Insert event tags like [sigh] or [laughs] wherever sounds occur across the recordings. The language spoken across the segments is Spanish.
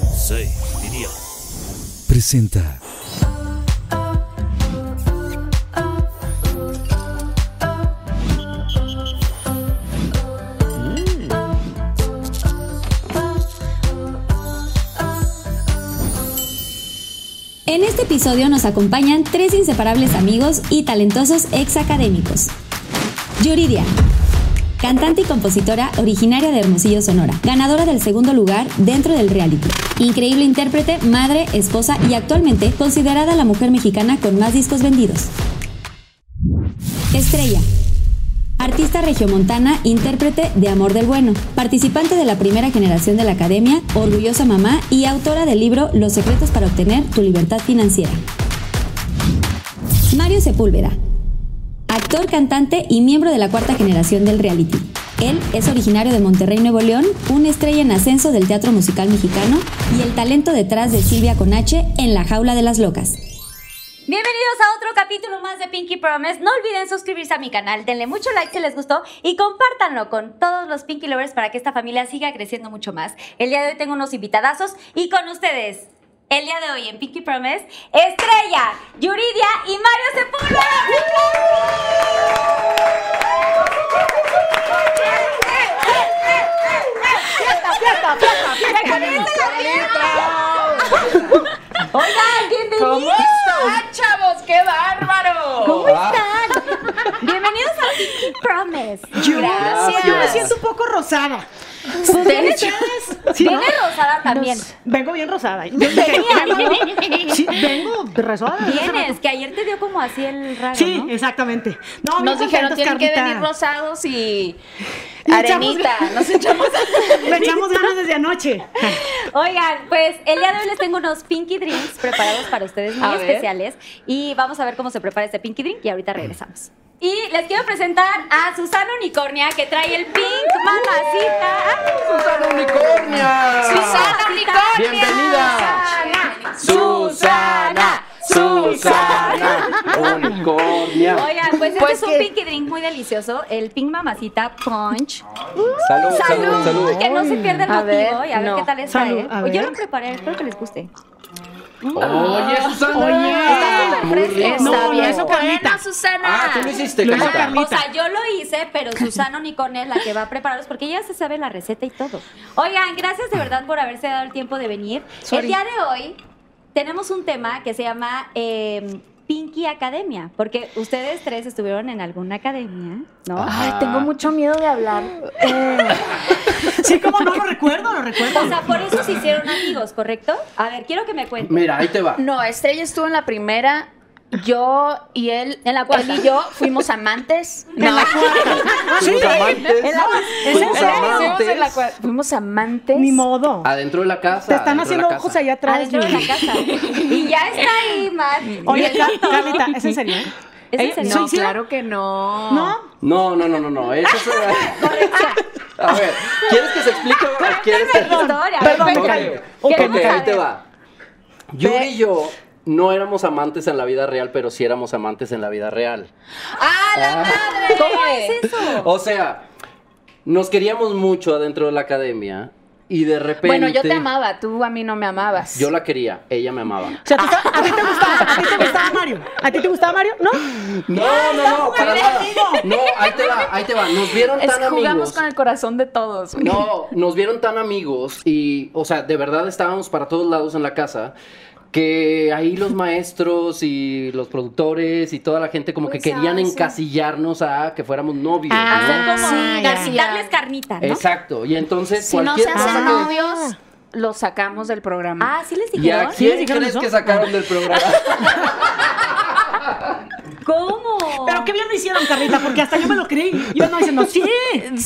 Sensei, diría. Presenta. En este episodio nos acompañan tres inseparables amigos y talentosos ex académicos. Yuridia, cantante y compositora originaria de Hermosillo, Sonora, ganadora del segundo lugar dentro del reality. Increíble intérprete, madre, esposa y actualmente considerada la mujer mexicana con más discos vendidos. Estrella, Artista regiomontana, intérprete de Amor del Bueno, participante de la primera generación de la Academia, orgullosa mamá y autora del libro Los secretos para obtener tu libertad financiera. Mario Sepúlveda, actor, cantante y miembro de la cuarta generación del reality. Él es originario de Monterrey, Nuevo León, una estrella en ascenso del teatro musical mexicano y el talento detrás de Silvia con H en La Jaula de las Locas. Bienvenidos a otro capítulo más de Pinky Promise. No olviden suscribirse a mi canal, denle mucho like si les gustó y compártanlo con todos los Pinky Lovers para que esta familia siga creciendo mucho más. El día de hoy tengo unos invitadazos y con ustedes, el día de hoy en Pinky Promise, Estrella, Yuridia y Mario Sepúlveda. Oigan, bienvenidos. ¿Cómo están, chavos? ¡Qué bárbaro! ¿Cómo están? Bienvenidos a Pinky Promise. Gracias. Yo me siento un poco rosada. Viene, Sí, viene ¿no? rosada también. Vengo bien rosada. Yo vengo, [laughs] sí, [laughs] vengo rosada. Vienes, que ayer te dio como así el raro, Sí, ¿no? exactamente. No, Nos dijeron tienen que Carlita. venir rosados y arenita. echamos- Nos echamos [laughs] echamos ganas desde anoche. Oigan, pues el día de hoy les tengo unos Pinky Drinks preparados para ustedes muy A ver. especiales y vamos a ver cómo se prepara este Pinky Drink y ahorita regresamos. Y les quiero presentar a Susana Unicornia que trae el Pink Mamacita. ¡Susana Unicornia! Susana Unicornia. ¡Bienvenida! Susana, Susana, Unicornia. Oigan, pues este Pues es un que- Pinky Drink muy delicioso, el Pink Mamacita Punch. Salud, salud, ¡Salud! salud. Que no se pierda el A motivo ver, y a ver no. qué tal les Salud, trae. a Yo lo preparé, espero que les guste. Oye, Susana. Oye. Está No, bien eso, Carlita. Susana. Ah, tú lo hiciste, Lo hizo Carlita. O sea, yo lo hice, pero Susana Unicornia es la que va a prepararlos porque ella se sabe la receta y todo. Oigan, gracias de verdad por haberse dado el tiempo de venir. Sorry. El día de hoy tenemos un tema que se llama eh, Pinky Academia, porque ustedes tres estuvieron en alguna academia, ¿no? Ah. Ay, tengo mucho miedo de hablar. [laughs] Sí, como no lo recuerdo, lo recuerdo. O sea, por eso se hicieron amigos, ¿correcto? A ver, quiero que me cuenten. Mira, ahí te va. No, Estrella estuvo en la primera. Yo y él, En la cuarta. él y yo fuimos amantes. [laughs] No, Fuimos amantes. En la- Fuimos en la- fuimos en la amantes. Fuimos amantes. Ni modo. Adentro de la casa. Te están haciendo ojos allá atrás. Adentro de la casa. Y ya está ahí, Matt. Oye, Car- Carlita, ¿es en serio? ¿Es en serio? No, claro que no. ¿No? No, no, no, no, no. Eso es. A ver, ¿quieres que se explique o quieres que.? Perdón, ahí saber. te va. Yuri y yo no éramos amantes en la vida real, pero sí éramos amantes en la vida real. ¡Ah, la madre! ¿Cómo es eso? O sea, nos queríamos mucho adentro de la academia y de repente. Bueno, yo te amaba, tú a mí no me amabas. Yo la quería, ella me amaba. O sea, ¿tú está- ¿a ti te gustaba? ¿A ti te gustaba Mario? ¿A ti te gustaba Mario? ¿No? No, no, no, para nada. No, ahí te va, ahí te va. Nos vieron Es tan que jugamos amigos. con el corazón de todos. No, nos vieron tan amigos y, o sea, de verdad estábamos para todos lados en la casa que ahí los maestros y los productores y toda la gente como que Pues, querían ah, sí. encasillarnos a que fuéramos novios, Ah, ¿no? Sí, sí. darles carnita, ¿no? Exacto, y entonces Si no se hacen que- novios, los sacamos del programa. Ah, ¿sí les ¿Y dijeron? a ¿Sí les quién dijeron crees eso? que sacaron del programa? [laughs] ¿Cómo? Pero qué bien lo hicieron, Carlita, porque hasta yo me lo creí. Yo no diciendo, sí,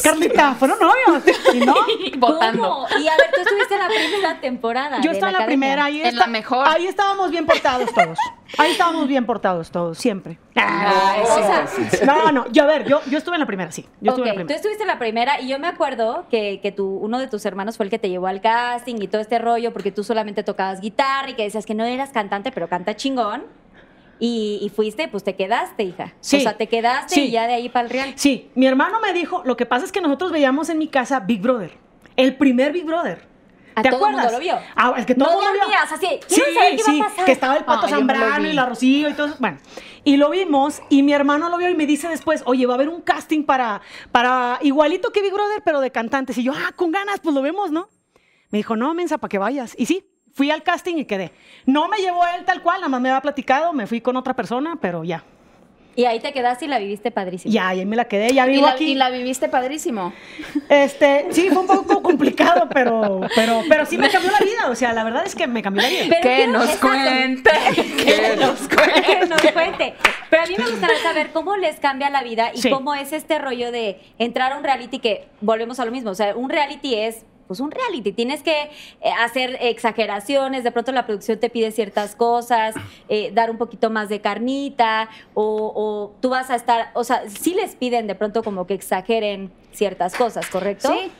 Carlita, fueron novios. Y no, [laughs] Votando. ¿Cómo? Y a ver, tú estuviste en la primera temporada. yo estaba en la academia. primera. Ahí En está- la mejor. Ahí estábamos bien portados todos. Ahí estábamos bien portados todos, siempre. Ay, o sea, No, no, yo a ver, yo, yo estuve en la primera, sí. Yo estuve en la Ok, tú primera. estuviste en la primera y yo me acuerdo que, que tu, uno de tus hermanos fue el que te llevó al casting y todo este rollo porque tú solamente tocabas guitarra y que decías que no eras cantante, pero canta chingón. Y, y fuiste, pues te quedaste, hija. Sí. O sea, te quedaste Sí. y ya de ahí para el real. Sí, mi hermano me dijo, lo que pasa es que nosotros veíamos en mi casa Big Brother, el primer Big Brother. A ¿Te todo el acuerdas? mundo lo vio. Ah, es que todo No el mundo lo vio. así, Sí, saber qué va a sí, pasar. que estaba el Pato no Zambrano y la Rocío y todo eso. Bueno, y lo vimos y mi hermano lo vio y me dice después, oye, va a haber un casting para, para igualito que Big Brother, pero de cantantes. Y yo, ah, con ganas, pues lo vemos, ¿no? Me dijo, no, mensa, para que vayas. Y sí, fui al casting y quedé. No me llevó él tal cual, nada más me había platicado, me fui con otra persona, pero ya. Y ahí te quedaste y la viviste padrísimo. Ya, y ahí me la quedé, ya Y vivo la, aquí. y la viviste padrísimo. Este, sí, fue un poco [laughs] complicado, pero, pero, pero sí me cambió la vida. O sea, la verdad es que me cambió la vida. Pero que nos exacto. cuente. [laughs] [laughs] Que nos que cuente. nos cuente. Pero a mí me gustaría saber cómo les cambia la vida y Sí. cómo es este rollo de entrar a un reality que volvemos a lo mismo. O sea, un reality es pues un reality, tienes que eh, hacer exageraciones, de pronto la producción te pide ciertas cosas, eh, dar un poquito más de carnita, o, o tú vas a estar, o sea, sí les piden de pronto como que exageren ciertas cosas, ¿correcto? Sí.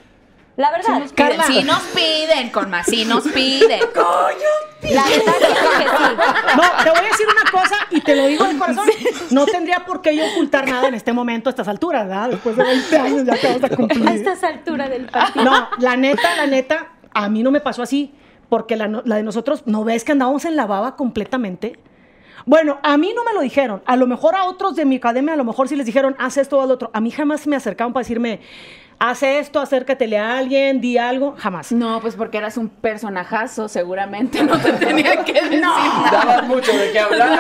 La verdad. Sí nos, piden, sí nos piden, [laughs] con más, sí nos piden. La verdad creo que sí. No, te voy a decir una cosa y te lo digo de corazón. No tendría por qué yo ocultar nada en este momento, a estas alturas, ¿verdad? Después de 20 años ya te vas a A cumplir. estas alturas del partido. No, la neta, la neta, a mí no me pasó así, porque la, de nosotros, ¿no ves que andábamos en la baba completamente? Bueno, a mí no me lo dijeron. A lo mejor a otros de mi academia, a lo mejor sí les dijeron, haz esto o al otro. A mí jamás me acercaban para decirme, haz esto, acércatele a alguien, di algo. Jamás. No, pues porque eras un personajazo, seguramente no te tenían que [laughs] decir nada. Daba mucho de qué hablar.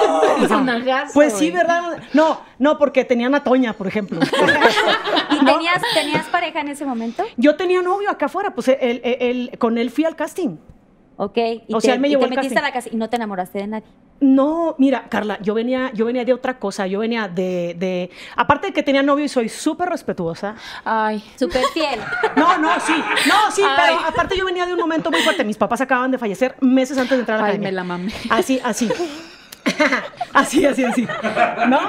[laughs] Personajazo. Pues sí. ¿verdad? No, no, porque tenían a Toña, por ejemplo. [laughs] ¿Y tenías, tenías pareja en ese momento? Yo tenía novio acá afuera, pues él, él- él- con él fui al casting. Ok. Y O te, sea, él me y llevó te al metiste casting. a la casa y no te enamoraste de nadie. No, mira, Carla, yo venía, yo venía de otra cosa, yo venía de, de, aparte de que tenía novio y soy súper respetuosa. Ay. Súper fiel. No, no, sí, no, sí, Ay. pero aparte yo venía de un momento muy fuerte. Mis papás acaban de fallecer meses antes de entrar a la Ay, academia. me la mamé. Así, así. [laughs] Así, así, así. ¿No?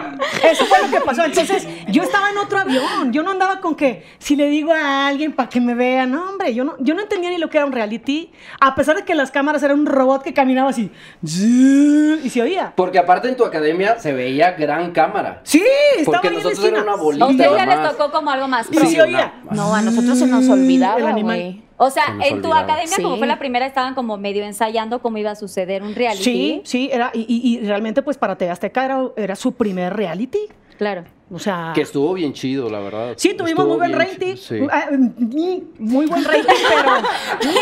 Eso fue lo que pasó. Entonces, yo estaba en otro avión. Yo no andaba con que si le digo a alguien para que me vea. No, hombre, yo no, yo no entendía ni lo que era un reality. A pesar de que las cámaras eran un robot que caminaba así. Y se oía. Porque aparte en tu academia se veía gran cámara. Sí, estaba Porque ahí en la nosotros era una bolita. A ustedes ya les tocó como algo más Y se oía. No, a nosotros se nos olvidaba, El animal. güey. O sea, Se en tu olvidaba. academia, como fue la primera, estaban como medio ensayando cómo iba a suceder un reality. Sí, sí, era, y, y- y realmente pues para TV Azteca era, era su primer reality. Claro. O sea... Que estuvo bien chido, la verdad. Sí, tuvimos Estuvo muy buen rating. sí. Ah, mm, Muy buen rating, pero,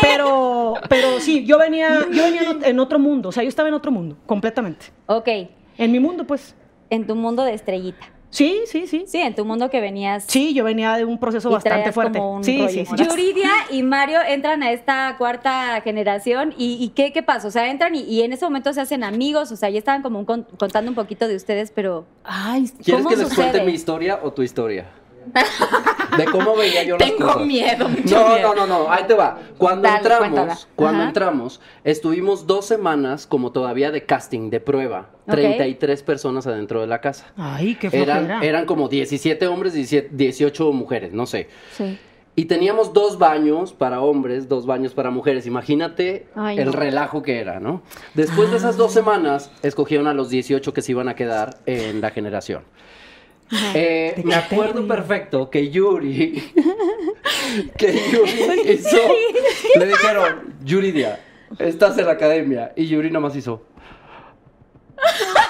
[laughs] pero, pero sí, yo venía, yo venía en otro mundo. O sea, yo estaba en otro mundo, completamente. Ok. En mi mundo, pues. En tu mundo de estrellita. Sí, sí, sí. Sí, en tu mundo que venías. Sí, yo venía de un proceso y bastante fuerte. como un Sí, rollo. sí, sí. Yuridia y Mario entran a esta cuarta generación y, y ¿qué, qué pasa? O sea, entran y, y en ese momento se hacen amigos, o sea, ya estaban como un con- contando un poquito de ustedes, pero Ay, ¿Quieres ¿Cómo que les sucede? cuente mi historia o tu historia? De cómo veía yo las Tengo cosas. miedo, mucho No, miedo. no, no, no, ahí te va. Cuando Dale, entramos, cuéntala. cuando Ajá. entramos, estuvimos dos semanas como todavía de casting, de prueba. Ok. 33 personas adentro de la casa. ay, qué flojera. Eran, eran como 17 hombres, 17 18 mujeres, no sé. Sí. Y teníamos dos baños para hombres, dos baños para mujeres. Imagínate Ay, el no. relajo que era, ¿no? Después de esas dos semanas, escogieron a los 18 que se iban a quedar en la generación. Eh, me acuerdo perfecto que Yuri, [laughs] que Yuri hizo, le dijeron, Yuridia, estás en la academia. Y Yuri nomás hizo. [laughs]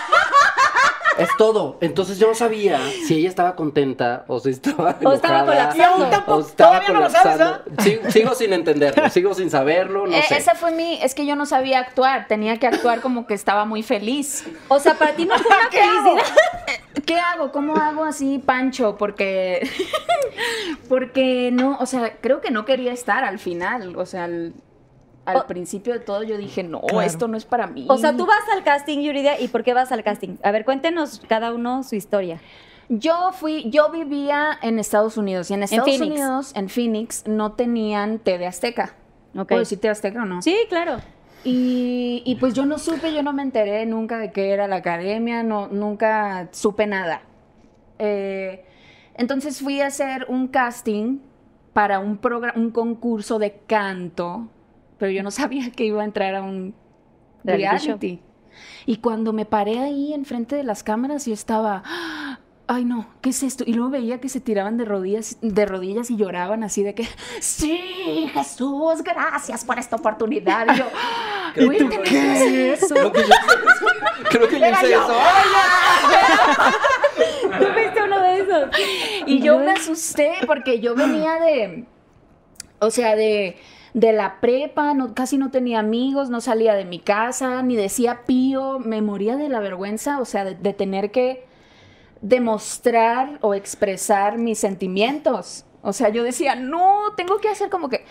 Es todo. Entonces yo no sabía si ella estaba contenta o si estaba O estaba colapsando. Y aún tampoco- o estaba todavía no lo sabes, colapsando. Sí, sigo sin entenderlo, sigo sin saberlo, no Eh, sé. Esa fue mi, es que yo no sabía actuar, tenía que actuar como que estaba muy feliz. o sea, para ti no fue una [laughs] ¿Qué hago? felicidad. [laughs] ¿Qué hago? ¿Cómo hago así, Pancho? Porque, [laughs] porque no, o sea, creo que no quería estar al final, o sea, al, al principio de todo yo dije, no, Claro. esto no es para mí. O sea, tú vas al casting, Yuridia, ¿y por qué vas al casting? A ver, cuéntenos cada uno su historia. Yo fui, yo vivía en Estados Unidos y en Estados. Unidos, en Phoenix, no tenían TV Azteca. ¿Puedo decir TV Azteca o no? Sí, claro. Y, y pues yo no supe, yo no me enteré nunca de qué era la academia, no, nunca supe nada. Eh, entonces fui a hacer un casting para un, un concurso de canto, pero yo no [laughs] sabía que iba a entrar a un Reality reality. Y cuando me paré ahí enfrente de las cámaras, yo estaba, "Ah, ay no, ¿qué es esto? Y luego veía que se tiraban de rodillas, de rodillas y lloraban así de que, sí, Jesús, gracias por esta oportunidad. Y yo, Creo [laughs] güey, que- ¿te mereces eso? [laughs] Creo que yo hice eso. Creo que yo hice eso. Tú fuiste uno de esos. Y yo me asusté porque yo venía de, o sea, de, de la prepa, no, casi no tenía amigos, no salía de mi casa, ni decía pío, me moría de la vergüenza, o sea, de, de tener que demostrar o expresar mis sentimientos. O sea, yo decía, no, tengo que hacer como que...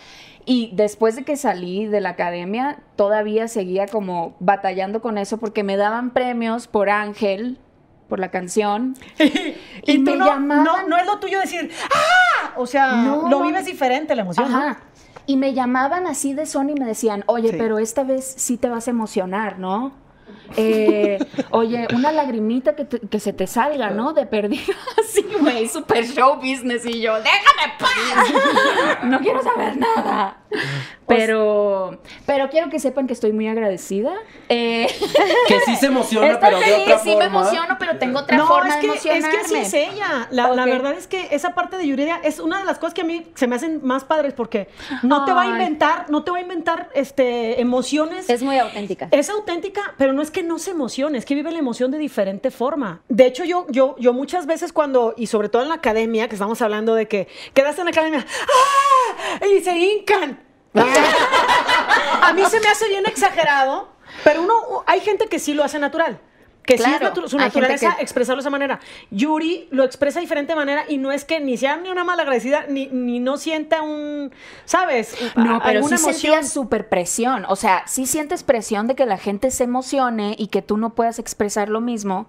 Y después de que salí de la academia, todavía seguía como batallando con eso porque me daban premios por Ángel, por la canción. [laughs] Y, tú me no, llamaban- no, no es lo tuyo decir, ¡ah! O sea, No, lo vives diferente, la emoción. Ajá. Y me llamaban así de Sony y me decían, oye, Sí. pero esta vez sí te vas a emocionar, ¿no? Eh, oye, una lagrimita que, te- que se te salga, ¿no? De perdida. [laughs] Así, güey, super show business. Y yo, déjame paz. [laughs] No quiero saber nada. Pero, pero quiero que sepan que estoy muy agradecida. Eh, [laughs] Que sí se emociona, estoy pero de feliz, otra sí forma. me emociono, pero tengo otra no, forma es de que, es emocionarme. que así es ella. La, verdad es que esa parte de Yuridia es una de las cosas que a mí se me hacen más padres porque no te va a inventar, no te va a inventar este, emociones. Es muy auténtica. Es auténtica, pero no es que no se emocione, es que vive la emoción de diferente forma. De hecho, yo, yo, yo muchas veces cuando, y sobre todo en la academia, que estamos hablando de que quedaste en la academia, ¡ah! Y se hincan. [laughs] A mí se me hace bien exagerado, pero uno, hay gente que sí lo hace natural. Que sí es natu- su naturaleza que- expresarlo de esa manera. Yuri lo expresa de diferente manera y no es que ni sea ni una mala agradecida, ni, ni no sienta un, ¿sabes? No, A- pero sí sentía súper presión. O sea, sí sientes presión de que la gente se emocione y que tú no puedas expresar lo mismo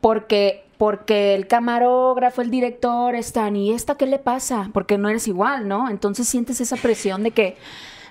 porque, porque el camarógrafo, el director están, ¿y esta qué le pasa? Porque no eres igual, ¿no? Entonces sientes esa presión de que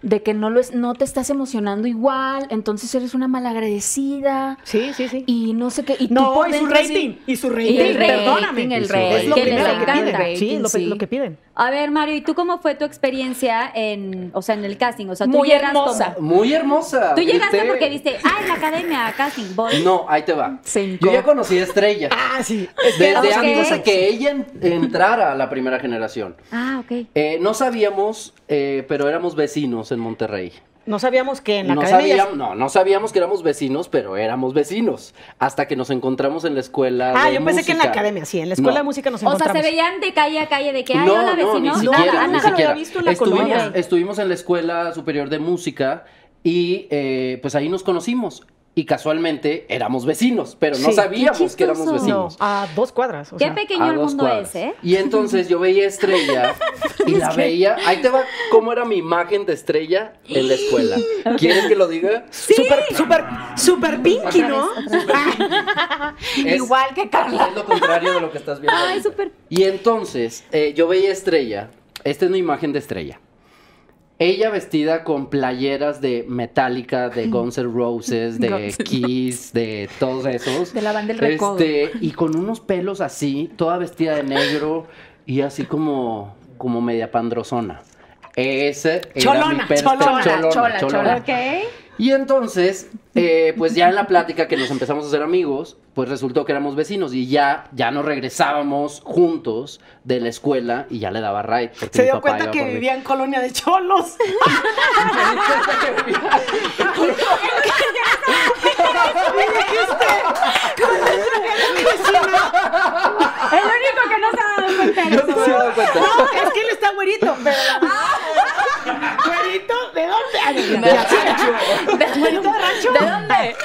de que no, lo es, no te estás emocionando igual, entonces eres una malagradecida Sí, sí, sí. y no sé qué. Y No, y su rating, y su rating, Y el perdóname. el rating. Es lo que primero les que encanta. piden. Sí, rating, lo, pe- sí. lo que piden. A ver, Mario, ¿y tú cómo fue tu experiencia en, o sea, en el casting? O sea, tú Muy llegas hermosa. como- Muy hermosa. Tú llegaste grité. porque viste, ah, en la academia, casting, voy. No, ahí te va. Hincó. Yo ya conocí a Estrella. Ah, sí. Desde Ok. antes de que ella en- entrara a la primera generación. Ah, ok. Eh, no sabíamos, eh, pero éramos vecinos en Monterrey. No sabíamos que en la no, academia... sabíamos, no, no sabíamos que éramos vecinos, pero éramos vecinos. Hasta que nos encontramos en la escuela. Ah, de yo pensé que en la academia, sí. En la escuela No. de música nos O sea, encontramos. se veían de calle a calle de que, ay, no, hola, no, vecino. ni No, siquiera, nada, ni nunca lo siquiera. había visto en la estuvimos, colonia. estuvimos en la Escuela Superior de Música y eh, pues ahí nos conocimos. Y casualmente éramos vecinos, pero no Sí. sabíamos que éramos chistoso. No, vecinos. a dos cuadras. o Qué sea. pequeño el mundo cuadras. es, ¿eh? Y entonces yo veía Estrella y la [laughs] veía. Ahí te va cómo era mi imagen de Estrella en la escuela. [laughs] ¿Quieres que lo diga? Súper, súper, súper pinky, ¿no? Es- Igual que Carla. Es lo contrario de lo que estás viendo. Ay, súper. Y entonces, eh, yo veía Estrella. Esta es una imagen de Estrella. Ella vestida con playeras de Metallica, de [laughs] Guns N' Roses, de Kiss, de todos esos. De la banda El Recodo. Este, y con unos pelos así, toda vestida de negro y así como, como media pandrosona. Ese era Cholona, mi cholona, cholona, chola, cholona. chola. Y entonces, eh, pues ya en la plática que nos empezamos a hacer amigos, pues resultó que éramos vecinos y ya, ya nos regresábamos juntos de la escuela y ya le daba ride. porque Se dio cuenta que vivía en colonia de cholos. [laughs] El único que no se ha dado cuenta. No, es que él está güerito, pero... [laughs] ¿Güerito? ¿De dónde? De- de- ¿Güerito de rancho? ¿De dónde?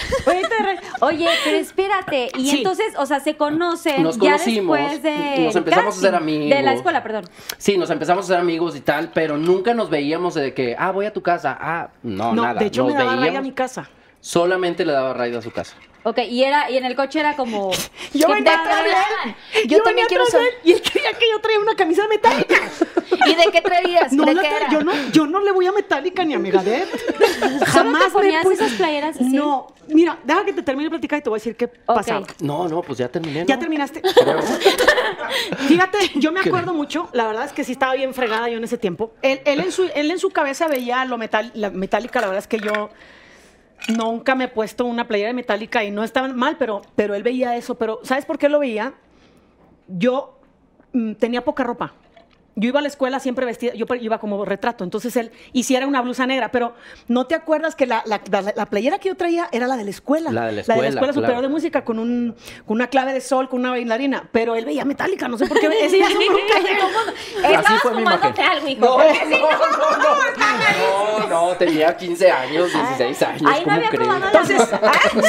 Oye, pero espérate. Y Sí. entonces, o sea, se conocen Nos ya conocimos, después de. nos empezamos a hacer amigos. De la escuela, perdón. Sí, nos empezamos a ser amigos y tal, pero nunca nos veíamos de que, ah, voy a tu casa. Ah, no, No, nada. de hecho nos me daba a mi casa. Solamente le daba raid a su casa. Ok, y era, y en el coche era como. [laughs] Yo. Yo también quiero saber. Y él creía que yo traía una camisa metálica. [laughs] ¿Y de qué traías? No, ¿De la qué era? yo no, yo no le voy a Metallica ni a Megadeth. [laughs] ¿Solo Jamás te ponías me esas playeras así? No, mira, deja que te termine de platicar y te voy a decir qué Ok. pasaba. No, no, pues ya terminé. ¿Ya terminaste? Fíjate, yo me acuerdo mucho, la verdad es que sí estaba bien fregada yo en ese tiempo. Él, él en, su, él en su cabeza veía lo metal, la metálica, la verdad es que yo nunca me he puesto una playera de metálica y no estaban mal, pero, pero él veía eso. Pero ¿sabes por qué lo veía? yo mm, tenía poca ropa. Yo iba a la escuela siempre vestida, yo iba como retrato, entonces él hiciera una blusa negra, pero ¿no te acuerdas que la, la- la- la playera que yo traía era la de la escuela? La de la escuela, Superior claro. de Música con, un, con una clave de sol, con una bailarina, pero él veía metálica, no sé por qué, ese ya imagen. fumándote algo, hijo. No, porque si no, no, no, no, tenía 15 años, 16 años, Ahí no ¿cómo había Entonces,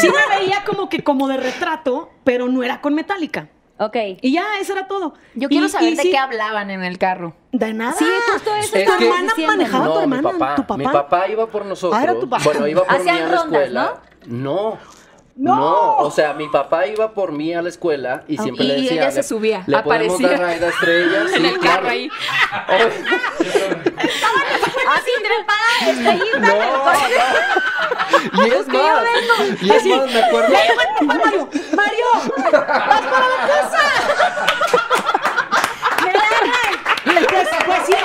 sí me veía como que como de retrato, pero no era con metálica. Ok. Y ya, eso era todo. Yo Y- quiero y saber de sí, qué hablaban en el carro. De nada. Sí, justo eso Tu que- hermana diciendo. manejaba No, tu hermana, mi papá, tu papá. Mi papá iba por nosotros. Ah, era tu papá. Bueno, iba por mí a la rondas, escuela. No. No. O sea, mi papá iba por mí a la escuela y siempre Y le decía. ella se le- subía, le podemos aparecía. dar raid a estrellas. [laughs] En Sí, [laughs] el claro. carro ahí. Así trepada, estrellita. No, no. [laughs] Y es más, y es más, me acuerdo. Mario, Mario, pues, pues sí, ¿eh?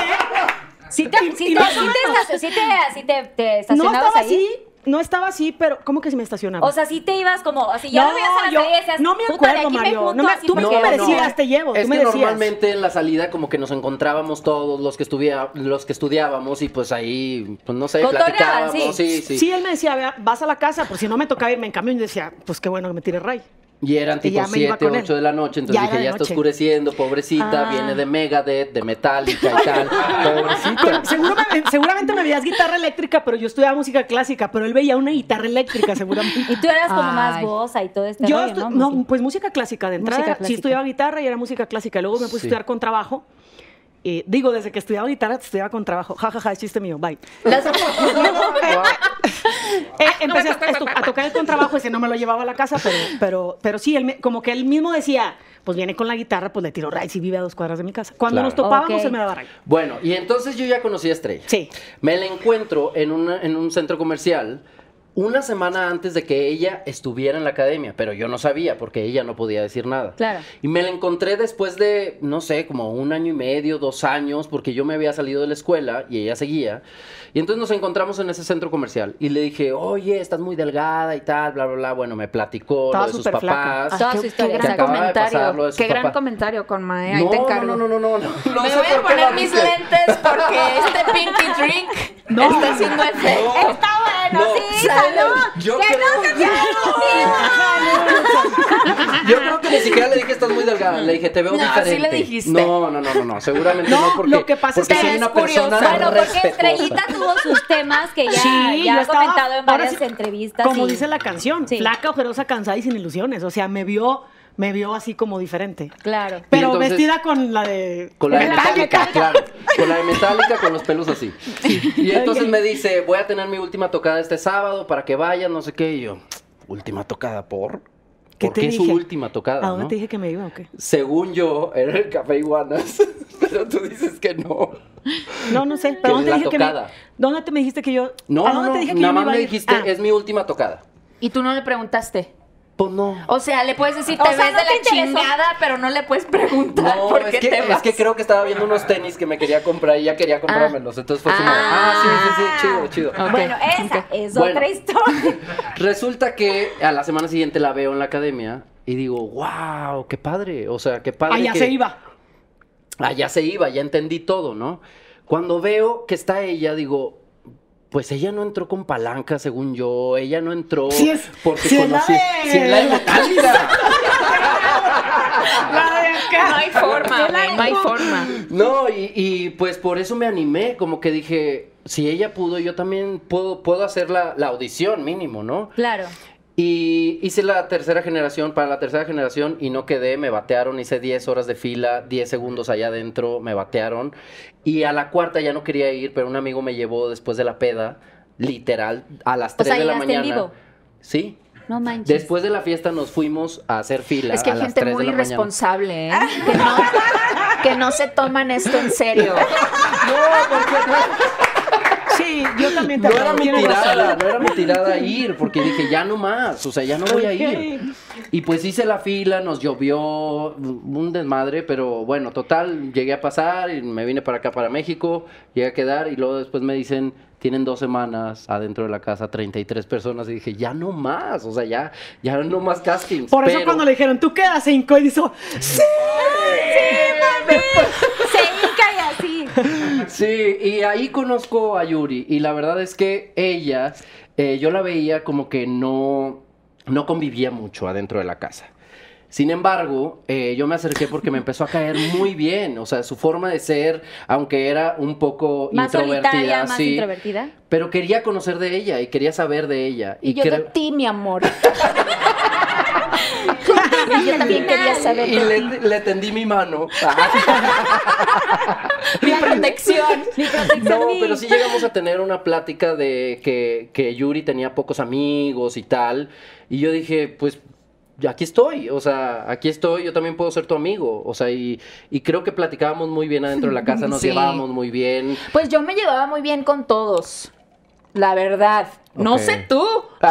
Sí te, sí te, sí te, sí te, sí te, te No estacionabas estaba ahí. así, no estaba así, pero ¿cómo que se me estacionaba? O sea, sí te ibas como, así ya no, veías a la yo decías, no me "Puta, de acuerdo, me Mario. No me- tú me, tú me decías, te llevo. Es tú que normalmente en la salida como que nos encontrábamos todos los que estudia, los que estudiábamos y pues ahí, pues no sé, platicábamos, sí. sí, sí. Sí, él me decía, "Vea, vas a la casa, por si no me tocaba irme en camión. Y decía, pues qué bueno que me tire ray. Y eran tipo ya me iba 7, con él. 8 de la noche, entonces Ya dije, ya está noche. oscureciendo, pobrecita, Ah. viene de Megadeth, de Metallica y tal, [laughs] pobrecita. Seguro seguramente me veías guitarra eléctrica, pero yo estudiaba música clásica, pero él veía una guitarra eléctrica seguramente. [laughs] Y tú eras como más Ay. bosa y todo este Yo, rollo, ¿no? no, pues música clásica de entrada. Música Sí clásica. estudiaba guitarra y era música clásica. Luego me puse Sí. a estudiar con trabajo. Eh, digo, desde que estudiaba guitarra, estudiaba con trabajo. Ja, ja, ja, es chiste mío, bye. Las- Eh, empecé a, estu- a tocar el contrabajo, ese no me lo llevaba a la casa, pero, pero, pero sí, él me- como que él mismo decía, pues viene con la guitarra, pues le tiro ray si vive a dos cuadras de mi casa. Cuando Claro. nos topábamos, él me daba ray. Bueno, y entonces yo ya conocí a Estrella. Sí. Me la encuentro en, una- en un centro comercial una semana antes de que ella estuviera en la academia, pero yo no sabía porque ella no podía decir nada. Claro. Y me la encontré después de, no sé, como un año y medio, dos años, porque yo me había salido de la escuela y ella seguía. Y entonces nos encontramos en ese centro comercial y le dije, oye, estás muy delgada y tal, bla, bla, bla. Bueno, me platicó Estaba lo de sus flaca. papás. Ah, qué, gran de comentario. de Qué gran comentario con Mae. Ahí no, te encargo. no, no, no, no, no, no. Me voy a poner mis lentes porque este pinky drink [laughs] está haciendo efecto. Está bueno, No, sí, Yo que creo- no se Yo creo que ni siquiera le dije estás muy delgada, le dije te veo No, sí diferente. le dijiste. No, no, no, no, no, seguramente no, No, porque, lo que pasa es que soy es una persona. Bueno, porque respetuosa. Estrellita tuvo sus temas que ya, Sí, ya ha estaba- comentado en varias sí, entrevistas. Como y- dice la canción, Sí. flaca, ojerosa, cansada y sin ilusiones. O sea, me vio, me vio así como diferente. Claro. Pero entonces- vestida con la de... Con la de Metallica. Metallica, claro. Con la de Metallica, con los pelos así. Y entonces me dice, voy a tener mi última tocada este sábado para que vayan, no sé qué. Y yo, ¿última tocada por? ¿Qué ¿Por te qué su dije? última tocada? ¿A dónde no? te dije que me iba o qué? Según yo, era el Café Iguanas. [laughs] Pero tú dices que no. No, no sé. ¿Pero dónde te dije que me... ¿Dónde te me dijiste que yo... No, ¿A no, dónde no. te dije que Nada yo me más iba a me dijiste, Ah. es mi última tocada. Y tú no le preguntaste. Pues no. O sea, le puedes decir, O te sea, ves ¿no de la chingada, pero no le puedes preguntar No, por es qué que, te es que creo que estaba viendo unos tenis que me quería comprar y ya quería comprármelos. Entonces fue como, ah, sí, sí, sí, chido, chido. Bueno, esa es Bueno. otra historia. [laughs] Resulta que a la semana siguiente la veo en la academia y digo, wow, qué padre. O sea, qué padre. Allá que- se iba. Allá se iba, ya entendí todo, ¿no? Cuando veo que está ella, digo, pues ella no entró con palanca, según yo. Ella no entró es- porque sí es la conocí. de- Sí es la de Metallica. [laughs] La de acá. No hay forma, güey, no hay forma. No, y, y, pues por eso me animé, como que dije, si ella pudo, yo también puedo, puedo hacer la, la audición mínimo, ¿no? Claro. Y hice la tercera generación, para la tercera generación, y no quedé, me batearon, hice 10 horas de fila, 10 segundos allá adentro, me batearon. Y a la cuarta ya no quería ir, pero un amigo me llevó después de la peda, literal, a las 3 sea, de la llegaste en mañana. vivo. Sí. No manches. Después de la fiesta nos fuimos a hacer fila. Es que hay gente 3 de muy mañana. irresponsable, ¿eh? Que no, que no se toman esto en serio. [laughs] Sí, yo también te No era mi tirada, no era mi tirada ir, porque dije, ya no más, o sea, ya no voy a ir. Y pues hice la fila, nos llovió, un desmadre, pero bueno, total, llegué a pasar y me vine para acá, para México, llegué a quedar y luego después me dicen, tienen dos semanas adentro de la casa, 33 personas, y dije, ya no más, o sea, ya, ya no más castings. Por eso pero- cuando le dijeron, tú quedas cinco, y dijo, ¡sí! Se hinca y así. Sí, y ahí conozco a Yuri y la verdad es que ella, eh, yo la veía como que no, no convivía mucho adentro de la casa. Sin embargo, eh, yo me acerqué porque me empezó a caer muy bien, o sea, su forma de ser, aunque era un poco Más introvertida, más sí, introvertida. pero quería conocer de ella y quería saber de ella. Y yo de ti, mi amor. [laughs] y [laughs] yo también quería saber y le, tendí mi mano. [laughs] Mi protección. No, pero sí llegamos a tener una plática de que, que Yuri tenía pocos amigos y tal. Y yo dije, pues aquí estoy, o sea, aquí estoy, yo también puedo ser tu amigo. O sea, y, y creo que platicábamos muy bien adentro de la casa, nos Sí. llevábamos muy bien. Pues yo me llevaba muy bien con todos. La verdad. No sé tú. [laughs]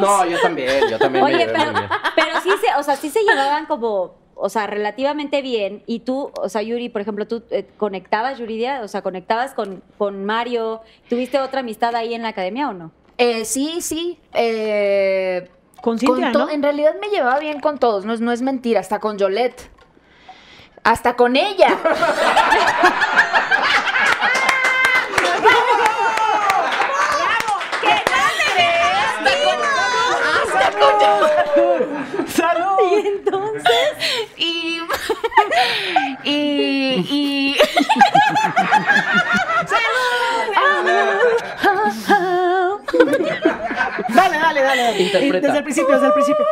No, yo también, yo también me Oye, llevé pero, muy bien. pero sí se, o sea, sí se llevaban como, o sea, relativamente bien. Y tú, o sea, Yuri, por ejemplo, tú eh, conectabas, Yuridia, o sea, conectabas con, con Mario. ¿Tuviste otra amistad ahí en la academia o no? Eh, sí, sí. Eh, Con Cintia. En realidad me llevaba bien con todos, no es, no es mentira, hasta con Yolette. Hasta con ella. [laughs] Hasta con ¡Salud! Y entonces, Y. y. y. Dale, dale, dale. Interpreta. Desde el principio, desde el principio.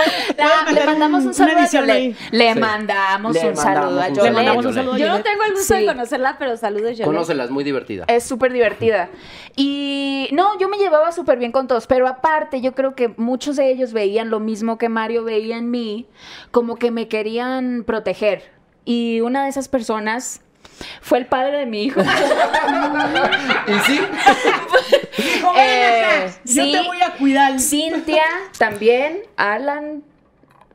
[laughs] La- le mandamos un saludo a Yolette. Le Sí. mandamos Le un saludo a Yolette. Le mandamos un saludo a yo no Yolette. tengo el gusto Sí. de conocerla, pero saludos, yo. Conócela, es muy divertida. Es súper divertida. Y no, yo me llevaba súper bien con todos, pero aparte yo creo que muchos de ellos veían lo mismo que Mario veía en mí, como que me querían proteger. Y una de esas personas fue el padre de mi hijo. [laughs] ¿Y sí? Eh, Yo sí, te voy a cuidar. Cintia también, Alan,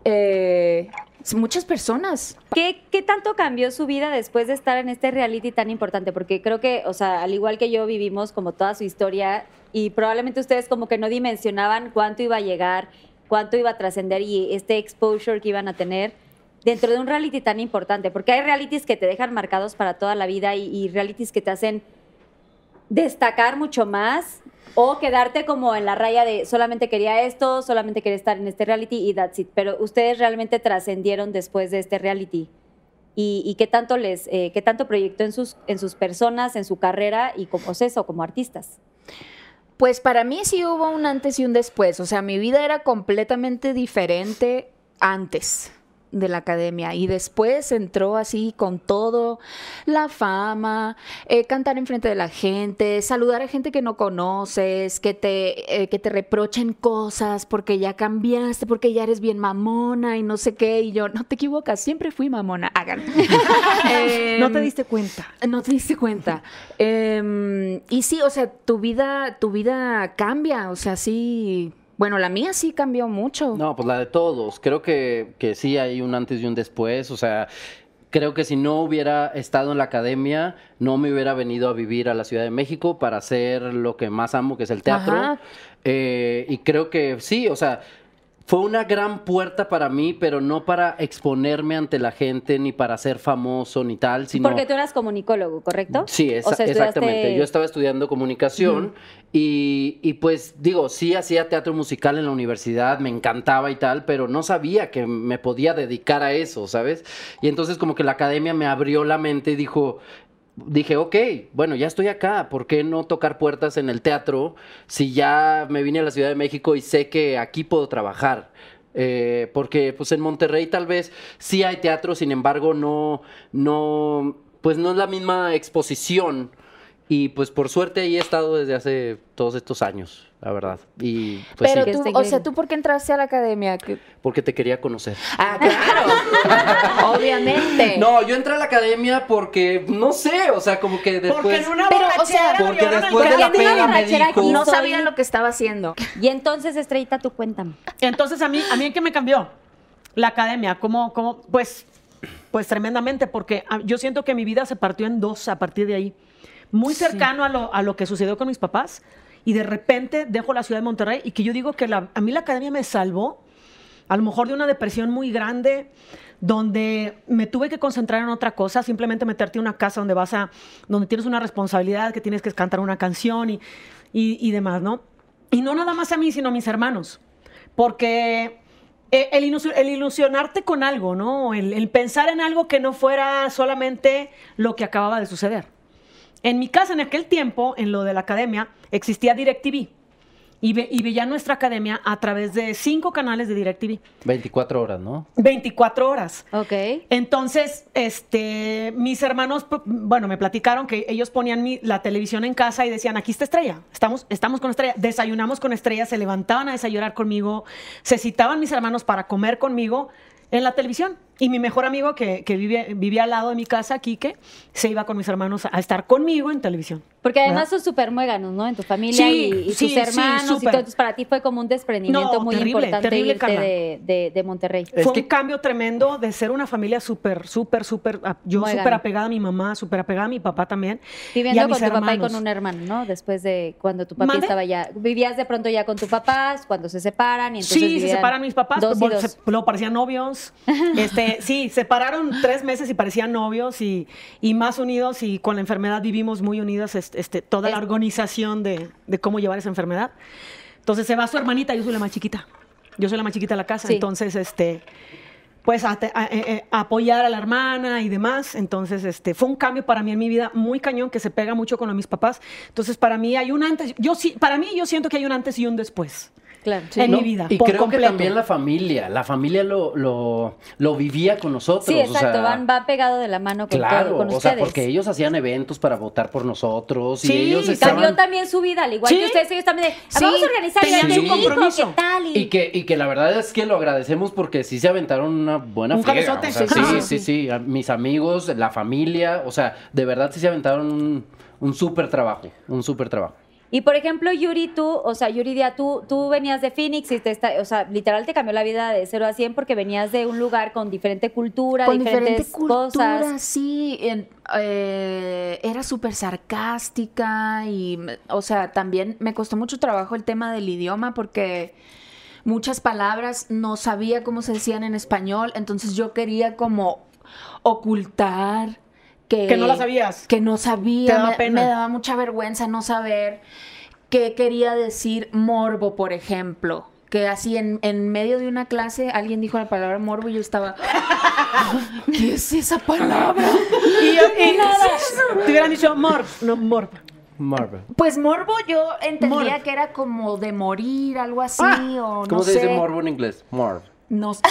eh, muchas personas. ¿Qué, ¿Qué tanto cambió su vida después de estar en este reality tan importante? Porque creo que, o sea, al igual que yo, vivimos como toda su historia y probablemente ustedes como que no dimensionaban cuánto iba a llegar, cuánto iba a trascender y este exposure que iban a tener dentro de un reality tan importante. Porque hay realities que te dejan marcados para toda la vida y, y realities que te hacen destacar mucho más o quedarte como en la raya de solamente quería esto, solamente quería estar en este reality y that's it. Pero ustedes realmente trascendieron después de este reality. ¿Y, y qué tanto les, eh, qué tanto proyectó en sus, en sus personas, en su carrera y como eso, como artistas? Pues para mí sí hubo un antes y un después. O sea, mi vida era completamente diferente antes de la academia y después entró así con todo, la fama, eh, cantar enfrente de la gente, saludar a gente que no conoces, que te, eh, que te reprochen cosas porque ya cambiaste, porque ya eres bien mamona y no sé qué. Y yo, no te equivocas, siempre fui mamona. Hagan. [laughs] No te Em, diste cuenta. no te diste cuenta. Em, y sí, o sea, tu vida, tu vida cambia. O sea, sí. Bueno, la mía sí cambió mucho. No, pues la de todos. Creo que, que sí hay un antes y un después. O sea, creo que si no hubiera estado en la academia, no me hubiera venido a vivir a la Ciudad de México para hacer lo que más amo, que es el teatro. Eh, y creo que sí, o sea, fue una gran puerta para mí, pero no para exponerme ante la gente, ni para ser famoso, ni tal, sino... Porque tú eras comunicólogo, ¿correcto? Sí, esa- O sea, estudiaste- exactamente. Yo estaba estudiando comunicación y, y, pues digo, sí hacía teatro musical en la universidad, me encantaba y tal, pero no sabía que me podía dedicar a eso, ¿sabes? Y entonces como que la academia me abrió la mente y dijo... Dije, ok, bueno, ya estoy acá, ¿por qué no tocar puertas en el teatro si ya me vine a la Ciudad de México y sé que aquí puedo trabajar? Eh, porque pues en Monterrey tal vez sí hay teatro, sin embargo no, no, pues no es la misma exposición. Y pues por suerte ahí he estado desde hace todos estos años, la verdad. Y pues Pero sí, tú, está o sea. ¿tú por qué entraste a la academia? ¿Qué- porque te quería conocer. Ah, claro. [laughs] Obviamente. No, yo entré a la academia porque, no sé, o sea, como que después... Porque en una Pero, o borrachera sea, porque después de la peda me dijo... no sabía lo que estaba haciendo. Y entonces, Estrellita, tú cuéntame. Entonces, a mí, a mí, ¿en qué me cambió? La academia, ¿cómo, cómo? Pues, pues tremendamente, porque ah, yo siento que mi vida se partió en dos a partir de ahí. Muy cercano a, lo, a lo que sucedió con mis papás, y de repente dejo la ciudad de Monterrey, y que yo digo que la- a mí la academia me salvó a lo mejor de una depresión muy grande, donde me tuve que concentrar en otra cosa, simplemente meterte en una casa donde vas a, donde tienes una responsabilidad, que tienes que cantar una canción y, y, y demás, ¿no? Y no nada más a mí, sino a mis hermanos. Porque eh, el, el ilusionarte con algo, ¿no? El, el pensar en algo que no fuera solamente lo que acababa de suceder. En mi casa, en aquel tiempo, en lo de la academia, existía DirecTV. Y, ve- y veía nuestra academia a través de cinco canales de DirecTV. 24 horas, ¿no? 24 horas. Ok. Entonces, este, mis hermanos, p- bueno, me platicaron que ellos ponían mi- la televisión en casa y decían, aquí está Estrella, estamos, estamos con Estrella, desayunamos con Estrella, se levantaban a desayunar conmigo, se citaban mis hermanos para comer conmigo en la televisión. Y mi mejor amigo que, que vive- vivía al lado de mi casa, Quique, se iba con mis hermanos a estar conmigo en televisión. Porque además ¿Verdad? son súper muéganos, ¿no? En tu familia Sí, y, y sí, tus sí, hermanos y todo. Entonces, para ti fue como un desprendimiento No, muy terrible, importante terrible, irte de, de- de Monterrey. Es Fue que- un cambio tremendo de ser una familia súper, súper, súper. a- Yo súper apegada a mi mamá, súper apegada a mi papá también. y Viviendo a con mis tu papá y con un hermano, ¿no? Después de cuando tu papá ¿Mande? estaba ya. Vivías de pronto ya con tu papá, cuando se separan y entonces. Sí, se separan mis papás, Dos y dos. se- luego parecían novios. [laughs] Este, sí, separaron tres meses y parecían novios y, y más unidos y con la enfermedad vivimos muy unidos, este, este, toda la organización de, de cómo llevar esa enfermedad. Entonces se va su hermanita, yo soy la más chiquita. Yo soy la más chiquita de la casa, Sí. entonces este pues a, te- a- eh, eh, a apoyar a la hermana y demás. Entonces, este, fue un cambio para mí en mi vida muy cañón que se pega mucho con lo de mis papás. Entonces, para mí hay un antes, yo sí, para mí yo siento que hay un antes y un después. Claro. en No, mi vida. Y por creo completo. que también la familia, la familia lo, lo, lo vivía con nosotros. Sí, o exacto. sea, van, va pegado de la mano con, Claro, todo, con o sea, porque ellos hacían eventos para votar por nosotros y Sí, ellos Cambió estaban... también su vida, al igual Sí. que ustedes, ellos también de, "Ah, Sí, vamos a organizar ya dijo, compromiso. ¿qué tal? Y, Y que, y que la verdad es que lo agradecemos porque sí se aventaron una buena Un friega. o sea, sí. sí, sí, sí, Mis amigos, la familia, o sea, de verdad sí se aventaron un, un súper trabajo, un súper trabajo. Y, por ejemplo, Yuri, tú, o sea, Yuridia, tú, tú venías de Phoenix y te está, o sea, literal te cambió la vida de 0 a 100 porque venías de un lugar con diferente cultura, con diferentes diferente cultura, cosas. sí. en- eh, era súper sarcástica y, o sea, también me costó mucho trabajo el tema del idioma porque muchas palabras no sabía cómo se decían en español, entonces yo quería como ocultar que, Que no la sabías. Que no sabía, Te daba me, pena. me daba mucha vergüenza no saber qué quería decir morbo, por ejemplo. Que así en, en medio de una clase alguien dijo la palabra morbo y yo estaba. [laughs] ¿Qué es esa palabra? Y, y [laughs] te hubieran dicho morb, no morb. Marvel. Pues morbo yo entendía Morb. que era como de morir, algo así, o no ¿Cómo se sé. dice morbo en inglés? Morb. No sé.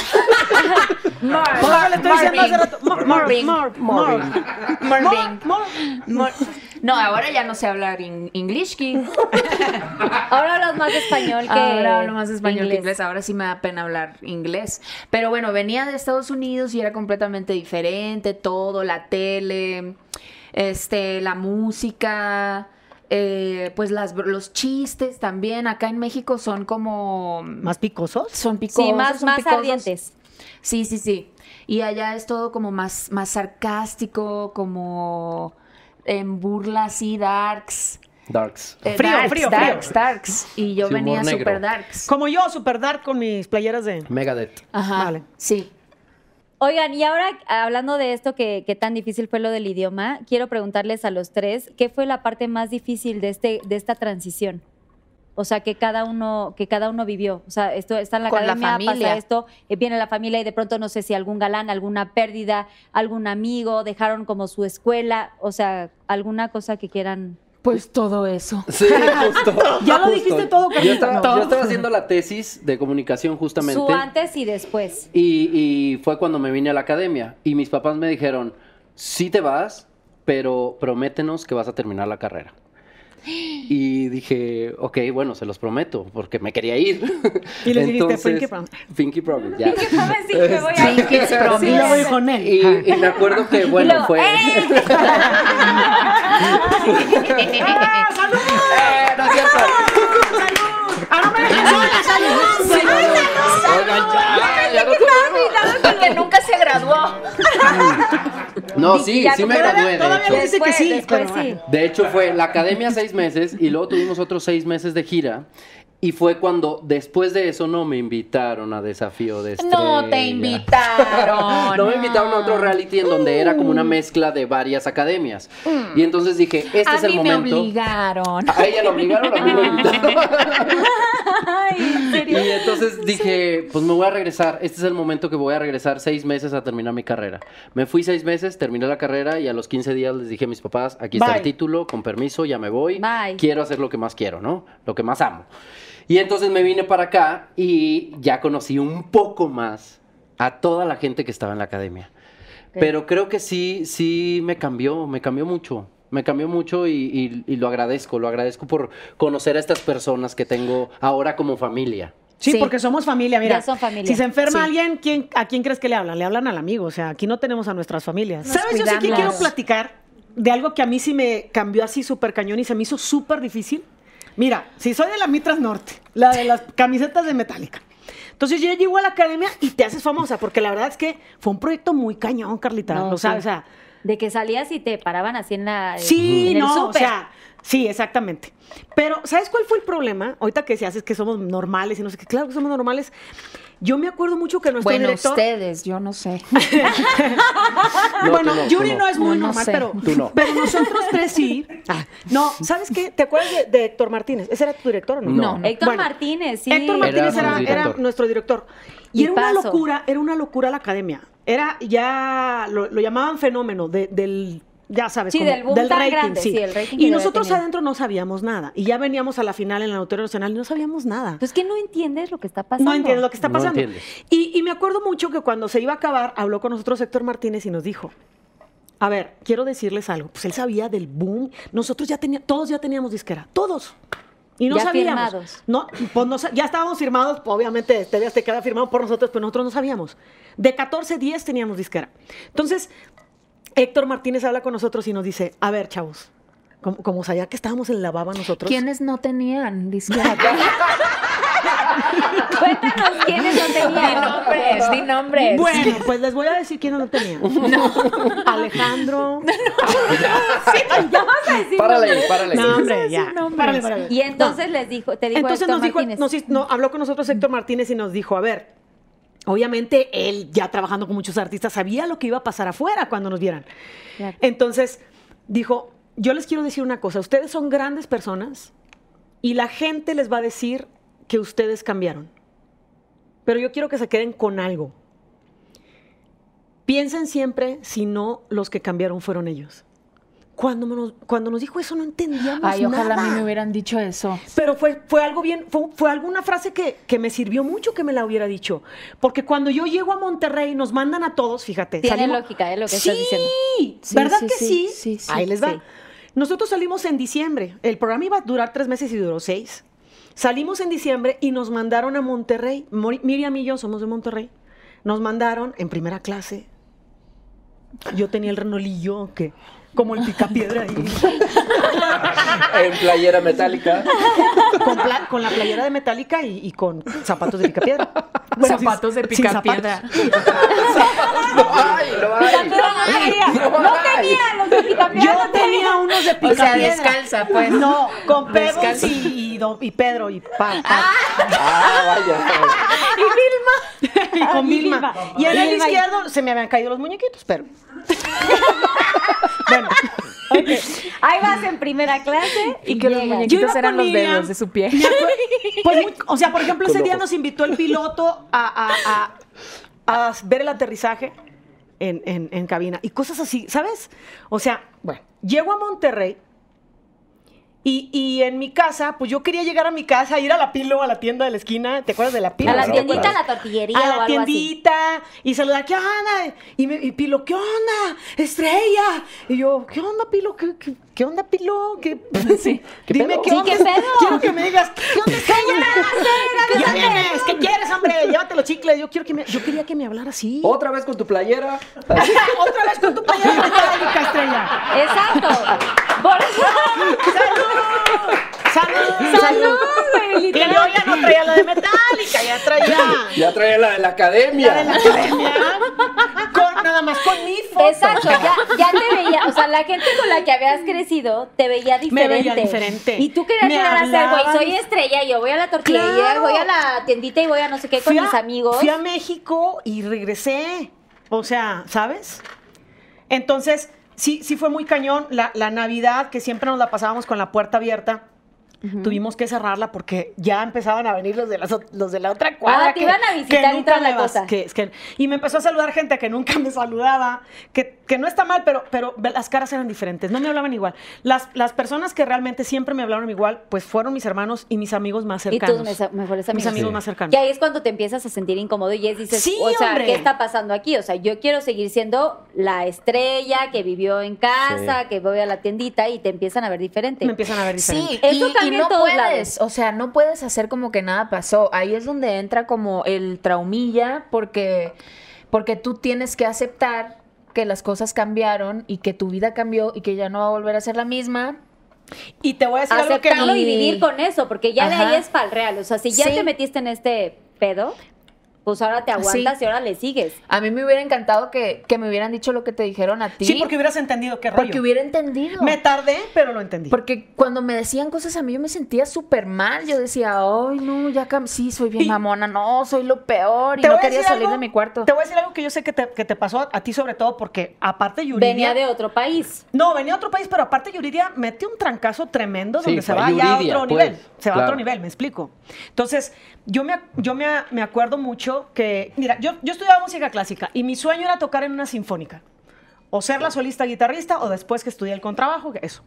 Morb, le estoy diciendo hace rato. Morb. Mor- No, ahora ya no sé hablar in English. [laughs] Ahora hablas más español que Ahora hablo más español que inglés. Ahora sí me da pena hablar inglés. Pero bueno, venía de Estados Unidos y era completamente diferente. Todo, la tele, este, la música, eh, pues las, los chistes también. Acá en México son como... ¿Más picosos? Son picosos. Sí, más, son más picosos. ardientes. Sí, sí, sí. Y allá es todo como más, más sarcástico, como en burlas así, darks. Darks. Eh, Frío, darks, frío, frío. darks, darks. Y yo Sí, venía negro. super darks. Como yo, super dark con mis playeras de. Megadeth. Ajá. Vale. Sí. Oigan, y ahora hablando de esto que, que tan difícil fue lo del idioma, quiero preguntarles a los tres, ¿qué fue la parte más difícil de este de esta transición? O sea, que cada uno que cada uno vivió. O sea, esto está en la Con la academia, familia. pasa esto, eh, viene la familia y de pronto no sé si algún galán, alguna pérdida, algún amigo, dejaron como su escuela, o sea, alguna cosa que quieran. Pues todo eso. Sí, [laughs] justo. Ya lo justo. dijiste todo, Yo estaba, Todo. yo estaba haciendo la tesis de comunicación justamente. Su antes y después. Y, y fue cuando me vine a la academia. Y mis papás me dijeron, sí te vas, pero prométenos que vas a terminar la carrera. Y dije, ok, bueno, se los prometo, porque me quería ir. Y les dijiste, Pinky Promise. Pinky Promise, ya. Sí, me voy a ir. Pinky's Promise. Y luego dijo Nel. Y, y me acuerdo que, bueno, luego, fue... ¡eh! [laughs] [laughs] Eh, no es cierto. Oigan, ya, ya no podemos. Porque nunca se graduó. [laughs] No, sí, sí me gradué, de todavía hecho. dice que sí, después pero- sí. De hecho, fue la academia seis meses y luego tuvimos otros seis meses de gira. Y fue cuando, después de eso, no me invitaron a Desafío de Estrella. No te invitaron. [laughs] No me invitaron a otro reality en donde era como una mezcla de varias academias. Y entonces dije, este Mm. a es el momento. me obligaron. A ella la obligaron, a mí me [laughs] invitaron. Ay, ¿en serio? Y entonces dije, pues me voy a regresar. Este es el momento que voy a regresar seis meses a terminar mi carrera. Me fui seis meses, terminé la carrera y a los 15 días les dije a mis papás, aquí está el título, con permiso, ya me voy. Bye. Quiero hacer lo que más quiero, ¿no? Lo que más amo. Y entonces me vine para acá y ya conocí un poco más a toda la gente que estaba en la academia. Pero creo que sí, sí me cambió, me cambió mucho. Me cambió mucho y, y- y lo agradezco, lo agradezco por conocer a estas personas que tengo ahora como familia. Sí, Sí. porque somos familia, mira. Ya son familia. Si se enferma Sí. alguien, ¿quién, ¿a quién crees que le hablan? Le hablan al amigo, o sea, aquí no tenemos a nuestras familias. Nos ¿Sabes? Yo sí que cuidamos. quiero platicar de algo que a mí sí me cambió así súper cañón y se me hizo súper difícil. Mira, si soy de la Mitras Norte, la de las camisetas de Metallica. Entonces yo llego a la academia y te haces famosa, porque la verdad es que fue un proyecto muy cañón, Carlita. No, lo sabes, sí. o sea, De que salías y te paraban así en la. Sí, en el no, o sea, sí, exactamente. Pero, ¿sabes cuál fue el problema? Ahorita que se hace es que somos normales y no sé qué, claro que somos normales. Yo me acuerdo mucho que nuestro Bueno, director. ustedes, yo no sé. [laughs] No, bueno, no, Yuri no. no. es muy No, no normal, sé. pero, Tú no. pero nosotros tres sí. [laughs] Ah, no, ¿sabes qué? ¿Te acuerdas de, de Héctor Martínez? ¿Ese era tu director o no? No. No. Héctor Bueno, Martínez, sí. Héctor Martínez Era era, nuestro era director. nuestro director. Y, Y era una locura, era una locura la academia. Era ya, lo, lo llamaban fenómeno de- del, ya sabes, Sí, como del boom tan rating, grande, sí. sí, el rating que y nosotros adentro no sabíamos nada. Y ya veníamos a la final en el Auditorio Nacional y no sabíamos nada. Pues que no entiendes lo que está pasando. No entiendes lo que está No pasando. entiendes. y, y me acuerdo mucho que cuando se iba a acabar, habló con nosotros Héctor Martínez y nos dijo, a ver, quiero decirles algo. Pues él sabía del boom. Nosotros ya teníamos, todos ya teníamos disquera, todos. Y no Ya sabíamos. firmados. No, pues no ya estábamos firmados, pues, obviamente TV te queda firmado por nosotros, pero nosotros no sabíamos. De 14, 10 teníamos disquera. Entonces, Héctor Martínez habla con nosotros y nos dice, a ver, chavos, como, como sabía que estábamos en la baba nosotros. ¿Quiénes no tenían disquera? [laughs] Cuéntanos quiénes no di tenían. nombres, di nombres. Bueno, pues les voy a decir quién no lo tenía. Alejandro. Ya vas a decir Párale, nombres. párale. No, hombre, ya. Párale, párale. Y entonces les dijo, te dijo Entonces Héctor nos dijo, Martínez. nos hizo- no, habló con nosotros Héctor Martínez y nos dijo, a ver, obviamente él ya trabajando con muchos artistas sabía lo que iba a pasar afuera cuando nos vieran. Claro. Entonces dijo, yo les quiero decir una cosa, ustedes son grandes personas y la gente les va a decir que ustedes cambiaron. Pero yo quiero que se queden con algo. Piensen siempre si no los que cambiaron fueron ellos. Cuando nos, cuando nos dijo eso no entendíamos Ay, ojalá a mí me hubieran dicho eso. Pero fue, fue algo bien, fue, fue alguna frase que, que me sirvió mucho que me la hubiera dicho. Porque cuando yo llego a Monterrey, nos mandan a todos, fíjate. Tiene lógica, ¿eh? Lo que sí, estás diciendo. Sí, ¿verdad sí, que sí, sí? Ahí les va. Nosotros salimos en diciembre. El programa iba a durar tres meses y duró seis. Salimos en diciembre y nos mandaron a Monterrey. Miriam y yo somos de Monterrey. Nos mandaron en primera clase. Yo tenía el renolillo que como el picapiedra ahí. [laughs] En playera metálica. con, pla- con la playera de Metallica y, y con zapatos de picapiedra. Bueno, sin- Zapatos de sin picapiedra. zapatos. No hay, no hay. No tenía los de Picapiedra, Yo tenía unos de O picapiedra. sea, descalza, pues. No, con Pebbles y, y, do- y Pedro y pa, pa- Ah, vaya. y con y Vilma. Vilma. Y en el Vilma izquierdo se me habían caído los muñequitos, pero. [laughs] bueno. Ahí vas en primera clase [laughs] Y que los muñequitos eran los dedos de su pie. [laughs] pues o sea, por ejemplo, ese día nos invitó el piloto a, a- a- a ver el aterrizaje en, en- en cabina y cosas así, ¿sabes? O sea, bueno, llego a Monterrey y, y en mi casa, pues yo quería llegar a mi casa, ir a la Pilo, a la tienda de la esquina, ¿te acuerdas de la Pilo? A la tiendita, claro. a la tortillería a o la algo así. tiendita y saludar, ¿qué onda? Y, me, y Pilo, ¿qué onda? Estrella. Y yo, ¿qué onda, Pilo? ¿Qué, qué, qué onda, Pilo? ¿Qué, [laughs] [laughs] ¿Qué Dime pedo? qué Sí, onda. ¿qué pedo? Quiero que me digas, ¿qué onda? Ya vienes, ¿qué quieres, hombre? Llévate los chicles. Yo, quiero que me, yo quería que me hablara así. Otra vez con tu playera. [laughs] Otra vez con tu playera metálica, Estrella. Exacto. Por eso. ¡Salud! Salud, güey, Y yo ya no traía la de metálica, ya traía... Ya traía la de la academia. la de la academia. Con nada más con mi foto. Exacto, ya, ya te veía, o sea, la gente con la que habías crecido te veía diferente. Me veía diferente. Y tú querías Me llegar a ser, güey, soy estrella, yo voy a la tortillería, Claro. voy a la tiendita y voy a no sé qué con Fui a- mis amigos. Fui a México y regresé. O sea, ¿sabes? Entonces, sí, sí fue muy cañón. La, la Navidad, que siempre nos la pasábamos con la puerta abierta, tuvimos que cerrarla porque ya empezaban a venir los de, las los de la otra cuadra. Ah, te que- iban a visitar y toda la me vas- cosa. que- es que- y me empezó a saludar gente que nunca me saludaba, que, que no está mal, pero, pero las caras eran diferentes, no me hablaban igual. Las, las personas que realmente siempre me hablaron igual, pues fueron mis hermanos y mis amigos más y cercanos. tus mes- mejores Mis amigos. amigos Sí. más cercanos. Que ahí es cuando te empiezas a sentir incómodo y es dices, Sí, o sea, hombre. ¿qué está pasando aquí? O sea, yo quiero seguir siendo la estrella que vivió en casa, Sí. que voy a la tiendita y te empiezan a ver diferente. Me empiezan a ver diferente. Sí, Eso y, cambia y en no todos puedes, lados. o sea, no puedes hacer como que nada pasó. Ahí es donde entra como el traumilla, porque, porque tú tienes que aceptar que las cosas cambiaron y que tu vida cambió y que ya no va a volver a ser la misma. Y te voy a decir algo que Aceptarlo y vivir con eso, porque ya de Ajá. ahí es para el real. O sea, si ya Sí. te metiste en este pedo, pues ahora te aguantas Sí. y ahora le sigues. A mí me hubiera encantado que, que me hubieran dicho lo que te dijeron a ti. Sí, porque hubieras entendido qué rollo. porque hubiera entendido. Me tardé, pero lo entendí. Porque cuando me decían cosas a mí yo me sentía súper mal. Yo decía, ay, no, ya cam sí, soy bien Y- mamona, no, soy lo peor. Y Te no voy a quería decir salir algo- de mi cuarto. Te voy a decir algo que yo sé que te, que te pasó a, a ti sobre todo porque aparte Yuridia... Venía de otro país. No, venía a otro país, pero aparte Yuridia mete un trancazo tremendo Sí, donde se va ya a otro pues, nivel. Se va a otro nivel, me explico. Entonces, yo me, yo me, me acuerdo mucho que... Mira, yo, yo estudiaba música clásica y mi sueño era tocar en una sinfónica. O ser la solista guitarrista o después que estudié el contrabajo, eso.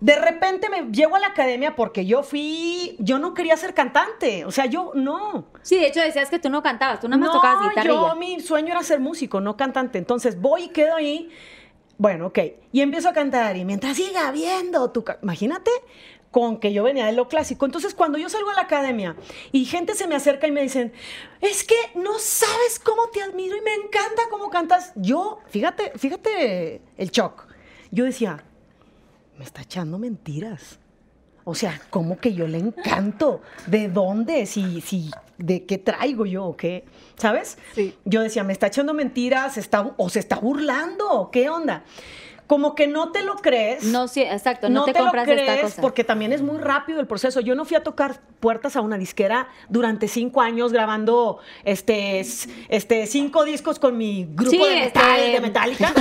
De repente me llego a la academia porque yo fui, yo no quería ser cantante, o sea, yo no. Sí, de hecho decías que tú no cantabas, tú nada más tocabas guitarra. yo mi sueño era ser músico, no cantante. Entonces voy y quedo ahí. Bueno, ok. Y empiezo a cantar y mientras siga viendo tu... Imagínate con que yo venía de lo clásico. Entonces cuando yo salgo a la academia y gente se me acerca y me dicen, es que no sabes cómo te admiro y me encanta cómo cantas. Yo, fíjate, fíjate el shock. Yo decía, me está echando mentiras. O sea, ¿cómo que yo le encanto? ¿De dónde? Si, si, ¿De qué traigo yo? ¿O qué? ¿Sabes? Sí. Yo decía, me está echando mentiras está, o se está burlando. ¿Qué onda? Como que no te lo crees. No, sí, exacto, no, te, lo compras esta crees cosa. porque también es muy rápido el proceso. Yo no fui a tocar puertas a una disquera durante cinco años grabando este, este cinco discos con mi grupo Sí, de metal este- de Metallica.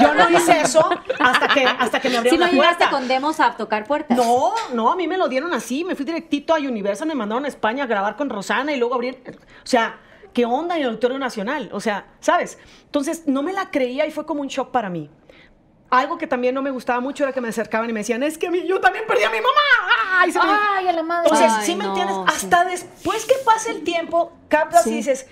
Yo no hice eso hasta que, hasta que me Si abrieron no la llegaste con demos a tocar puertas. No, no, a mí me lo dieron así. Me fui directito a Universal, me mandaron a España a grabar con Rosana y luego abrir. O sea, ¿qué onda en el Auditorio Nacional? O sea, ¿sabes? Entonces, no me la creía y fue como un shock para mí. Algo que también no me gustaba mucho era que me acercaban y me decían, es que mi- yo también perdí a mi mamá. ¡Ay! se me- Ay, a la madre. Entonces, Ay, ¿sí me entiendes? sí. Hasta después que pase el tiempo, captas y Sí. dices,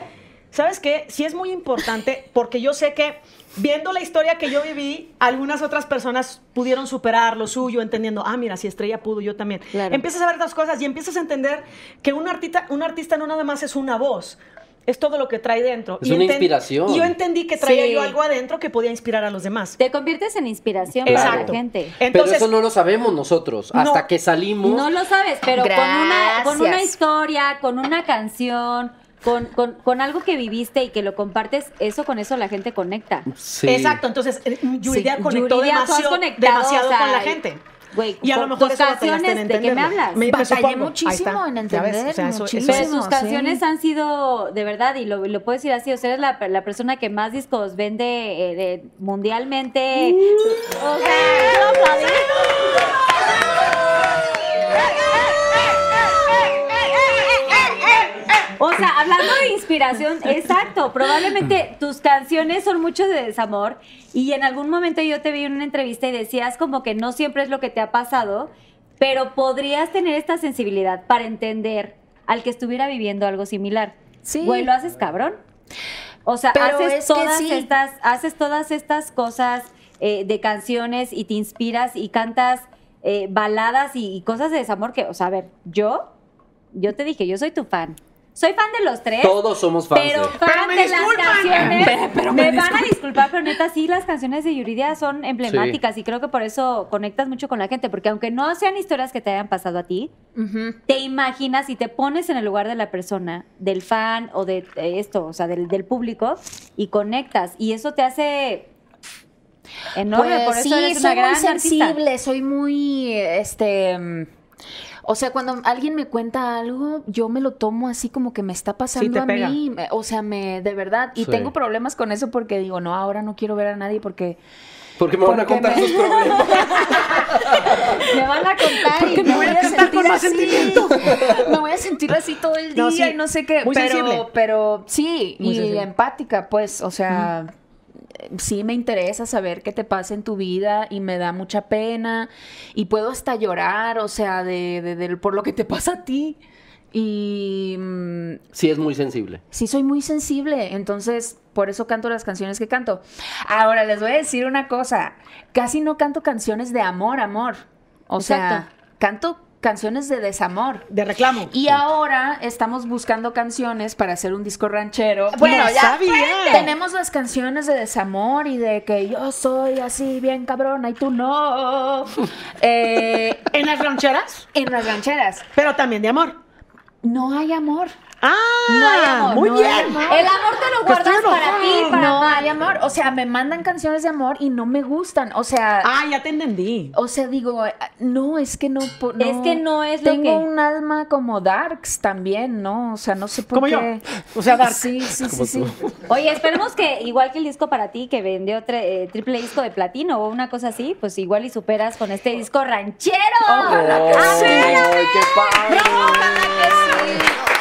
¿sabes qué? Sí es muy importante porque yo sé que viendo la historia que yo viví, algunas otras personas pudieron superar lo suyo, entendiendo, ah, mira, si Estrella pudo, yo también. Claro. Empiezas a ver otras cosas y empiezas a entender que un artista, un artista no nada más es una voz. Es todo lo que trae dentro. Es una enten- inspiración. Y yo entendí que traía Sí. yo algo adentro que podía inspirar a los demás. Te conviertes en inspiración para Exacto. la gente. Pero eso no lo sabemos nosotros. No. Hasta que salimos. No lo sabes, pero con una, con una historia, con una canción, con, con, con algo que viviste y que lo compartes, eso con eso la gente conecta. Sí. Exacto, entonces eh, Yuridia Sí, conectó Yuridia, demasiado, conectado, demasiado o sea, con la gente. Güey, y a lo mejor tus canciones, ¿de qué me hablas? Me- Batallé muchísimo en entender, o sea, eso- eso muchísimo. Pero sus sí. canciones han sido, de verdad, y lo, lo puedo decir así, o sea, eres la, la persona que más discos vende eh, de- mundialmente. O sea. O sea, hablando de inspiración, exacto, probablemente tus canciones son mucho de desamor y en algún momento yo te vi en una entrevista y decías como que no siempre es lo que te ha pasado, pero podrías tener esta sensibilidad para entender al que estuviera viviendo algo similar. Sí. Güey, lo haces cabrón. O sea, Pero haces es todas sí. estas, haces todas estas cosas eh, de canciones y te inspiras y cantas eh, baladas y, y cosas de desamor que, o sea, a ver, yo, yo te dije, yo soy tu fan. Soy fan de los tres. Todos somos fans. Pero de- fan Pero me de las canciones. [laughs] Pero- pero me, me van a disculpar, pero neta, sí, las canciones de Yuridia son emblemáticas y creo que por eso conectas mucho con la gente, porque aunque no sean historias que te hayan pasado a ti, te imaginas y te pones en el lugar de la persona, del fan o de esto, o sea, del, del público, y conectas. Y eso te hace enorme. por Pues eso sí, eres una soy gran muy artista. sensible, soy muy, este, o sea, cuando alguien me cuenta algo, yo me lo tomo así como que me está pasando te a pega. mí, o sea, me, de verdad, y Sí. tengo problemas con eso porque digo, no, ahora no quiero ver a nadie porque Porque me van a contar me- sus [laughs] problemas. me van a contar y Porque me voy a sentir con más así. me voy a sentir así todo el día No, sí, y no sé qué, muy pero, sensible. pero sí, Muy y sensible. empática, pues, o sea, sí me interesa saber qué te pasa en tu vida y me da mucha pena y puedo hasta llorar, o sea, de, por lo que te pasa a ti. Y mm, Sí, es muy sensible. sí soy muy sensible, entonces por eso canto las canciones que canto. Ahora les voy a decir una cosa, casi no canto canciones de amor, amor. O sea, canto canciones de desamor. De reclamo. Y ahora estamos buscando canciones para hacer un disco ranchero. Bueno, No ya sabía. tenemos las canciones de desamor y de que yo soy así bien cabrona y tú no. [laughs] Eh, En las rancheras, en las rancheras pero también de amor. no hay amor. Ah, No hay amor, muy no hay bien. amor. El amor te lo guardas para ti, para no hay amor. O sea, me mandan canciones de amor y no me gustan. O sea, Ah, ya te entendí. o sea, digo, no, es que no. Es que no es lo Tengo que- un alma como darks también, ¿no? O sea, no sé por Como yo. qué. O sea, dark. Sí, sí, sí, sí. Oye, esperemos que igual que el disco para ti, que vendió tre- eh, triple disco de platino o una cosa así, pues igual y superas con este disco ranchero. Ojalá que sí. ¡Ay, qué padre! ¡Ay,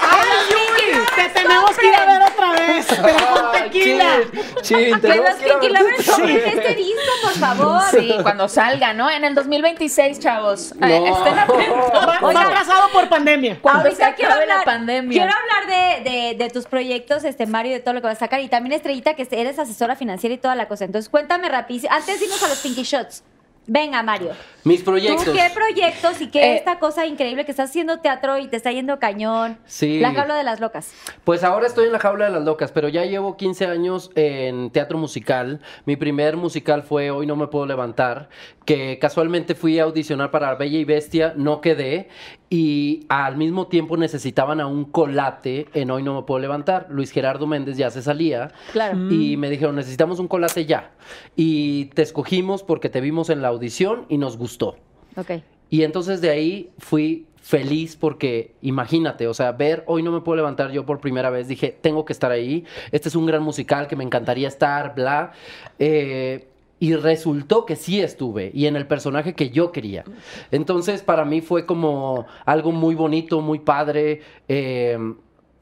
Yuri! Te tenemos que ir a ver otra vez. Pero con tequila. chin, chin, Que tenemos los que ir a Pinky ver- Lovers compren este disco, por favor. Sí, cuando salga, ¿no? En el 2026, chavos. Eh, No. estén atentos. Va atrasado por pandemia. Cuando se Ahorita quiero acabe hablar, la pandemia. quiero hablar de, de- de tus proyectos, este Mario, de todo lo que vas a sacar. Y también Estrellita, que eres asesora financiera y toda la cosa. Entonces, cuéntame rapidísimo. Antes de irnos a los Pinky Shots. Venga, Mario. Mis ¿Tú proyectos. qué proyectos y qué Eh, esta cosa increíble que estás haciendo teatro y te está yendo cañón? Sí. La jaula de las locas. Pues ahora estoy en la jaula de las locas, pero ya llevo 15 años en teatro musical. Mi primer musical fue Hoy no me puedo levantar, que casualmente fui a audicionar para Bella y Bestia, no quedé y al mismo tiempo necesitaban a un colate en Hoy no me puedo levantar. Luis Gerardo Méndez ya se salía. Claro. Y me dijeron, necesitamos un colate ya. Y te escogimos porque te vimos en la audición y nos gustó. Ok. Y entonces de ahí fui feliz porque imagínate, o sea, ver hoy no me puedo levantar yo por primera vez, dije, tengo que estar ahí, este es un gran musical que me encantaría estar, bla. Eh, y resultó que sí estuve y en el personaje que yo quería. Entonces para mí fue como algo muy bonito, muy padre. eh,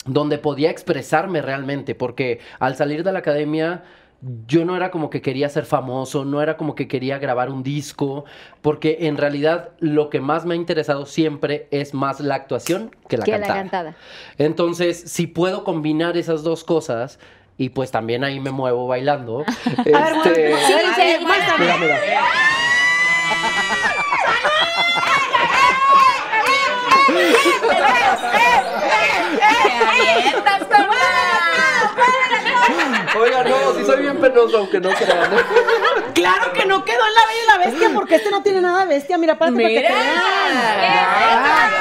donde podía expresarme realmente, porque al salir de la academia yo no era como que quería ser famoso, no era como que quería grabar un disco, porque en realidad lo que más me ha interesado siempre es más la actuación que la Que la cantada. cantada. Entonces, si puedo combinar esas dos cosas, y pues también ahí me muevo bailando. [laughs] A ver, este, sí, sí, mira, mira. Oiga, no, si soy bien penoso, aunque no crean. Claro que no quedó en la bella y la bestia porque este no tiene nada de bestia. Mira, párate para que te Mira. vean.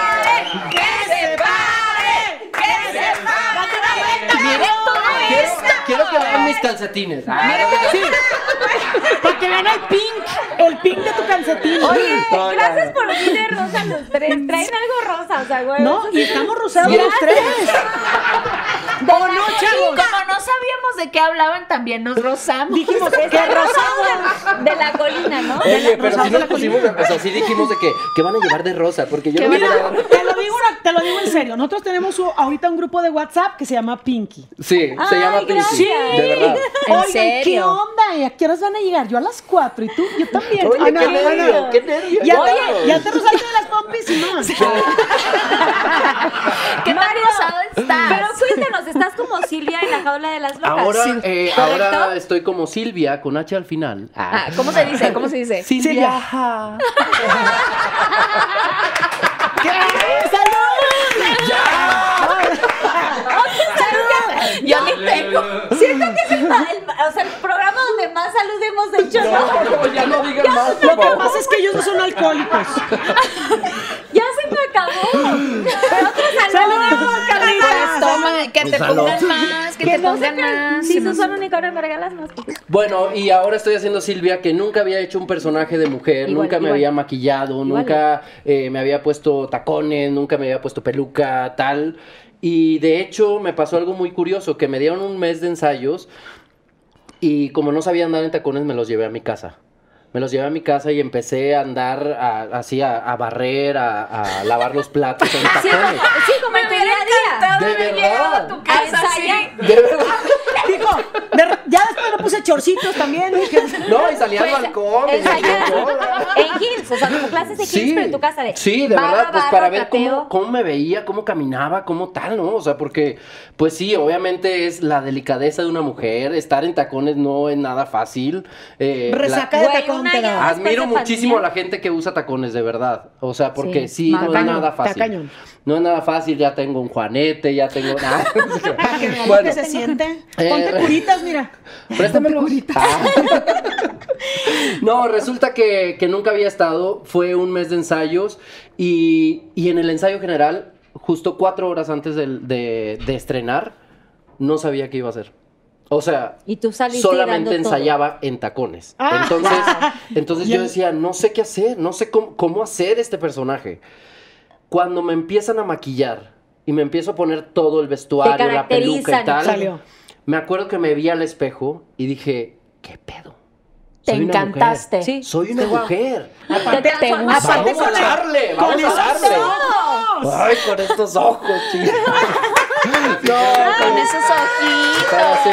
Miren todo Quiero, que vean mis calcetines. Ah, Sí. Para que vean el pink, el pink de tu calcetín. Oye, No, gracias por venir de rosa los tres. Traen algo rosa, o sea, güey. No, y estamos rosados los tres. ¿O no, Y chavos? como no sabíamos de qué hablaban, también nos rozamos. Dijimos que rosado. De la colina, ¿no? Oye, pero Rosado sí de nos la pusimos, o sea, sí dijimos de que, que van a llevar de rosa, porque yo no Mira, te lo digo, una- te lo digo en serio. Nosotros tenemos ahorita un grupo de WhatsApp que se llama Pinky. Sí, se llama Pinky. Gracias. De verdad. ¿En Oigan, ¿qué serio? onda? ¿Y a qué horas van a llegar? Yo a las 4 y tú, yo también. Oye, Ah, no, qué no, no, nervio, no. qué nervio. Ya, Wow. te, ya te rozaste de las pompis y más. [laughs] ¿Qué tan rosado estás? Pero cuéntanos, estás como Silvia en la jaula de las locas. Ahora, eh, ¿Correcto? ahora estoy como Silvia con H al final. Ah, ¿Cómo se dice? ¿Cómo se dice? Silvia. [laughs] ¿Qué? ¡Salud! Siento que es el, o sea, el programa donde más salud hemos hecho. ¿no? No, no, ya no digan más. por Lo que favor. pasa es que ellos no son alcohólicos. [laughs] Ya se me acabó. Pero otro salud. Pues toma, que te salud. pongan más, que, te no pongan más. Si tú sé- unicornio, me regalas más. Bueno, y ahora estoy haciendo Silvia, que nunca había hecho un personaje de mujer, Igual, nunca me igual. había maquillado, nunca eh, me había puesto tacones, nunca me había puesto peluca, tal. Y de hecho me pasó algo muy curioso, que me dieron un mes de ensayos y como no sabía andar en tacones, me los llevé a mi casa. Me los llevé a mi casa y empecé a andar a- así a, a barrer, a, a lavar los platos en [laughs] Sí, como, tacones. sí, como en tu día a día. De verdad. A ensayar. De verdad. Dijo, de- ya después le puse chorcitos también. dije, [laughs] No, y salí al Pues, balcón. ensayar yo- en Hills, o sea, como clases de Hills, pero en tu casa de Sí, de barra, verdad, pues barra, para ver cómo, cómo me veía, cómo caminaba, cómo tal, ¿no? O sea, porque, pues sí, obviamente es la delicadeza de una mujer, estar en tacones no es nada fácil. eh, la- Resaca de tacón te da. Admiro muchísimo a la gente que usa tacones, de verdad. O sea, porque Sí, sí, no es nada fácil. No es nada fácil, ya tengo un juanete, ya tengo nada. [laughs] [laughs] Para que vean Bueno, que se siente. Eh, Ponte curitas, mira. [laughs] Préstamelo. Ah. [laughs] No, resulta que, que nunca había estado. Fue un mes de ensayos y, y en el ensayo general, justo cuatro horas antes del- de, de estrenar, no sabía qué iba a hacer. O sea, Y tú solamente todo. ensayaba en tacones. Ah. Entonces, [laughs] entonces yo decía, no sé qué hacer, no sé cómo, cómo hacer este personaje. Cuando me empiezan a maquillar y me empiezo a poner todo el vestuario, la peluca y tal, Salió. Me acuerdo que me vi al espejo y dije, ¿qué pedo? Te Soy encantaste. Sí. Soy una mujer. Aparte te gusta. Vamos a con la- darle, con vamos a darle. ojos. Ay, con estos ojos, chico. [laughs] No, Con esos ojitos. Pero sí.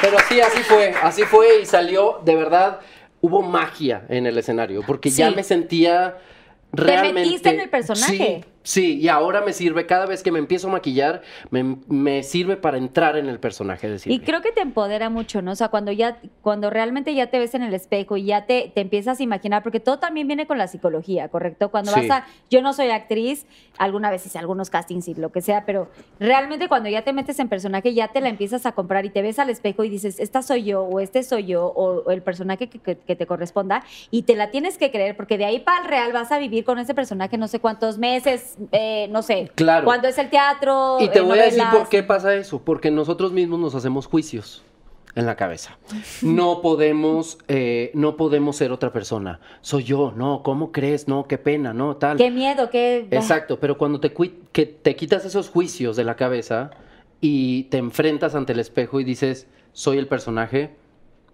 Pero sí, así fue, así fue y salió, de verdad, hubo magia en el escenario, porque ya Sí. me sentía realmente... metiste en el personaje. Sí, sí, y ahora me sirve, cada vez que me empiezo a maquillar, me, me sirve para entrar en el personaje de Y Silvia. creo que te empodera mucho, ¿no? O sea, cuando ya, cuando realmente ya te ves en el espejo y ya te, te empiezas a imaginar, porque todo también viene con la psicología, ¿correcto? Cuando Sí. vas a, yo no soy actriz, alguna vez hice algunos castings y lo que sea, pero realmente cuando ya te metes en personaje, ya te la empiezas a comprar y te ves al espejo y dices, esta soy yo, o este soy yo, o, o el personaje que, que- que te corresponda, y te la tienes que creer, porque de ahí para el real vas a vivir con ese personaje no sé cuántos meses, eh, no sé, Claro. cuando es el teatro. Y te eh, voy a decir por qué pasa eso. Porque nosotros mismos nos hacemos juicios en la cabeza. No podemos, eh, no podemos ser otra persona. Soy yo, no, ¿cómo crees? No, qué pena, no, tal. Qué miedo, qué... Exacto, pero cuando te, cui- que te quitas esos juicios de la cabeza y te enfrentas ante el espejo y dices, soy el personaje,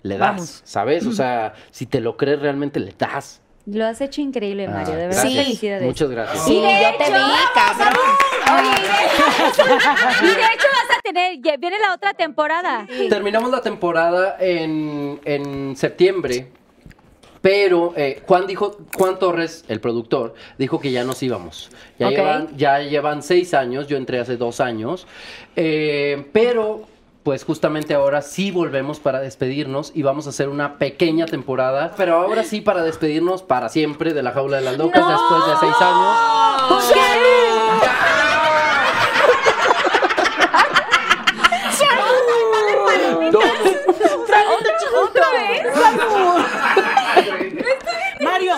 le das, Vamos. ¿sabes? O [laughs] sea, si te lo crees realmente, le das. Lo has hecho increíble, Mario. Ah, de verdad, gracias. felicidades. Muchas gracias. Sí, yo te vi, cabrón. [laughs] Y de hecho vas a tener, viene la otra temporada. Terminamos la temporada en, en septiembre, pero eh, Juan dijo, Juan Torres, el productor, dijo que ya nos íbamos. Ya, llevan, ya llevan seis años, yo entré hace dos años, eh, pero pues justamente ahora sí volvemos para despedirnos y vamos a hacer una pequeña temporada, pero ahora sí para despedirnos para siempre de la jaula de las locas después de seis años. ¿Por qué? [laughs] No, ¿Otra vez? Mario,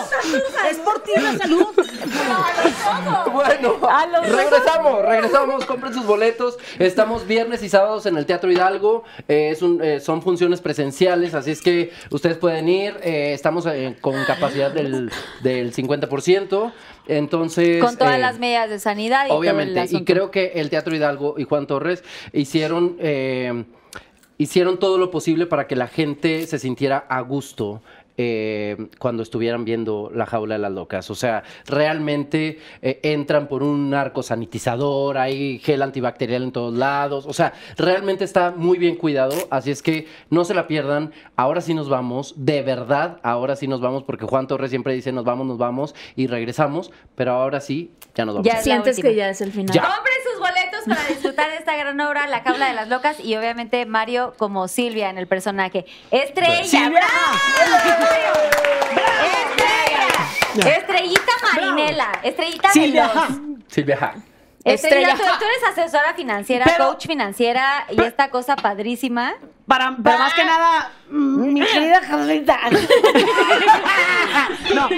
es por ti la salud. [laughs] Bueno, regresamos, regresamos, compren sus boletos. Estamos viernes y sábados en el Teatro Hidalgo. Eh, es un- eh, son funciones presenciales, así es que ustedes pueden ir. Eh, estamos eh, con capacidad del, del 50%. Entonces. Con todas eh, las medidas de sanidad y todo el Obviamente, y creo que el Teatro Hidalgo y Juan Torres hicieron, eh, hicieron todo lo posible para que la gente se sintiera a gusto. Eh, cuando estuvieran viendo la jaula de las locas. O sea, realmente eh, entran por un arco sanitizador, hay gel antibacterial en todos lados. O sea, realmente está muy bien cuidado. Así es que no se la pierdan. Ahora sí nos vamos. De verdad, ahora sí nos vamos. Porque Juan Torres siempre dice nos vamos, nos vamos y regresamos. Pero ahora sí, ya nos vamos. Ya Sientes que ya es el final. Ya. Sus boletos para disfrutar de esta gran obra, La Jaula de las Locas, y obviamente Mario como Silvia en el personaje. ¡Estrella! Silvia. ¡Bravo! ¡Estrella! Estrellita Marinela, estrellita Silvia. veloz. Silvia. Estrella, Estrella. tú, tú eres asesora financiera, Pero- coach financiera y pero- esta cosa padrísima. Para, pero más que nada, mm, mi querida Carlita. [laughs] no.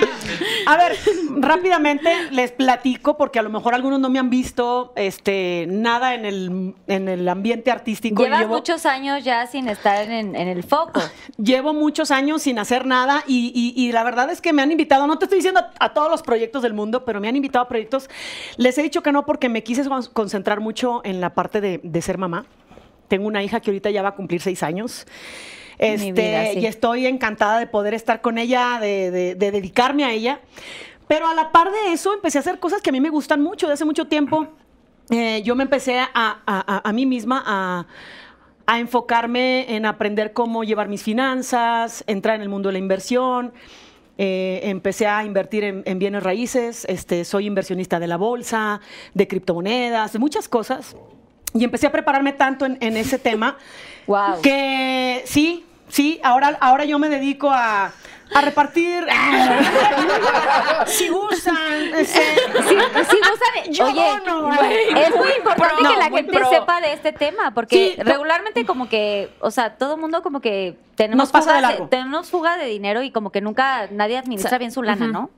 A ver, rápidamente les platico, porque a lo mejor algunos no me han visto este, nada en el, en el ambiente artístico. Llevas Llevo- muchos años ya sin estar en, en el foco. [laughs] Llevo muchos años sin hacer nada y, y- y la verdad es que me han invitado, no te estoy diciendo a, a todos los proyectos del mundo, pero me han invitado a proyectos. Les he dicho que no porque me quise con- concentrar mucho en la parte de, de ser mamá. Tengo una hija que ahorita ya va a cumplir seis años. Este, vida, sí. Y estoy encantada de poder estar con ella, de, de- de dedicarme a ella. Pero a la par de eso, empecé a hacer cosas que a mí me gustan mucho. De hace mucho tiempo, eh, yo me empecé a, a- a- a mí misma a, a enfocarme en aprender cómo llevar mis finanzas, entrar en el mundo de la inversión. Eh, empecé a invertir en, en bienes raíces, este, soy inversionista de la bolsa, de criptomonedas, de muchas cosas. Y empecé a prepararme tanto en, en ese tema [laughs] Wow. que sí, sí, ahora, ahora yo me dedico a, a repartir. [laughs] si gustan, este, Sí, sí, gustan- Yo Oye, es muy importante Pro, que la gente pro. sepa de este tema, porque Sí, regularmente como que, o sea, todo el mundo como que tenemos Nos pasa fuga de tenemos fuga de dinero y como que nunca nadie administra bien su lana, ¿no?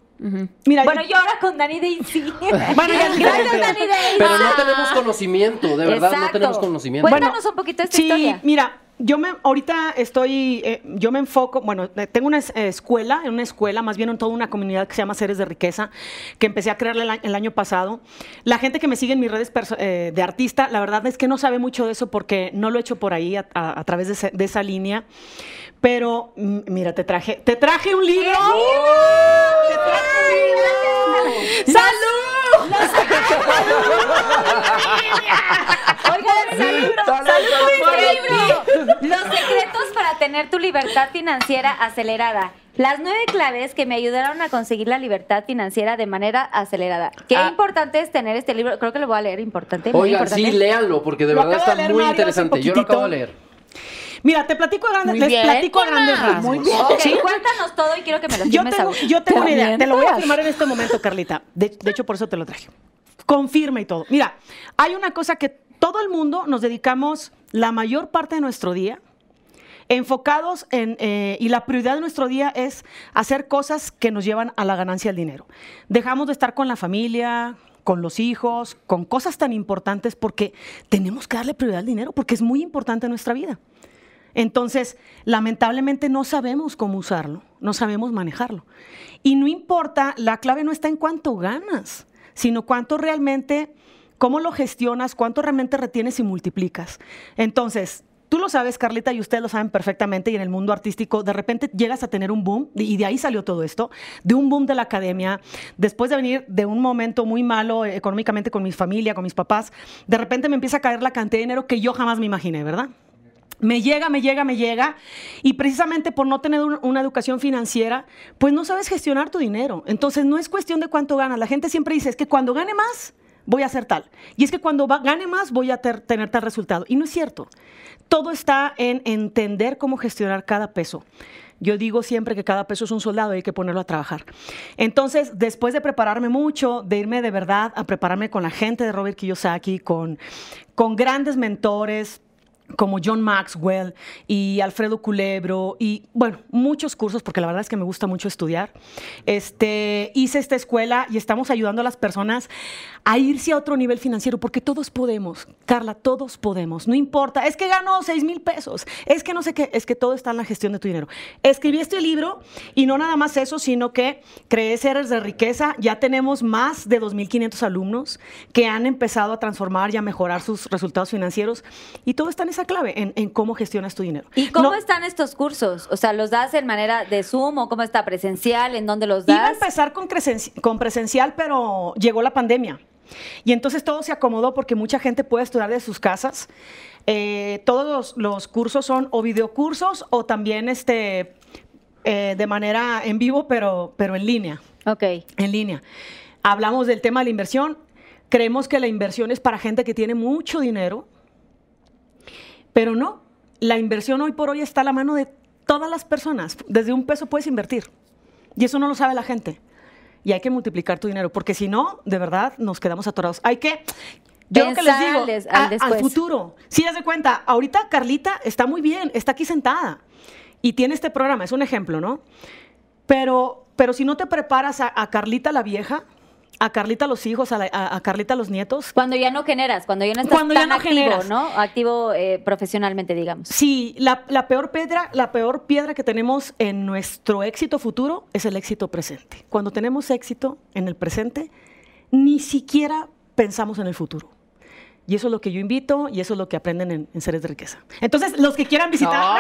Mira, Bueno, yo ahora con Dani Daisy. [laughs] Bueno, ya- Gracias, Dani Daisy. Pero no tenemos conocimiento, de verdad no tenemos conocimiento. Cuéntanos un poquito esta sí, historia. mira, yo me ahorita estoy, eh, yo me enfoco, bueno, eh, tengo una eh, escuela, en una escuela, más bien en toda una comunidad que se llama Seres de Riqueza, que empecé a crear el, año pasado. La gente que me sigue en mis redes eh, de artista, la verdad es que no sabe mucho de eso porque no lo he hecho por ahí a, a- a través de, ese- de esa línea. Pero mira, te traje, te traje un libro. Te traje un libro. ¡Salud! Oigan, salud, Salud, salud por salud, este salud. libro. Los secretos para tener tu libertad financiera acelerada. Las nueve claves que me ayudaron a conseguir la libertad financiera de manera acelerada. Qué Ah. importante es tener este libro. Creo que lo voy a leer, importante, muy Oigan, importante. sí, léanlo, porque de Lo verdad está leer muy interesante. Yo lo acabo de leer. Mira, te platico a grandes, Muy les bien, platico a grandes rasgos. Muy bien. Ok, ¿Sí? cuéntanos todo y quiero que me lo Yo tengo, yo tengo una idea, te lo voy a firmar en este momento, Carlita. De, de hecho, por eso te lo traje. Confirma y todo. Mira, hay una cosa que todo el mundo nos dedicamos la mayor parte de nuestro día enfocados en, eh, y la prioridad de nuestro día es hacer cosas que nos llevan a la ganancia del dinero. Dejamos de estar con la familia, con los hijos, con cosas tan importantes porque tenemos que darle prioridad al dinero porque es muy importante en nuestra vida. Entonces, lamentablemente no sabemos cómo usarlo, no sabemos manejarlo. Y no importa, la clave no está en cuánto ganas, sino cuánto realmente, cómo lo gestionas, cuánto realmente retienes y multiplicas. Entonces, tú lo sabes, Carlita, y ustedes lo saben perfectamente, y en el mundo artístico, de repente llegas a tener un boom, y de ahí salió todo esto, de un boom de la academia, después de venir de un momento muy malo económicamente con mi familia, con mis papás, de repente me empieza a caer la cantidad de dinero que yo jamás me imaginé, ¿verdad? Me llega, me llega, me llega. Y precisamente por no tener un- una educación financiera, pues no sabes gestionar tu dinero. Entonces no es cuestión de cuánto ganas. La gente siempre dice, es que cuando gane más, voy a hacer tal. Y es que cuando gane más, voy a tener tal resultado. Y no es cierto. Todo está en entender cómo gestionar cada peso. Yo digo siempre que cada peso es un soldado y hay que ponerlo a trabajar. Entonces, después de prepararme mucho, de irme de verdad a prepararme con la gente de Robert Kiyosaki, con, con grandes mentores, como John Maxwell y Alfredo Culebro y bueno, muchos cursos porque la verdad es que me gusta mucho estudiar. Este, hice esta escuela y estamos ayudando a las personas a irse a otro nivel financiero porque todos podemos, Carla, todos podemos, no importa, es que ganó 6 mil pesos, es que no sé qué, es que todo está en la gestión de tu dinero. Escribí este libro y no nada más eso, sino que creé seres de riqueza, ya tenemos más de 2.500 alumnos que han empezado a transformar y a mejorar sus resultados financieros y todo está en esa clave, en, en cómo gestionas tu dinero. ¿Y cómo No- están estos cursos? O sea, ¿los das en manera de Zoom o cómo está presencial? ¿En dónde los Iba a das? empezar con, con presencial, pero llegó la pandemia. Y entonces todo se acomodó porque mucha gente puede estudiar de sus casas. Eh, todos los, los cursos son o videocursos o también este, eh, de manera en vivo, pero, pero en línea. Ok. En línea. Hablamos del tema de la inversión. Creemos que la inversión es para gente que tiene mucho dinero, pero no. La inversión hoy por hoy está a la mano de todas las personas. Desde un peso puedes invertir. Y eso no lo sabe la gente. y hay que multiplicar tu dinero, porque si no, de verdad, nos quedamos atorados. Hay que... Yo lo que les digo, al a- al futuro. Sí, haz de cuenta, ahorita Carlita está muy bien, está aquí sentada y tiene este programa, es un ejemplo, ¿no? Pero, pero si no te preparas a, a Carlita la vieja, a Carlita los hijos, a, la- a- a Carlita los nietos, Cuando ya no generas, cuando ya no estás Cuando ya no activo, generas. ¿no? Activo eh, profesionalmente, digamos. Sí, la, la peor piedra, la peor piedra que tenemos en nuestro éxito futuro es el éxito presente. Cuando tenemos éxito en el presente, ni siquiera pensamos en el futuro. Y eso es lo que yo invito y eso es lo que aprenden en, en Seres de Riqueza. Entonces, los que quieran visitar.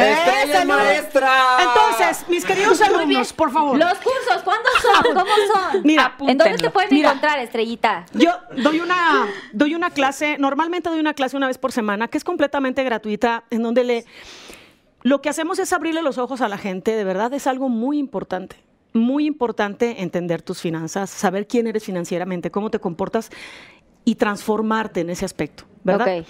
¡Bravo, ¡Estrella maestra! Entonces, mis queridos alumnos, por favor. Los cursos, ¿cuándo son? ¿Cómo son? Mira, ¿En dónde te pueden Mira. encontrar, Estrellita? Yo doy una, doy una clase, normalmente doy una clase una vez por semana, que es completamente gratuita, en donde le, lo que hacemos es abrirle los ojos a la gente, de verdad es algo muy importante. Muy importante entender tus finanzas, saber quién eres financieramente, cómo te comportas y transformarte en ese aspecto, ¿verdad? Ok.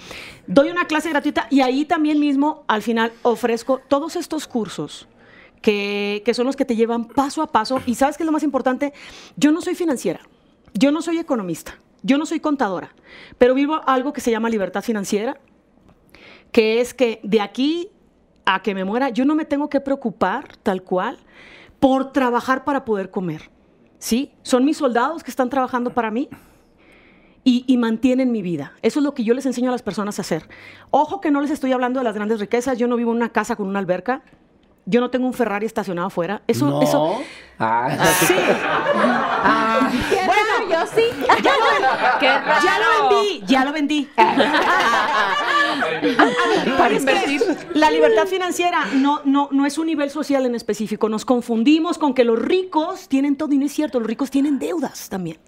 Doy una clase gratuita y ahí también mismo, al final, ofrezco todos estos cursos que, que son los que te llevan paso a paso. Y sabes qué es lo más importante, yo no soy financiera, yo no soy economista, yo no soy contadora, pero vivo algo que se llama libertad financiera, que es que de aquí a que me muera, yo no me tengo que preocupar tal cual por trabajar para poder comer. ¿Sí? Son mis soldados que están trabajando para mí y, y mantienen mi vida. Eso es lo que yo les enseño a las personas a hacer. Ojo que no les estoy hablando de las grandes riquezas. Yo no vivo en una casa con una alberca. Yo no tengo un Ferrari estacionado afuera. Eso, no. eso. Ah, Sí. Bueno, yo sí. Ya lo, ya lo vendí, ya lo vendí. Para Es que invertir. La libertad financiera no, no, no es un nivel social en específico. Nos confundimos con que los ricos tienen todo y no es cierto. Los ricos tienen deudas también.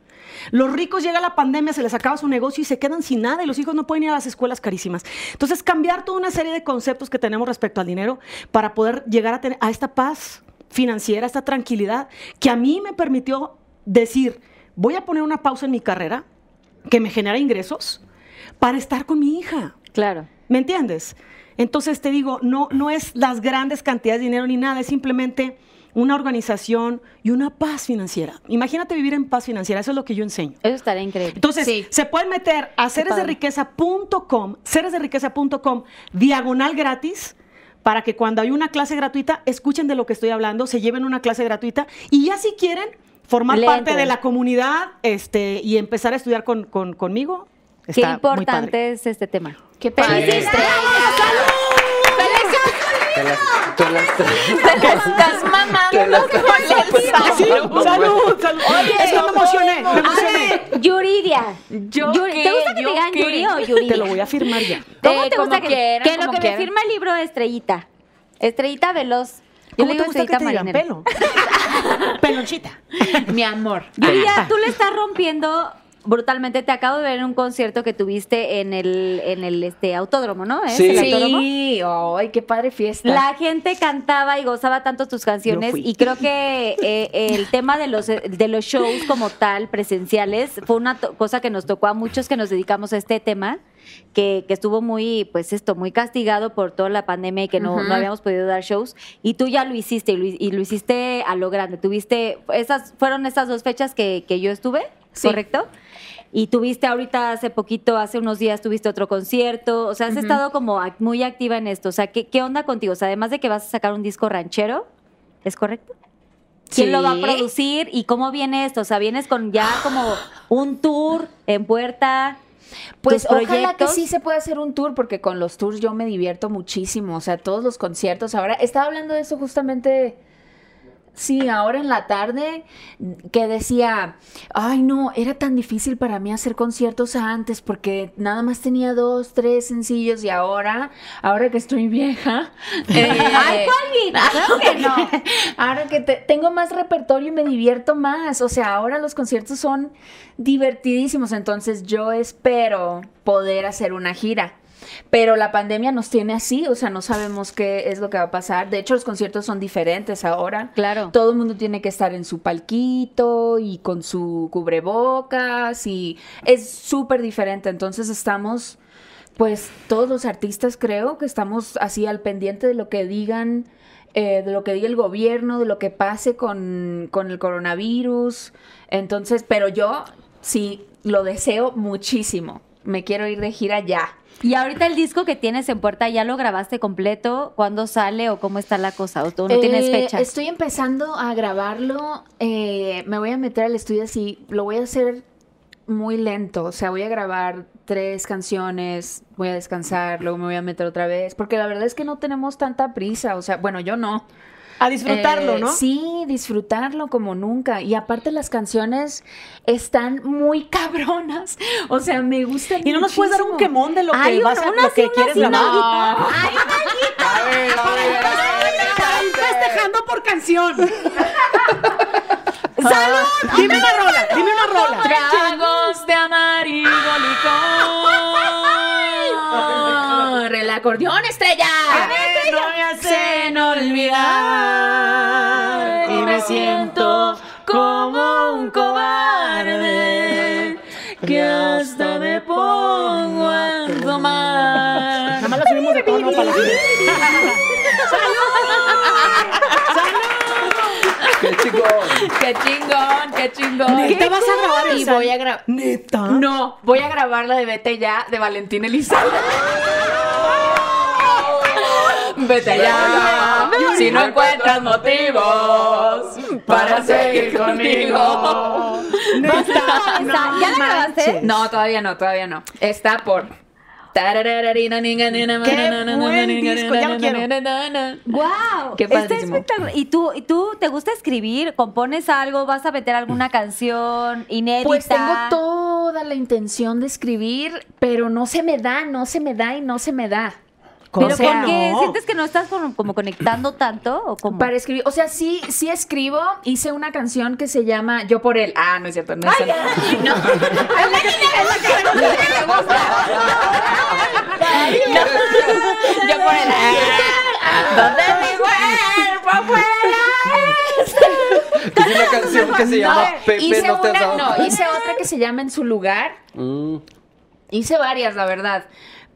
Los ricos llega la pandemia, se les acaba su negocio y se quedan sin nada y los hijos no pueden ir a las escuelas carísimas. Entonces, cambiar toda una serie de conceptos que tenemos respecto al dinero para poder llegar a tener a esta paz financiera, esta tranquilidad que a mí me permitió decir, voy a poner una pausa en mi carrera que me genera ingresos para estar con mi hija. Claro. ¿Me entiendes? Entonces te digo, no, no es las grandes cantidades de dinero ni nada, es simplemente una organización y una paz financiera. Imagínate vivir en paz financiera, eso es lo que yo enseño. Eso estaría increíble. Entonces, Sí. se pueden meter a seresderiqueza.com, seresderiqueza.com, diagonal gratis, para que cuando hay una clase gratuita, escuchen de lo que estoy hablando, se lleven una clase gratuita y ya si quieren formar Le parte de la comunidad este, y empezar a estudiar con, con- conmigo, Qué está muy padre. importante es este tema. Qué padre. ¡Felicidades! Te las- te las- Te estás mamando los Salud, salud, salud. es que me emocioné, me A emocioné. ver, Yuridia. ¿Yo Yuri- qué? ¿Te gusta que ¿Yo te digan qué? Yuri o Yuridia? Te lo voy a firmar ya. ¿Cómo Eh, te gusta que, quieran, que lo que quieran. me firma el libro Estrellita? Estrellita Veloz. Yo ¿Cómo le te gusta que Estrellita te digan pelo? [laughs] Pelonchita. Mi amor. Yuridia, tú le estás rompiendo brutalmente. Te acabo de ver en un concierto que tuviste en el, en el este, autódromo, ¿no? ¿Es Sí. el autódromo? Sí, ay, qué padre fiesta. La gente cantaba y gozaba tanto tus canciones y creo que eh, el tema de los, de los shows como tal, presenciales, fue una cosa que nos tocó a muchos que nos dedicamos a este tema, que, que estuvo muy, pues esto, muy castigado por toda la pandemia y que no, Ujú. no habíamos podido dar shows. Y tú ya lo hiciste y lo, y lo hiciste a lo grande. Tuviste, esas fueron estas dos fechas que, que yo estuve, Sí. ¿correcto? Y tuviste ahorita hace poquito, hace unos días tuviste otro concierto, o sea, has estado como muy activa en esto, o sea, ¿qué, ¿qué onda contigo? O sea, además de que vas a sacar un disco ranchero, ¿es correcto? ¿Quién Sí. lo va a producir y cómo viene esto? O sea, vienes con ya como un tour en puerta. Pues ojalá que sí se pueda hacer un tour, porque con los tours yo me divierto muchísimo. O sea, todos los conciertos. Ahora, estaba hablando de eso justamente. Sí, ahora en la tarde que decía, ay no, era tan difícil para mí hacer conciertos antes porque nada más tenía dos, tres sencillos y ahora, ahora que estoy vieja, [laughs] eh, ¡Ay, que no! [laughs] Ahora que te- tengo más repertorio y me divierto más. O sea, ahora los conciertos son divertidísimos. Entonces yo espero poder hacer una gira. Pero la pandemia nos tiene así, o sea, no sabemos qué es lo que va a pasar. De hecho, los conciertos son diferentes ahora. Claro. Todo el mundo tiene que estar en su palquito y con su cubrebocas y es súper diferente. Entonces estamos Pues todos los artistas creo que estamos así al pendiente de lo que digan, eh, de lo que diga el gobierno, de lo que pase con, con el coronavirus. Entonces, pero yo sí lo deseo muchísimo. Me quiero ir de gira ya. Y ahorita el disco que tienes en puerta, ¿ya lo grabaste completo? ¿Cuándo sale o cómo está la cosa? ¿O tú no tienes Eh, fecha? Estoy empezando a grabarlo. eh, me voy a meter al estudio así. Lo voy a hacer muy lento. O sea, voy a grabar tres canciones, voy a descansar, luego me voy a meter otra vez. Porque la verdad es que no tenemos tanta prisa. O sea, bueno, yo no. A disfrutarlo, Eh, ¿no? Sí, disfrutarlo como nunca. Y aparte las canciones están muy [laughs] cabronas. O sea, me gustan Y no nos puedes dar un muchísimo. quemón de lo que Ay, vas a, lo que quieres. No. [laughs] ¡Ay, A ver, a ver, a ver. Festejando por canción. [laughs] ¡Salud! Dime una rola, dime una rola. Tragos de amarillo licor. El acordeón estrella. no me hacen olvidar Y me siento como un cobarde que hasta me pongo a tomar. Nada más la subimos de tono para la. ¡Qué chingón! Qué chingón, qué chingón. ¿Neta vas a grabar Y voy a grabar. ¿Neta? No, voy a grabar la de Vete ya de Valentín Elizalde. Vete ya, si no encuentras motivos para seguir conmigo. ¿Neta? ¿Esa? ¿Ya la grabaste? No, todavía no, todavía no. Está por. Qué buen disco, ya lo quiero. ¡Wow! Qué Está padrísimo. espectacular. ¿Y tú, ¿Y tú te gusta escribir? ¿Compones algo? ¿Vas a meter alguna canción inédita? Pues tengo toda la intención de escribir, pero no se me da, no se me da y no se me da. ¿Pero O sea, por qué? no. ¿Sientes que no estás como, como conectando tanto? ¿O cómo? Para escribir, o sea, sí, sí escribo. Hice una canción que se llama Yo por él. Ah, no es cierto, no es cierto. No. [laughs] No. Yo por él. Donde mi cuerpo fuera. Es una canción que se llama Pepe hice no te has una, dado no, hice otra que se llama En su lugar. Mm. Hice varias, la verdad.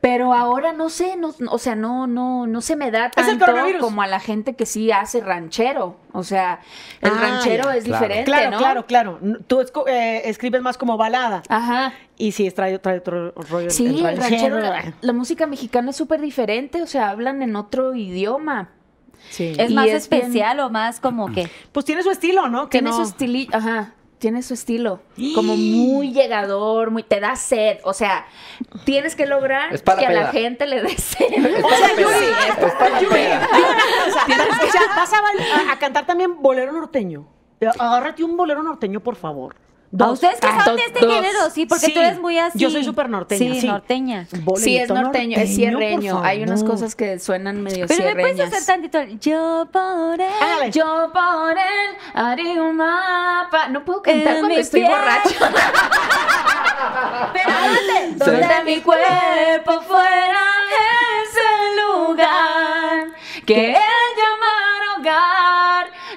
Pero ahora no sé, no, o sea, no, no, no se me da el tanto coronavirus. como a la gente que sí hace ranchero. O sea, el Ah, ranchero ya, es claro. diferente, Claro, ¿no? claro, claro. Tú eh, escribes más como balada. Ajá. Y sí, trae, trae otro rollo. Sí, el ranchero, ranchero. la, la música mexicana es súper diferente, o sea, hablan en otro idioma. Sí. ¿Es y más es bien- especial o más como que? Pues tiene su estilo, ¿no? Que Tiene no- su estilo, ajá, tiene su estilo. Como muy llegador, muy, te da sed. O sea, tienes que lograr Es para que a la gente le dé [laughs] sed. O sea, Yuri, es para la peda. O sea, o sea, vas a, bail- a- a cantar también bolero norteño. Agárrate un bolero norteño, por favor. ¿A Dos. ustedes que Ah, son de este dos. género? Sí, porque Sí, tú eres muy así. yo soy súper norteña, Sí, sí. norteña. Sí, es Bolerito norteño, es sierreño. Hay unas cosas que suenan medio Pero me puedes sierreñas. hacer tantito yo por él. Yo por él haré un mapa. No puedo cantar En cuando estoy borracha. [laughs] Pero ándate. Sí. Donde mi cuerpo fuera ese lugar que él llamara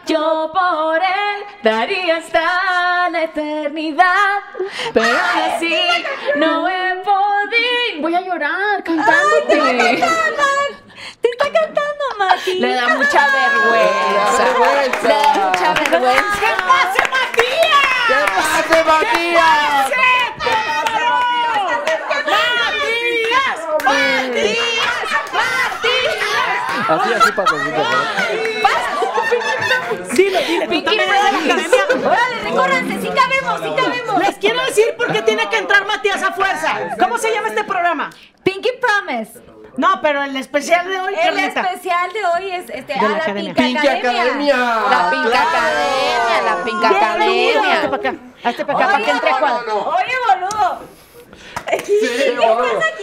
yo por él daría hasta la eternidad. Pero aún así no he podido. Voy a llorar cantándote. Te está cantando, Mati. Le da mucha vergüenza. vergüenza. Le da mucha vergüenza. ¿Qué pasa, Matías? ¿Qué pasa, Matías? Así, así pasó, así pasó. Dile, dile, tú también eres de la academia. Órale, recórranse, sí cabemos, sí cabemos. Les quiero decir por qué tiene que entrar Matías a fuerza. ¿Cómo se llama este programa? Pinky Promise. No, pero el especial de hoy, El Carlita. especial de hoy es este, De a la la academia. La Pinca Academia, la Pinca. Hazte Academia. para acá, hazte para acá, para que entre. Oye, boludo. Sí.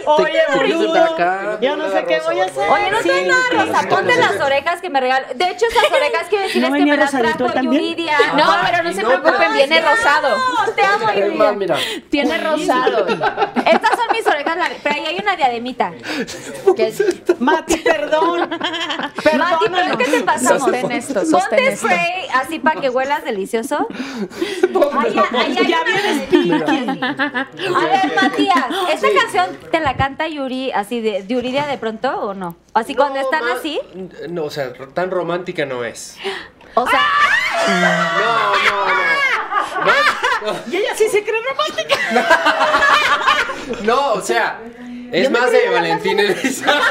Oye, Te- te vienes boludo. acá. Yo no sé qué voy a hacer. Oye, no traes nada rosa. Ponte las orejas que me regaló. De hecho, esas orejas quiero [laughs] decirles ¿No que me las trajo? Yuridia. No, pero no se preocupen, viene rosado. No, te amo, Yuridia. Tiene rosado. Estas son mis orejas, pero ahí hay una diademita. [laughs] Que- Mati, perdón. [laughs] Mati, pero que te pasamos. Sostén esto, Ponte sostén esto. spray así para que huelas delicioso. Ay, ay, ay, ay, Ya vienes A ver, Matías, [laughs] ¿esta canción te la canta Yuri así de Yuridia de pronto o no? Así cuando están ma- así. No, o sea, tan romántica no es. [gasps] O sea, No, no, [laughs] no. Y ella sí se cree romántica. [laughs] No, o sea, es más de Valentín Elizalde.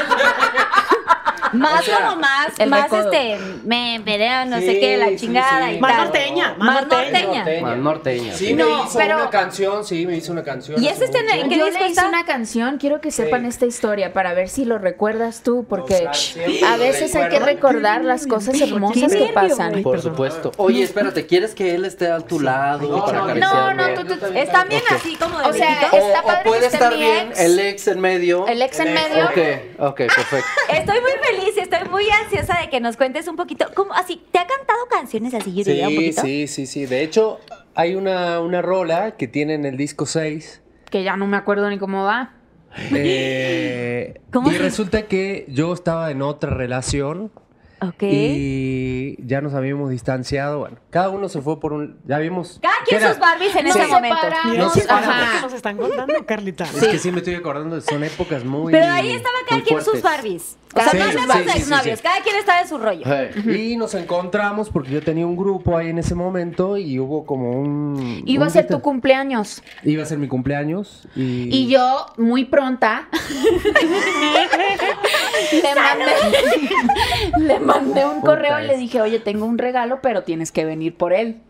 Más O sea, como más, el más recodo. este, me veré, no sé qué, la chingada sí. y Más tal. norteña, más Más norteña. norteña. Más norteña. Sí, sí. me No, hizo pero- una canción, sí, me hizo una canción. ¿Y está en mucho. ¿Qué Yo le hice una canción, quiero que sepan esta historia para ver si lo recuerdas tú, porque O sea, siempre a veces hay que recordar las cosas hermosas que pasan. Por supuesto. [laughs] Oye, espérate, ¿quieres que él esté a tu lado No, para no, no, tú- tú- Están bien así como de O sea, Está o padre que puede estar mi bien ex. el ex en medio. El ex en El medio. Ok, ok, perfecto. Estoy muy feliz y estoy muy ansiosa de que nos cuentes un poquito. ¿Cómo así? ¿Te ha cantado canciones así, Yuri? un Sí, poquito? sí, sí, sí. De hecho, hay una, una rola que tiene en el disco 6. Que ya no me acuerdo ni cómo va. eh, [laughs] ¿Cómo y resulta que yo estaba en otra relación Ok. y ya nos habíamos distanciado. Bueno, cada uno se fue por un. Ya vimos. Cada quien sus Barbies en Nos ese momento. separamos, No ajá. que nos están contando, Carlita. Es que sí me estoy acordando, son épocas muy. Pero ahí estaba cada quien sus. Barbies. O sea, Sí, no sí, hablemos sí, de sí, exnovios. sí. Cada quien estaba en su rollo. Y nos encontramos porque yo tenía un grupo ahí en ese momento y hubo como un. Iba un a ser tu cumpleaños. Iba a ser mi cumpleaños y. Y yo, muy pronta, [laughs] le mandé, le mandé un correo y le dije, oye, tengo un regalo, pero tienes que venir por él.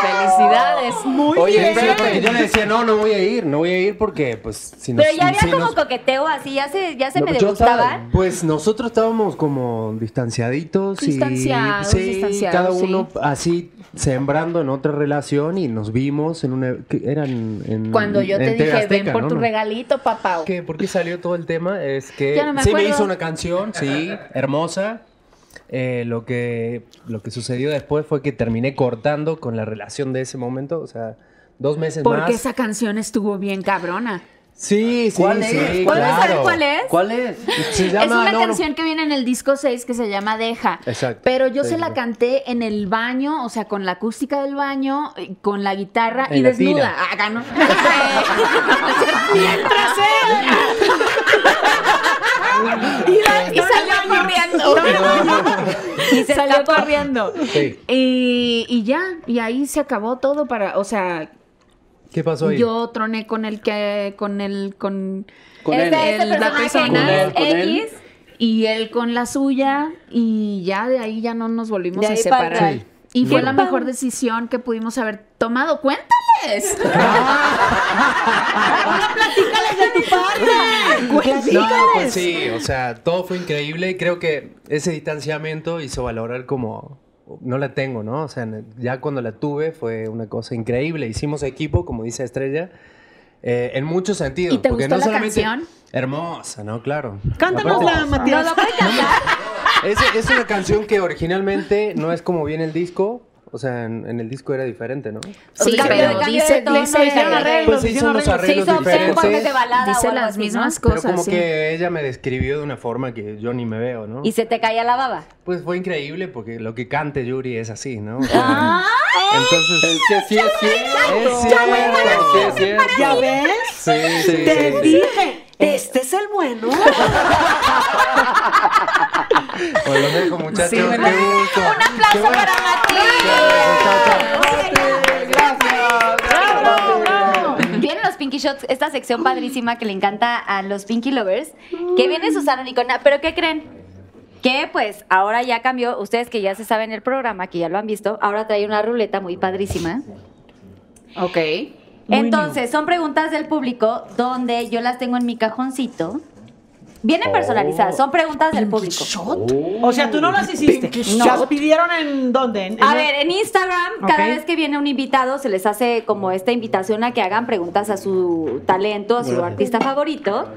Felicidades. Muy Oye, bien. sí, porque yo le decía, no, no voy a ir, no voy a ir porque, pues, si nos... Pero ya había si como nos- coqueteo así, ya se, ya se No, me yo estaba- degustaban. pues nosotros estábamos como distanciaditos y Distanciados, sí, distanciados, cada sí. uno así sembrando en otra relación y nos vimos en una eran en Cuando yo te dije, Azteca, ven por ¿no? tu regalito, papá. ¿Qué? ¿Por qué salió todo el tema? Es que Ya no me sí me hizo una canción, sí, hermosa. Eh, lo que lo que sucedió después fue que terminé cortando con la relación de ese momento, o sea, dos meses Porque más. esa canción estuvo bien cabrona. Sí, sí, ¿Cuál sí, es? ¿Puedes saber cuál es? ¿Cuál es? Se es una no, no. canción que viene en el disco 6 que se llama Deja. Exacto. Pero yo Sí, se la canté en el baño, o sea, con la acústica del baño, eh, con la guitarra y la desnuda. tina. Ah, ganó. [laughs] [laughs] [laughs] y salió corriendo. [laughs] y se salió corriendo. Sí. Y, y ya, y ahí se acabó todo para, o sea, ¿Qué pasó ahí? yo troné con el que, con el, con, Con. Este, este El- la persona. Con él, con él. X. y él con la suya, y ya de ahí ya no nos volvimos De a separar. para atrás. Y fue la mejor decisión que pudimos haber tomado. [laughs] ¡Cuéntales! No, pues sí, o sea, todo fue increíble y creo que ese distanciamiento hizo valorar como no la tengo, ¿no? O sea, ya cuando la tuve fue una cosa increíble. Hicimos equipo, como dice Estrella, eh, en muchos sentidos. ¿Y te porque gustó no la solamente- canción? Hermosa, ¿no? Claro. Cántanosla, Matías. ¿Nos lo puede cantar? [laughs] Es, es una canción que originalmente no es como viene el disco. O sea, en, en el disco era diferente, ¿no? Sí, pero de- cambio dice, de dice, hicieron arreglos, Pues se hizo unos Se arreglos hizo de diferentes. balada dice las así, ¿no? mismas Pero cosas. como sí. que ella me describió de una forma que yo ni me veo, ¿no? Y se te caía la baba. Pues fue increíble porque lo que cante Yuri es así, ¿no? O sea, Ah. entonces... Es que sí es cierto. Es cierto. Sí es cierto. ¿Ya ves? Sí, sí, Te sí. dije, este es el bueno. [laughs] Pues lo dejo, muchachos. Sí, qué bueno. gusto. Un aplauso bueno. para Matías. Vienen los Pinky Shots, esta sección padrísima que le encanta a los Pinky Lovers, que viene Susana Nicona, pero ¿qué creen? Que pues ahora ya cambió, ustedes que ya se saben el programa, que ya lo han visto, ahora trae una ruleta muy padrísima. Ok. Entonces, son preguntas del público donde yo las tengo en mi cajoncito. Vienen personalizadas, son preguntas del público. O sea, tú no las hiciste. No. ¿Las pidieron en dónde? ¿En- A ver, en Instagram, cada Ok. vez que viene un invitado, se les hace como esta invitación a que hagan preguntas a su talento, a su artista favorito.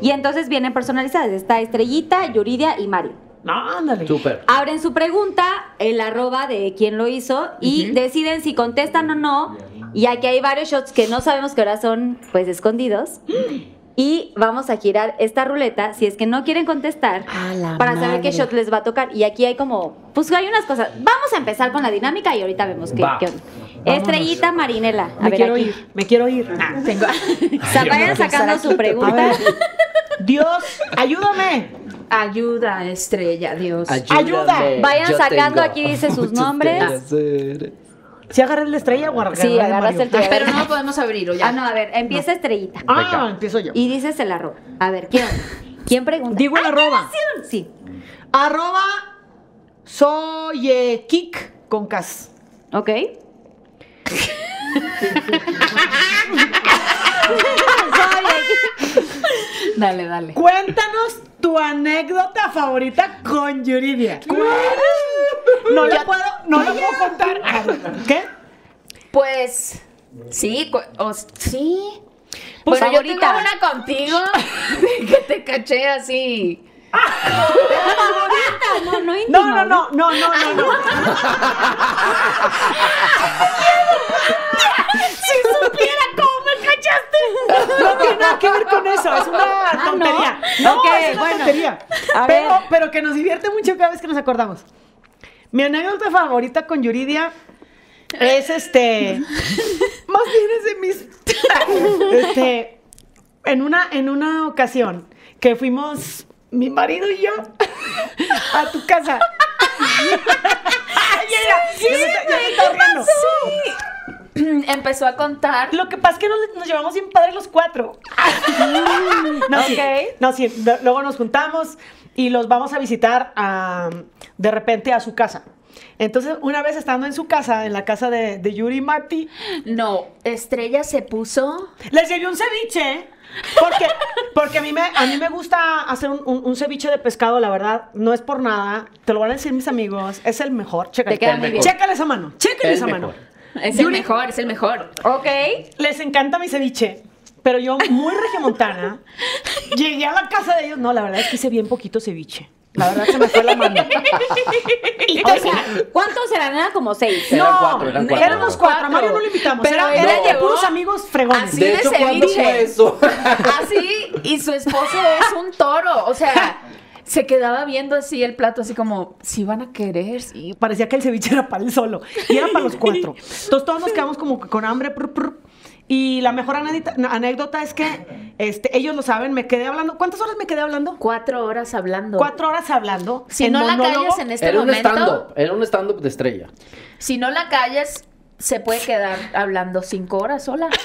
Y entonces vienen personalizadas. Está Estrellita, Yuridia y Mario. No, ándale. Súper. Abren su pregunta, el arroba de quién lo hizo, y deciden si contestan o no. Y aquí hay varios shots que no sabemos que ahora son pues escondidos. [gasps] Y vamos a girar esta ruleta si es que no quieren contestar A la para saber qué shot les va a tocar. Y aquí hay como, pues hay unas cosas. Vamos a empezar con la dinámica y ahorita vemos qué, onda. Estrellita Marinela. A Me ver, quiero aquí. ir, me quiero ir. Ah, Tengo. [laughs] [laughs] O sea, vayan sacando su pregunta. Dios, ayúdame. Ayuda, estrella, Dios. Ayuda. Vayan yo sacando, tengo aquí dice sus nombres. [laughs] ¿Si agarré la estrella o agarré Sí, el agarraste el tuyo. Pero no lo podemos abrir, ¿o ya? Ah, no, a ver, empieza Estrellita. Ah, Venga. empiezo yo. Y dices el arroba. A ver, ¿quién? ¿Quién pregunta? Digo el ¡Ay, arroba. Sí. Arroba soy eh, Kik con Cas. Ok. [laughs] [laughs] Dale, dale. Cuéntanos tu anécdota favorita con Yuridia. No la puedo, no la puedo contar. ¿Qué? Pues, sí, o- sí. Pues, bueno, yo favorita. tengo una contigo que te caché así. No, no, íntimo. No, no, no, no, no, no, no. [laughs] Si supiera cómo [laughs] No tiene nada que ver con eso, es una tontería. No, es una bueno. tontería. A Pero, ver. pero que nos divierte mucho cada vez que nos acordamos. Mi anécdota favorita con Yuridia es este. [laughs] Más bien es de mis. [laughs] este. En una, en una ocasión que fuimos mi marido y yo a tu casa. Ay, ya, ya, ya me está- ya me está riendo. [clears throat] Empezó a contar. Lo que pasa es que nos, nos llevamos bien padre los cuatro. [laughs] no, sí, no, luego nos juntamos y los vamos a visitar a- de repente a su casa. Entonces, una vez estando en su casa, en la casa de, de Yuri y Marty, No, Estrella se puso. les llevé un ceviche. Porque, porque a, mí me, a mí me gusta hacer un, un- un ceviche de pescado, la verdad. No es por nada. Te lo van a decir mis amigos. Es el mejor. Chécale. Te queda El muy bien. mejor. Chécale esa mano. Chécale El esa mejor. mano. Es el mejor, es el mejor. Ok. Les encanta mi ceviche, pero yo, muy regiomontana, [laughs] llegué a la casa de ellos. No, la verdad es que hice bien poquito ceviche. La verdad se me fue la mano. [laughs] Y O sea, ¿cuántos eran? Eran como seis. Eran no, cuatro, eran cuatro. éramos cuatro. A Mario no lo invitamos. Pero era, de puros amigos fregones. así De de hecho, ¿cuándo ceviche. fue eso? Así, y su esposo es un toro. O sea, [laughs] se quedaba viendo así el plato, así como, si van a querer, sí. Y parecía que el ceviche era para él solo. Y era para los cuatro. Entonces todos nos quedamos como con hambre. prr, prr. Y la mejor anécdota, anécdota es que este, ellos lo saben, me quedé hablando. ¿Cuántas horas me quedé hablando? Cuatro horas hablando. Cuatro horas hablando. Si no la callas en este Era un momento, stand-up, era un stand-up de estrella. si no la callas, se puede quedar hablando cinco horas sola. [laughs]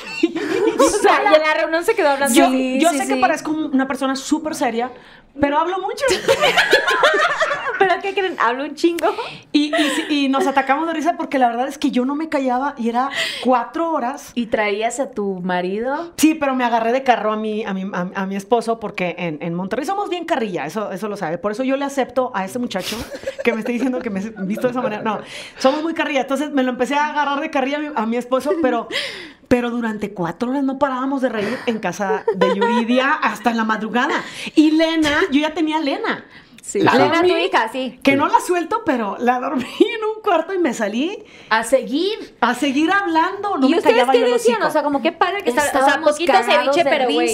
O sea, y en la reunión se quedó hablando. Yo, Sí, yo sí, sé que parezco una persona súper seria, pero hablo mucho. [laughs] ¿Pero qué creen? Hablo un chingo. Y, y nos atacamos de risa porque la verdad es que yo no me callaba y era cuatro horas. Y traías a tu marido. Sí, pero me agarré de carro a mi, a mi, a, a mi esposo porque en, en Monterrey somos bien carrilla, eso, eso lo sabe. Por eso yo le acepto a ese muchacho que me está diciendo que me he visto de esa manera. No, somos muy carrilla. Entonces me lo empecé a agarrar de carrilla a mi, a mi esposo, pero, pero durante cuatro horas no parábamos de reír en casa de Yuridia hasta en la madrugada. Y Lena, yo ya tenía Lena. La Lena, tu dormí. hija, sí. Que no la suelto, pero la dormí [laughs] en un cuarto y me salí A seguir. a seguir hablando. No ¿Y me ustedes qué decían? O sea, como qué padre que está. O sea, poquito ceviche, pero güey.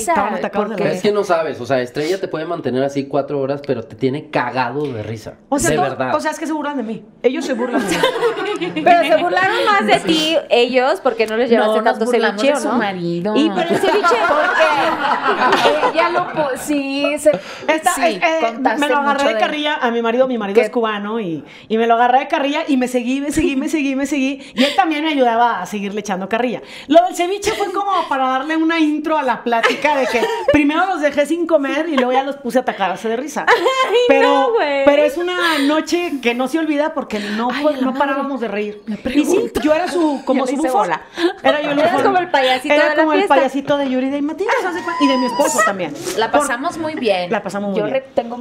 Es que no sabes, o sea, Estrella te puede mantener así cuatro horas, pero te tiene cagado de risa. O sea, de verdad. o sea, es que se burlan de mí. Ellos se burlan de mí. [laughs] Pero se burlaron más de ti ellos porque no les llevaste No, tanto ceviche, de ¿o su no? marido. Y pero el ceviche, [laughs] Porque ella lo sí, se, Esta- sí, eh, contaste me lo agarré de carrilla a mi marido, mi marido ¿Qué? es cubano y, y me lo agarré de carrilla y me seguí, me seguí, me seguí, me seguí y él también me ayudaba a seguirle echando carrilla. Lo del ceviche fue como para darle una intro a la plática de que primero los dejé sin comer y luego ya los puse a atacarse de risa. [laughs] Pero, no, pero es una noche que no se olvida porque no, Ay, no madre. parábamos de reír. Y sí, yo era su, [laughs] como Ya su bufón. bola. Era yo bufón. como el payasito Era de la como el payasito de Yuri Matías ¿haz de cuenta? y de mi esposo también. La Por- pasamos muy bien. La pasamos muy Yo bien. re- tengo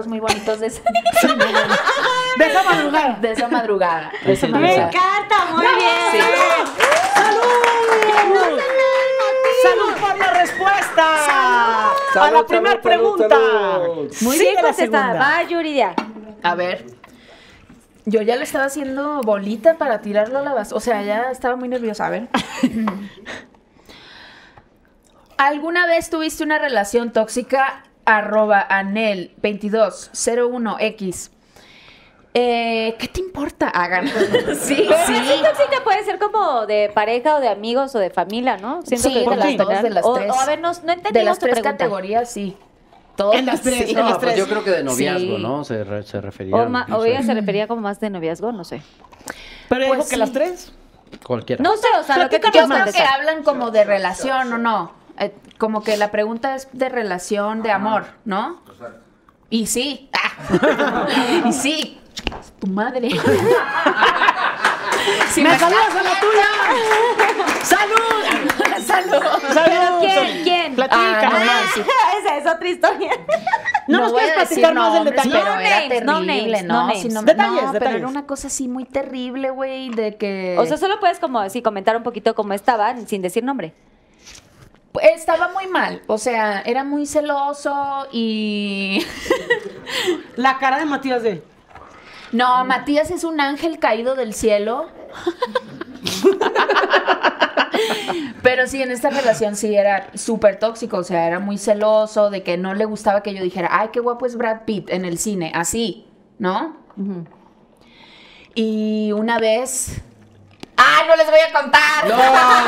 recuerdos muy bonitos de esa, De esa madrugada. de esa madrugada. De esa Me Me madrugada. encanta, muy Sí. bien. ¡Salud! ¡Salud por la respuesta! a la Salud, primera salud, pregunta. salud. muy Sigue bien contestada. Va, Yuridia. A ver. Yo ya le estaba haciendo bolita para tirarlo a la basura. O sea, ya estaba muy nerviosa. A ver. [laughs] ¿Alguna vez tuviste una relación tóxica? Arroba anel 2201x. Eh, ¿Qué te importa? Hagan. [laughs] sí, Pero sí. puede ser como de pareja o de amigos o de familia, ¿no? Siento Sí, que de las dos, de las o, tres. o a ver, no, no entendimos De las tu tres pregunta. categorías, sí. Todas, En las tres, sí. en las No, pues tres. yo creo que de noviazgo, Sí. ¿no? Se, re- se refería. O, ma- no o ella se refería como más de noviazgo, no sé. Pero Pues dijo que sí. las tres. Cualquiera. No sé, o sea, lo que que contestar. hablan como de relación o no. Eh, como que la pregunta es de relación, de amor, ¿no? Y sí. Ah. [laughs] y sí. Tu madre. [laughs] Sí, ¡Me saludas a la tuya! ¡Salud! [laughs] Salud. ¿Pero quién? ¿Quién? Platícanos Ah, más. sí. Esa es otra historia. No, nos quieres a decir platicar más del detalle. Pero No era names, no terrible, names, ¿no? no names. Sí, no, Detalles, no, pero era una cosa así muy terrible, güey, de que... O sea, solo puedes como así comentar un poquito cómo estaban sin decir nombre. Estaba muy mal. O sea, era muy celoso y... [laughs] La cara de Matías de. No, Matías es un ángel caído del cielo. [laughs] Pero sí, en esta relación sí era súper tóxico, o sea, era muy celoso de que no le gustaba que yo dijera, ay, qué guapo es Brad Pitt en el cine, así, ¿no? Y una vez... ¡Ah, no les voy a contar! No,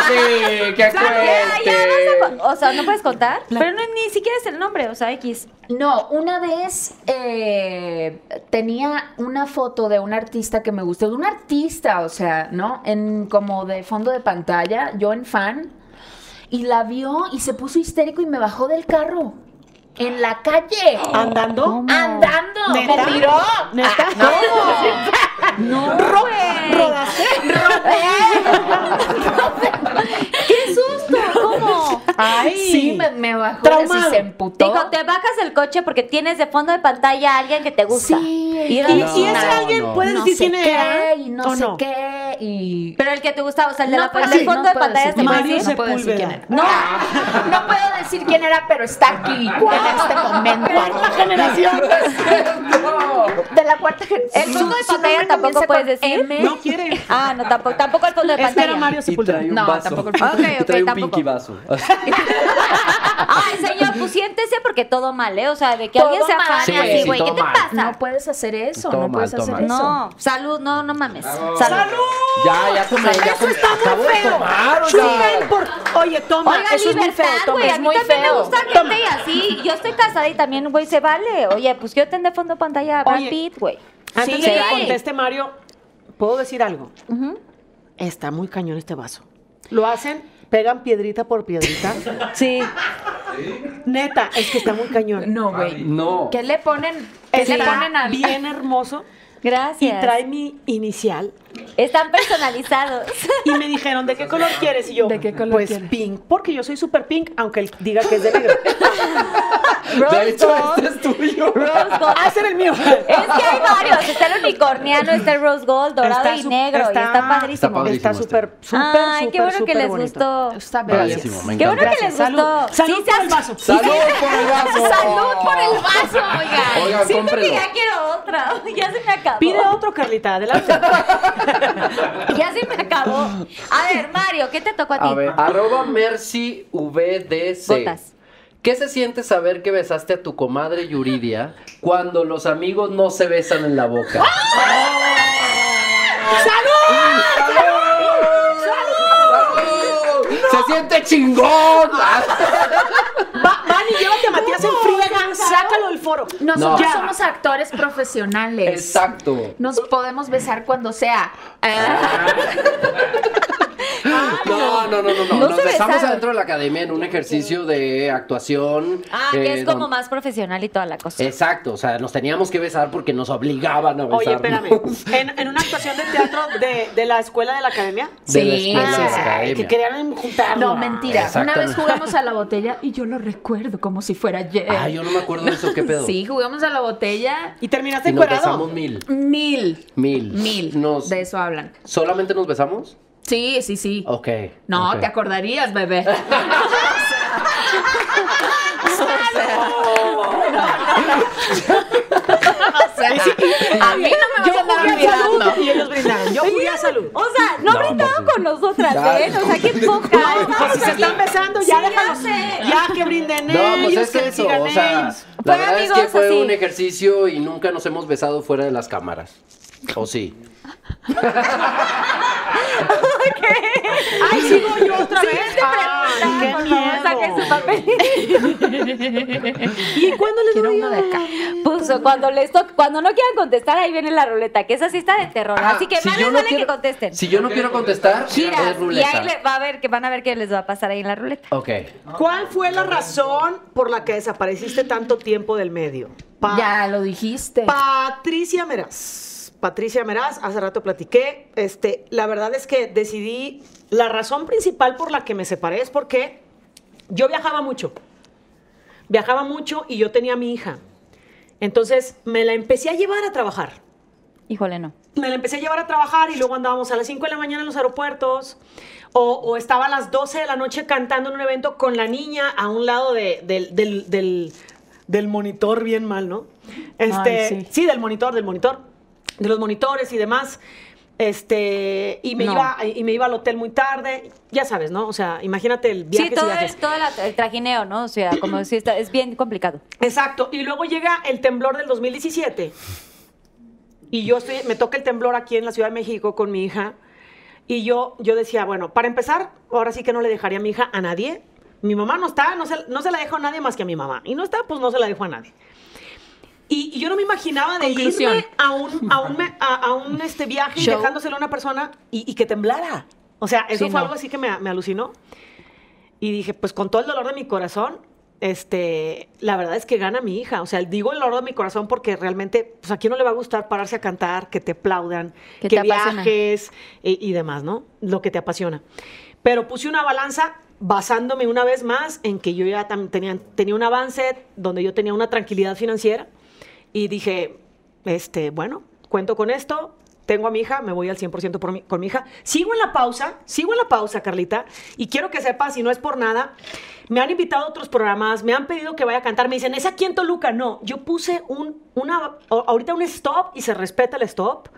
sí, [laughs] que Ya, ya, cuente. vas a con- o sea, no puedes contar, pero no, ni siquiera es el nombre, o sea, X. No, una vez eh, tenía una foto de un artista que me gustó, de un artista, o sea, ¿no? En como de fondo de pantalla, yo en fan, y la vio y se puso histérico y me bajó del carro. En la calle. ¿Andando? Andando. ¿Neta? Me tiró. ¿Neta? Ah, No, [laughs] Ro- güey. ¿Rodaste? [laughs] [laughs] ¡Qué susto! ¡Ay! Sí, me, me bajó Traumado. se emputó. Digo, te bajas del coche porque tienes de fondo de pantalla a alguien que te gusta. Sí, Y ¿Y, de- y ese No, alguien no. puede decir quién qué, era? y no ¿O sé no? qué, y... Pero el que te gustaba, o sea, el de No la puedo decir, fondo no de pantalla puede Mario decir? No puedo decir quién era. No, no puedo decir quién era, pero está aquí en este [laughs] momento. generación. [laughs] De la cuarta generación. El fondo de pantalla tampoco puedes decir. No quiere. Ah, no, tampoco, tampoco el fondo de Este pantalla. era Mario Sepúlveda. trae un No, vaso. tampoco el [laughs] Ok, Y ok, trae un tampoco. [laughs] Ay, señor, pues siéntese porque todo mal, ¿eh? O sea, de que Todo alguien se mal. afane Sí, así, sí, güey. ¿Qué te mal. pasa? No puedes hacer eso, Todo no mal, puedes hacer mal. eso. No, salud, no, no mames. Salud. Ya, ya tomé, ya tomé. Acabo de tomar, Chupen oiga. por... Oye, toma, Oiga, eso es muy libertad, feo. Toma, güey. es A mí muy también feo. me gusta gente y así. Yo estoy casada y también, güey, se vale. Oye, pues yo tendré fondo de pantalla a Brad Pitt, güey. Antes Sí. de que conteste Mario, ¿puedo decir algo? Está muy cañón este vaso. Lo hacen, pegan piedrita por piedrita. [laughs] Sí. Neta, es que está muy cañón. No, güey. No. ¿Qué le ponen? ¿Qué le ponen al bien hermoso [laughs] y Gracias. trae mi inicial. Están personalizados. [laughs] Y me dijeron, ¿de qué color quieres? Y yo, ¿De qué color pues quieres? pink, porque yo soy súper pink, aunque él diga que es de negro. [laughs] De Rose hecho, Gold. este es tuyo. Rose Gold. ¡Ah, ese era el mío! Es que hay varios. Está el unicorniano, está el rose gold, dorado Está y negro. y está Está padrísimo. Está este. súper, súper, Ay, qué súper, bueno que súper les bonito. gustó. Está bien. Padrísimo, me Qué bueno encanta. que les gustó. Salud Sí, por el vaso. ¡Salud por el vaso! ¡Salud por el vaso, oigan! Oigan, Siento que cómprenlo. ya quiero otra. [laughs] Ya se me acabó. Pide otro, Carlita, adelante. [laughs] Ya se me acabó. A ver, Mario, ¿qué te tocó a ti? A ver, arroba Mercy VDC. Botas. ¿Qué se siente saber que besaste a tu comadre Yuridia cuando los amigos no se besan en la boca? ¡Salud! ¡Salud! ¡Se siente chingón! Va, Vani, llévate a Matías en friega, sácalo del foro. Nosotros No. somos actores profesionales. Exacto. Nos podemos besar cuando sea. Ah, [laughs] No, no, no, no, no. No Nos besamos besaron. adentro de la academia en un ejercicio de actuación. Ah, que eh, es como más profesional y toda la cosa. Exacto, o sea, nos teníamos que besar porque nos obligaban a besarnos. Oye, espérame. En, en una actuación de teatro de, de la escuela de la academia, De la Sí, academia. que querían juntarnos. No, mentira. Una vez jugamos a la [laughs] botella y yo lo recuerdo como si fuera ayer. Ah, yo no me acuerdo de eso, ¿qué [laughs] pedo? Sí, jugamos a la botella Y terminaste Y nos encuerado. besamos mil. mil. Mil. Mil. Nos- De eso hablan. ¿Solamente nos besamos? Sí, sí, sí. Ok. No, te acordarías, bebé. sea, a mí no me Yo vas a andar jugué a salud olvidando. y ellos brindaron. Yo jugué a salud. O sea, no, No, brindaron pues, con nosotras, Ya. ¿eh? O sea, qué poca. No, pues si se aquí. están besando, ya Sí, ya déjalos. sé. Ya que brinden No, pues ellos, es que eso, sigan o sea, ellos. la verdad es que amigos fue así. un ejercicio y nunca nos hemos besado fuera de las cámaras. ¿O sí? [laughs] [laughs] Ay, sigo yo otra vez. Ay, por favor, saquen su papel. [laughs] ¿Y cuándo les Quiero doy uno de acá. Pues cuando les toque, cuando no quieran contestar, ahí viene la ruleta, que esa sí está de terror. Ah, así que si más les no vale quiero- que contesten. Si yo no quiero contestar, es y ahí le va a ver que van a ver qué les va a pasar ahí en la ruleta. Ok. ¿Cuál fue la razón por la que desapareciste tanto tiempo del medio? Pa- Ya lo dijiste. Patricia Meraz. Patricia Meraz, hace rato platiqué. Este, la verdad es que decidí. La razón principal por la que me separé es porque yo viajaba mucho. Viajaba mucho y yo tenía a mi hija. Entonces me la empecé a llevar a trabajar. Híjole, no. Me la empecé a llevar a trabajar y luego andábamos a las 5 de la mañana en los aeropuertos. O, o estaba a las 12 de la noche cantando en un evento con la niña a un lado de- del, del- del- del monitor, bien mal, ¿no? Este, Ay, sí. sí. del monitor, del monitor. De los monitores y demás. Este, y me, No. iba, y me iba al hotel muy tarde. Ya sabes, ¿no? O sea, imagínate el viaje sí, todo, el, todo la- el trajineo, ¿no? O sea, como si está, es bien complicado. Exacto. Y luego llega el temblor del 2017. Y yo estoy, me toca el temblor aquí en la Ciudad de México con mi hija. Y yo, yo decía, bueno, para empezar, ahora sí que no le dejaría a mi hija a nadie. Mi mamá no está, no se, no se la dejo a nadie más que a mi mamá. Y no está, pues no se la dejo a nadie. Y, y yo no me imaginaba de Conclusión. irme a un, a un, a, a un, este viaje y Show. dejándoselo a una persona y, y que temblara. O sea, eso Sí, fue no. algo así que me, me alucinó. Y dije, pues con todo el dolor de mi corazón, este, la verdad es que gana mi hija. O sea, digo el dolor de mi corazón porque realmente, pues a quién no le va a gustar pararse a cantar, que te aplaudan, Que que, te apasiona. viajes y, y demás, ¿no? Lo que te apasiona. Pero puse una balanza basándome una vez más en que yo ya tam- tenía, tenía un avance donde yo tenía una tranquilidad financiera y dije, este, bueno, cuento con esto, tengo a mi hija, me voy al 100% por mi- con mi hija. Sigo en la pausa, sigo en la pausa, Carlita, y quiero que sepas, si no es por nada, me han invitado a otros programas, me han pedido que vaya a cantar, me dicen, ¿es aquí en Toluca? No, yo puse un, una, ahorita un stop y se respeta el stop.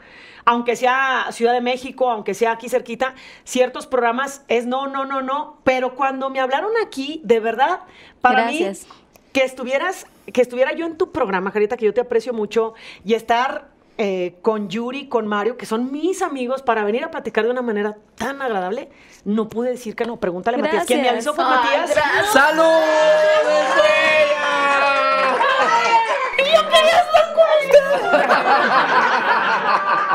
Aunque sea Ciudad de México, aunque sea aquí cerquita, ciertos programas es no, no, no, no. Pero cuando me hablaron aquí, de verdad, para Gracias. mí, que estuvieras, que estuviera yo en tu programa, Carita, que yo te aprecio mucho, y estar eh, con Yuri, con Mario, que son mis amigos, para venir a platicar de una manera tan agradable, no pude decir que no. Pregúntale a Matías. ¿Quién me avisó fue Ay, Matías? gracias. ¡Salud! [laughs]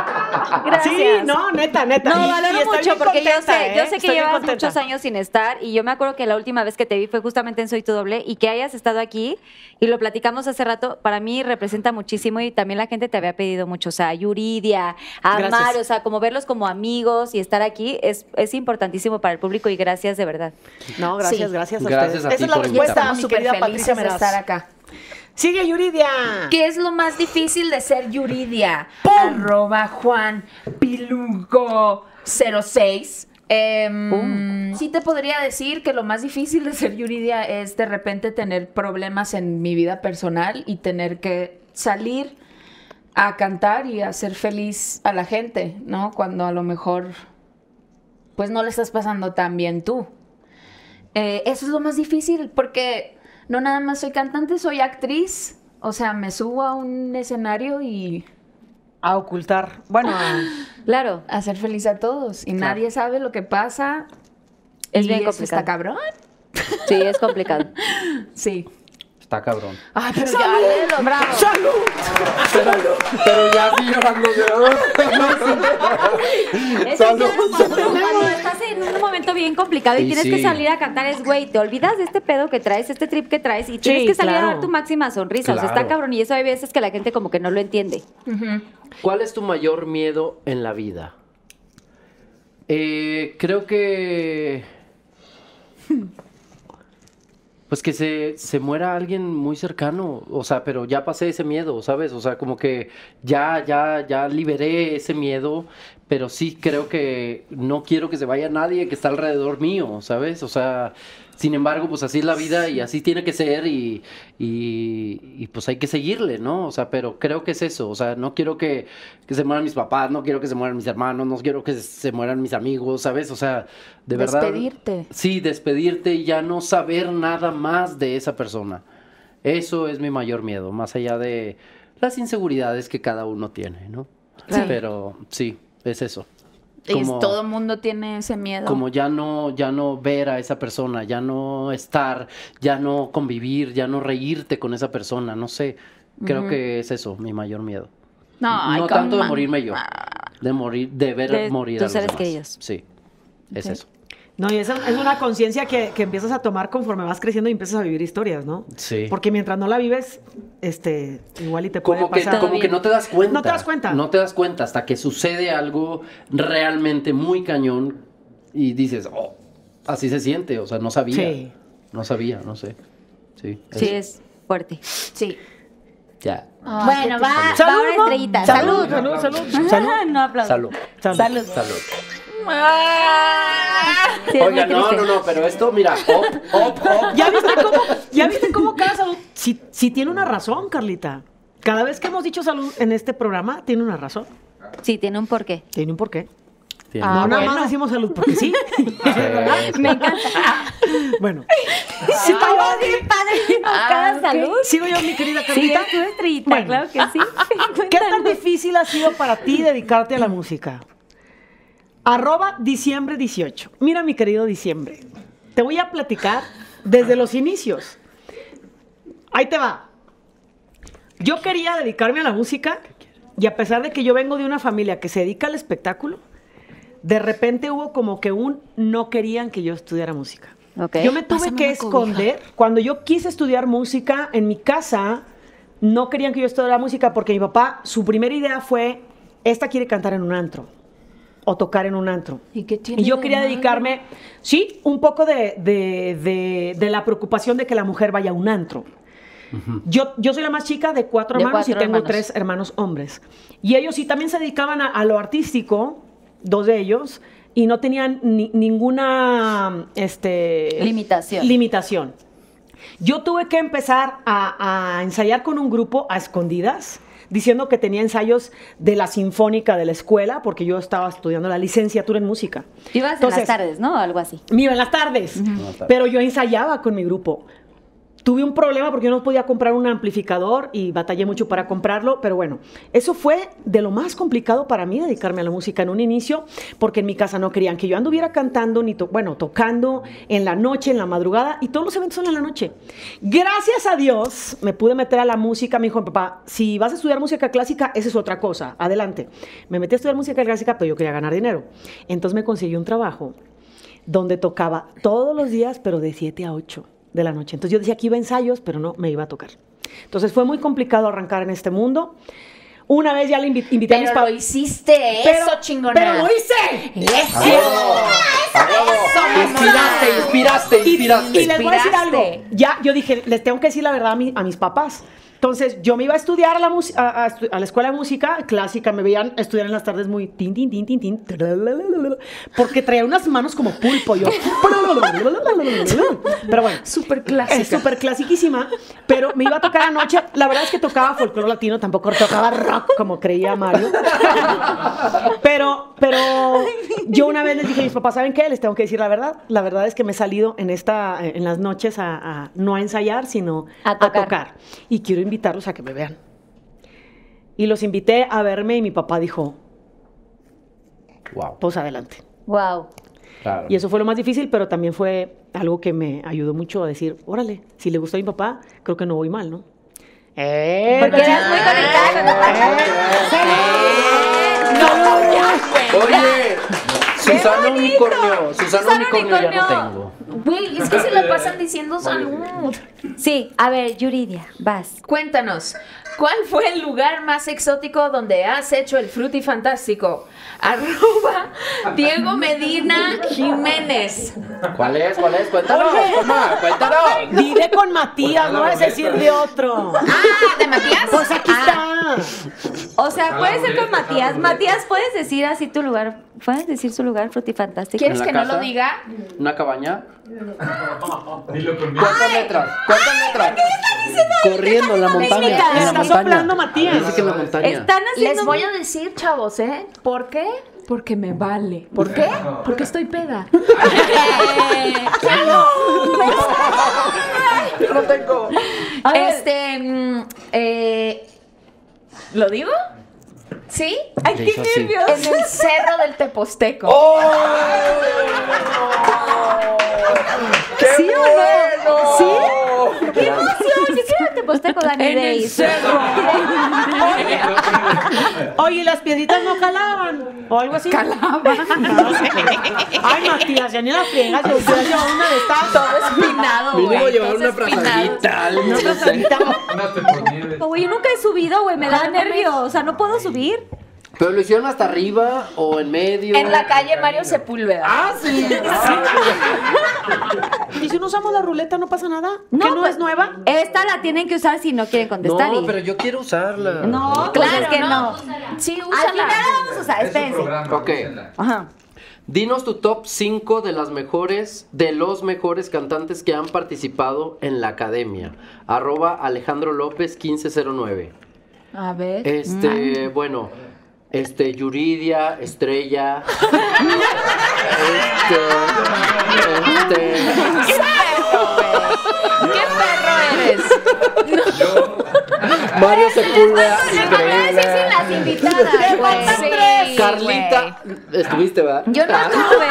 Gracias. Sí, no, neta, neta. No, valoro mucho porque yo sé, yo ¿eh? sé que llevas muchos años sin estar y yo me acuerdo que la última vez que te vi fue justamente en Soy tu doble y que hayas estado aquí y lo platicamos hace rato, para mí representa muchísimo y también la gente te había pedido mucho, o sea, a Yuridia, a. Mario, o sea, como verlos como amigos y estar aquí es, es importantísimo para el público y gracias de verdad. No, gracias, Sí. gracias a Gracias ustedes. a ti Esa es la respuesta, mi querida Patricia de estar acá. Sigue, Yuridia. ¿Qué es lo más difícil de ser Yuridia? Arroba Juan Pilugo 06. Em, sí te podría decir que lo más difícil de ser Yuridia es de repente tener problemas en mi vida personal y tener que salir a cantar y hacer feliz a la gente, ¿no? Cuando a lo mejor pues no le estás pasando tan bien tú. Eh, eso es lo más difícil porque no nada más soy cantante, soy actriz. O sea, me subo a un escenario y A ocultar. Bueno, a- [laughs] Claro, a hacer feliz a todos. Y Claro. nadie sabe lo que pasa. Es y bien eso complicado. está cabrón. sí, es complicado. [laughs] Sí. Está cabrón. Ay, pero ya, léelo, bravo. Pero ya sí llorando Es que claro, cuando, cuando estás en un momento bien complicado y, Y tienes sí. que salir a cantar, es güey, te olvidas de este pedo que traes, este trip que traes y tienes Sí, que salir a dar tu máxima sonrisa. O sea, está cabrón y eso hay veces que la gente como que no lo entiende. ¿Cuál es tu mayor miedo en la vida? Eh, creo que... [laughs] Pues que se, se muera alguien muy cercano, o sea, pero ya pasé ese miedo, ¿sabes? O sea, como que ya, ya, ya liberé ese miedo, pero sí creo que no quiero que se vaya nadie que está alrededor mío, ¿sabes? O sea, Sin embargo, pues así es la vida y así tiene que ser y, y, y, pues hay que seguirle, ¿no? O sea, pero creo que es eso. O sea, no quiero que, que se mueran mis papás, no quiero que se mueran mis hermanos, no quiero que se mueran mis amigos, ¿sabes? O sea, de verdad. Despedirte. Sí, despedirte y ya no saber nada más de esa persona. Eso es mi mayor miedo, más allá de las inseguridades que cada uno tiene, ¿no? Sí. Pero sí, es eso. Y todo el mundo tiene ese miedo. como ya no, ya no ver a esa persona, ya no estar, ya no convivir, ya no reírte con esa persona, no sé. Creo que es eso, mi mayor miedo. no, no tanto de morirme yo, de morir, de ver De morir a los seres demás. Sí, es eso. No, y esa es una conciencia que, que empiezas a tomar conforme vas creciendo y empiezas a vivir historias, ¿no? Sí. Porque mientras no la vives, este, igual y te puede Como que, pasar. como que no te das cuenta. No te das cuenta. No te das cuenta hasta que sucede algo realmente muy cañón y dices, oh, así se siente. O sea, no sabía. Sí. No sabía, no sé. Sí. Sí, eso. es fuerte. Sí. Ya. bueno, va, va Salud, estrellita. Salud, Salud. salud, salud. Salud. [laughs] no aplaudo. Salud. Salud. Salud. Salud. Sí, es Oiga, no, no, no, pero esto, mira, op, op, op. ¿Ya viste cómo, ya viste cómo cada salud... Sí, sí tiene una razón, Carlita. Cada vez que hemos dicho salud en este programa, tiene una razón. Sí, tiene un porqué. Tiene un porqué. Tiene- Ah, no nada bueno. más decimos salud porque sí. [laughs] ¿Verdad? Me encanta. Bueno. Sí, bien padre. Cada salud. Sigo yo, mi querida Sí, Carlita. es tu estrellita, Bueno. claro que sí. ¿Qué tan difícil ha sido para ti dedicarte a la música? Arroba diciembre 18. Mira, mi querido diciembre. Te voy a platicar desde los inicios. Ahí te va. Yo quería dedicarme a la música y a pesar de que yo vengo de una familia que se dedica al espectáculo, de repente hubo como que un no querían que yo estudiara música. Yo me tuve Pásame que cobija. esconder. Cuando yo quise estudiar música en mi casa, no querían que yo estudiara música porque mi papá, su primera idea fue, esta quiere cantar en un antro o tocar en un antro. ¿Y qué tiene Y yo de quería malo? dedicarme, sí, un poco de, de- de- de la preocupación de que la mujer vaya a un antro. Yo, yo soy la más chica de cuatro De hermanos y cuatro tengo hermanos. tres hermanos hombres. Y ellos sí también se dedicaban a, a lo artístico, dos de ellos, y no tenían ni- ninguna este, Limitación. limitación. Yo tuve que empezar a, a ensayar con un grupo a escondidas, diciendo que tenía ensayos de la sinfónica de la escuela, porque yo estaba estudiando la licenciatura en música. Ibas en las tardes, ¿no? Algo así. me iba en las tardes, las tardes. pero yo ensayaba con mi grupo. Tuve un problema porque yo no podía comprar un amplificador y batallé mucho para comprarlo, pero bueno, eso fue de lo más complicado para mí dedicarme a la música en un inicio, porque en mi casa no querían que yo anduviera cantando, ni bueno, tocando en la noche, en la madrugada, y todos los eventos son en la noche. Gracias a Dios me pude meter a la música, me dijo papá, si vas a estudiar música clásica, esa es otra cosa, adelante. Me metí a estudiar música clásica, pero yo quería ganar dinero. Entonces me conseguí un trabajo donde tocaba todos los días, pero de 7 a 8 de la noche. Entonces yo decía que iba a ensayos, pero no, me iba a tocar. Entonces fue muy complicado arrancar en este mundo. Una vez ya le invi- invité a mis Pero lo papás. hiciste, eso chingona. ¡Pero lo hice! Eso. Te inspiraste, inspiraste, Y, inspiraste. y les voy a decir algo. Inspiraste. Ya, yo dije, les tengo que decir la verdad a, mi- a mis papás. Entonces, yo me iba a estudiar a la, a, a a la escuela de música clásica, me veían estudiar en las tardes muy tin, tin, tin, tin, tin, porque traía unas manos como pulpo yo. [laughs] Pero bueno. Súper clásica. Es súper clasiquísima, pero me iba a tocar anoche. La verdad es que tocaba folclore latino, tampoco tocaba rock como creía Mario. [laughs] Pero, pero yo una vez les dije a mis papás, ¿saben qué? Les tengo que decir la verdad. La verdad es que me he salido en esta, en las noches a, a- no a ensayar, sino A tocar. Y quiero invitarlos a que me vean. Y los invité a verme y mi papá dijo, Wow. pues adelante. Wow. Claro. Y eso fue lo más difícil, pero también fue algo que me ayudó mucho a decir, órale, si le gustó a mi papá, creo que no voy mal, ¿no? ¡Eh! Porque eras muy conectada con tu papá. Oye, Susana Unicornio. Susana Unicornio ya no tengo. Güey, es que se la pasan [laughs] diciendo salud. Sí, a ver, Yuridia, vas. Cuéntanos, ¿cuál fue el lugar más exótico donde has hecho el frutifantástico? Arroba Diego Medina Jiménez. ¿Cuál es? ¿Cuál es? Cuéntanos, toma, cuéntanos. Vive con Matías, no vas a decir de otro. Ah, ¿de Matías? Pues aquí Ah, está. O O sea, puede ser con Matías. Matías, ¿puedes decir así tu lugar? ¿Puedes decir su lugar frutifantástico? ¿Quieres ¿En la que no lo diga? ¿Una cabaña? ¿Cuántas letras? ¿Cuántas letras? Corriendo en la montaña. En la está montaña. soplando Matías. Dice que en la montaña. Están haciendo... Les voy a decir, chavos, ¿eh? ¿Por qué? Porque me vale. ¿Por qué? Porque estoy peda. [laughs] [laughs] No tengo. Este, mm, eh, ¿lo digo? ¿Sí? Ay, qué nervios. En el cerro del Teposteco. ¡Oh! ¿Sí o no? ¿Sí? Con Dani En el cerro. [laughs] Oye, las piedritas no calaban. O algo así. Calaban. [laughs] Ay, Matías, ya ni la friegas. Yo hubiera llevado una de estas. Todo espinado, güey. Mínimo llevar una frazadita, algo, no sé. Güey, yo nunca he subido, güey. Me da nervio. O sea, no puedo subir. ¿Pero lo hicieron hasta arriba o en medio? En la calle Mario Sepúlveda. Ah, sí. Y si [laughs] no usamos la ruleta, no pasa nada. No, ¿Que no pues, es nueva? Esta la tienen que usar si no quieren contestar. No, y- pero yo quiero usarla. No, pues Claro, es que no. no. Sí, Al úsala. final la vamos a usar, espérense. Ok. Ajá. Dinos tu top 5 de las mejores, de los mejores cantantes que han participado en la academia. Arroba Alejandro López 1509. A ver. Este, bueno, este, Yuridia, Estrella. [laughs] este, este, ¿Qué perro eres? Mario Sepúlveda, sin increíble. las invitadas, güey. Sí, Carlita, estuviste, ¿verdad? Yo no estuve.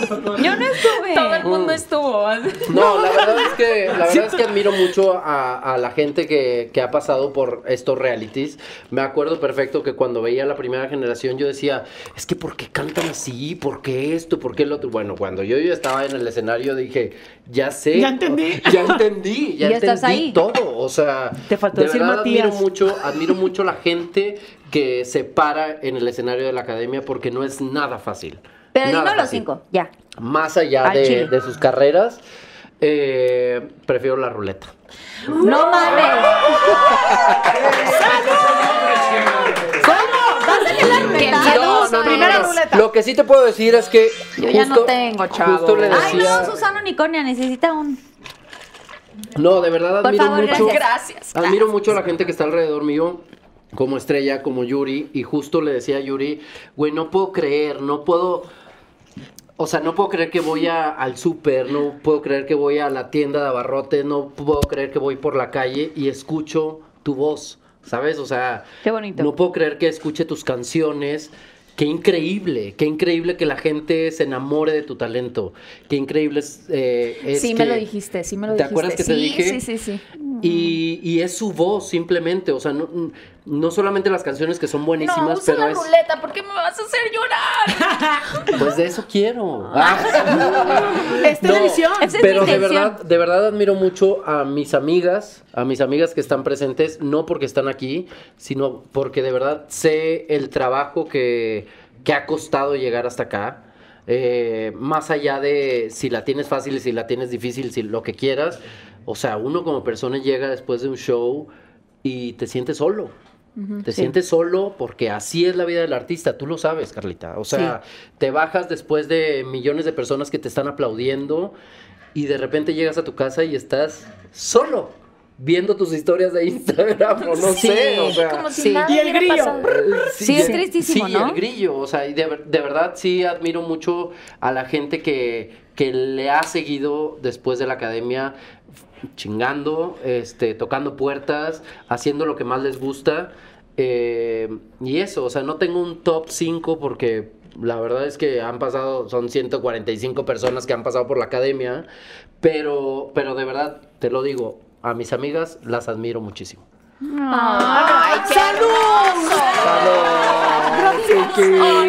Yo no estuve. Todo el mundo estuvo. No, la verdad es que, la verdad es que admiro mucho a, a la gente que, que ha pasado por estos realities. Me acuerdo perfecto que cuando veía la primera generación yo decía, es que ¿por qué cantan así? ¿Por qué esto? ¿Por qué lo otro? Bueno, cuando yo ya estaba en el escenario dije, ya sé. Ya entendí. [laughs] Ya entendí, ya, Ya estás entendí ahí. todo. O sea, Te faltó de decir verdad admiro Matías. mucho, admiro mucho la gente que se para en el escenario de la academia porque no es nada fácil. Pero Nada dinos los fácil cinco, ya. más allá Al de, de sus carreras, eh, prefiero la ruleta. No mames. [laughs] ¿Cómo? ¿Vas a hacer la ruleta? No, no, no, Primera no, no. ruleta. Lo que sí te puedo decir es que Yo ya no tengo, chavo. Justo le Ay, decía, no, Susana Unicornia necesita un. no, de verdad Por admiro favor, mucho, gracias. Gracias. admiro mucho a la gente que está alrededor mío. Como estrella, como Yuri, y justo le decía a Yuri, güey, no puedo creer, no puedo, o sea, no puedo creer que voy a- al súper, no puedo creer que voy a la tienda de abarrotes, no puedo creer que voy por la calle y escucho tu voz, ¿sabes? O sea, Qué bonito. no puedo creer que escuche tus canciones. Qué increíble, qué increíble que la gente se enamore de tu talento. Qué increíble es, eh, es Sí, que- me lo dijiste, sí me lo ¿Te dijiste. acuerdas que te sí, dije? Sí, sí, sí. Y, y es su voz simplemente, o sea, no, no solamente las canciones que son No, buenísimas, usa pero la es... ruleta, ¿por qué me vas a hacer llorar? [laughs] Pues de eso quiero. [laughs] Ah. Es es Pero de verdad, de verdad admiro mucho a mis amigas, a mis amigas que están presentes, no porque están aquí, sino porque de verdad sé el trabajo que, que ha costado llegar hasta acá. Eh, más allá de si la tienes fácil si la tienes difícil, si lo que quieras. O sea, uno como persona llega después de un show y te sientes solo. Te sientes solo porque así es la vida del artista, tú lo sabes, Carlita. O sea, te bajas después de millones de personas que te están aplaudiendo y de repente llegas a tu casa y estás solo viendo tus historias de Instagram o no Sí, sé, o sea, como si sí. nada Y el grillo. Sí, es tristísimo, sí, ¿no? el grillo, o sea, y de, ver- de verdad sí admiro mucho a la gente que, que le ha seguido después de la academia chingando, este, tocando puertas, haciendo lo que más les gusta. eh, y eso, o sea, no tengo un top 5 porque la verdad es que han pasado, son 145 personas que han pasado por la academia, pero, pero de verdad, te lo digo, a mis amigas las admiro muchísimo. ¡Ay!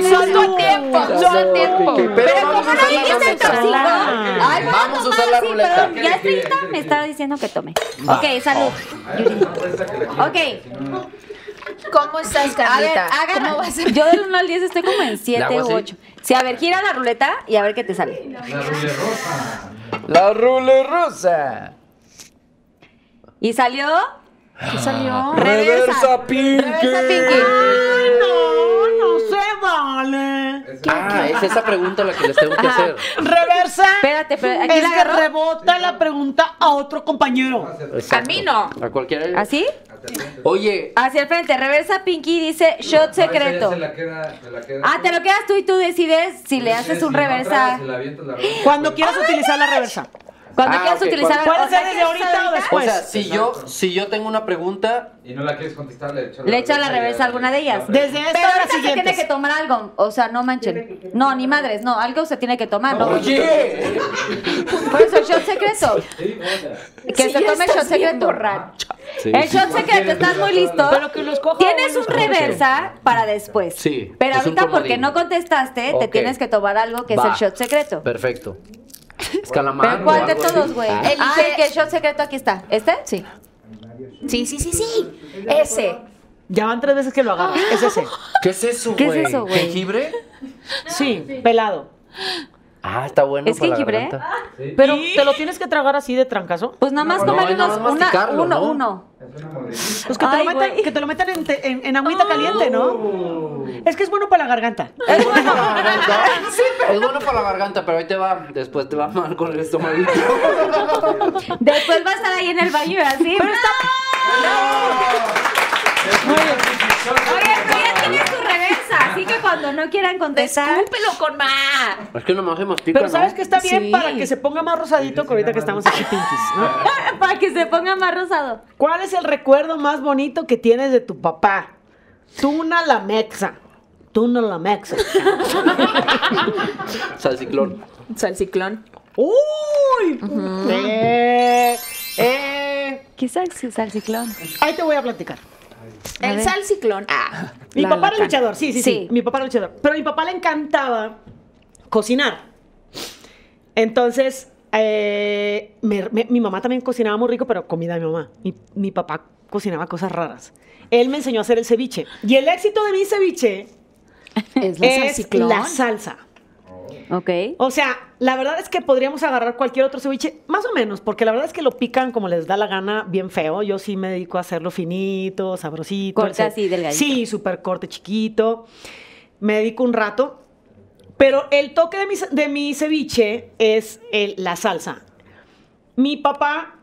Solo a tiempo, solo a tiempo. Pero como no la dijiste ay, voy Vamos a usar la ruleta. Ya estrellita me está diciendo que tome. Ok, salud. Ok, ¿Cómo estás, a ver, Carlita? ¿Cómo vas a Yo del 1 al 10 estoy como en 7 hago u así? 8. Sí, a ver, gira la ruleta y a ver qué te sale. La rule rosa. Y salió. ¿Qué salió? Reversa. Pinky. Reversa Pinky. No, no vale. Ah, es esa pregunta la que les tengo que hacer. Reversa. Espérate, pero aquí es la que agarró. rebota la pregunta a otro compañero. Exacto. A mí no. A cualquiera. ¿Así? Oye, Hacia el frente. Reversa Pinky dice shot secreto. Se la queda, se la queda Ah, te lo quedas tú y tú decides si le haces un reversa. Se la avientas la ronda. Cuando quieras utilizar la reversa. Cuando Ah, quieras ok, utilizar. cuando- Puede o sea, ser desde ¿quieres ahorita o o después. sea, si yo, si yo tengo una pregunta, Y no la quieres contestar, le echas Le echas la reversa a alguna de ellas. Desde esta Pero ahorita se tiene que tomar algo. O sea, no manchen. No, ni madres, no. Algo se tiene que tomar, ¿no? oye, Por eso el shot secreto. Que Sí, se tome el shot secreto. borracho. Sí, El sí. shot secreto, ¿estás muy listo? Pero que lo escoja Tienes un reversa para después. Sí, Pero es ahorita porque no contestaste, te Ok. tienes que tomar algo que es Va. el shot secreto. perfecto. [laughs] Es calamar. ¿Pero cuál de todos, güey? Ah, Elige- Ay, que el shot secreto aquí está. ¿Este? Sí. Sí, sí, sí, sí. Ese. Ya van tres veces que lo agarras. Es ese. ¿Qué es eso, ¿Qué es güey? eso, güey? ¿Jengibre? Sí, pelado. Ah, está bueno ¿Es para la jengibre? garganta. Pero te lo tienes que tragar así de trancazo. Pues nada más No, comerle no, unos, una, uno, ¿no? uno. Pues que te, Ay, lo metan, que te lo metan en, te- en- en agüita caliente, ¿no? Es que es bueno para la garganta. Es bueno para la garganta. [laughs] Es bueno para la garganta, pero ahí te va. Después te va mal con el estómago. [laughs] Después va a estar ahí en el baño y así. Pero Oye, pero ya tu reversa, así que cuando no quieran contestar. Escúpelo con más. Es que nomás se mastica, Pero sabes ¿no? que está bien Sí. para que se ponga más rosadito que ahorita que estamos aquí pinkies, ¿no? [laughs] Para que se ponga más rosado. ¿Cuál es el recuerdo más bonito que tienes de tu papá? Tuna la mexa. Tuna la mexa. [laughs] Salciclón. Salciclón. ¡Uy! Eh, eh, ¿Qué sal salciclón? ahí te voy a platicar. A El ver. salciclón. Ah. [laughs] Mi la papá era luchador, sí, sí, sí, Sí. Mi papá era luchador. Pero a mi papá le encantaba cocinar. Entonces, eh, me- me- mi mamá también cocinaba muy rico, pero comida de mi mamá. Mi, mi papá cocinaba cosas raras. Él me enseñó a hacer el ceviche. Y el éxito de mi ceviche Es la es salciclón. la salsa. Ok. O sea, la verdad es que podríamos agarrar cualquier otro ceviche, más o menos, porque la verdad es que lo pican como les da la gana, bien feo. Yo sí me dedico a hacerlo finito, sabrosito. Corte así, delgadito. Sí, súper corte, chiquito. Me dedico un rato. Pero el toque de mi, de mi ceviche es el- la salsa. Mi papá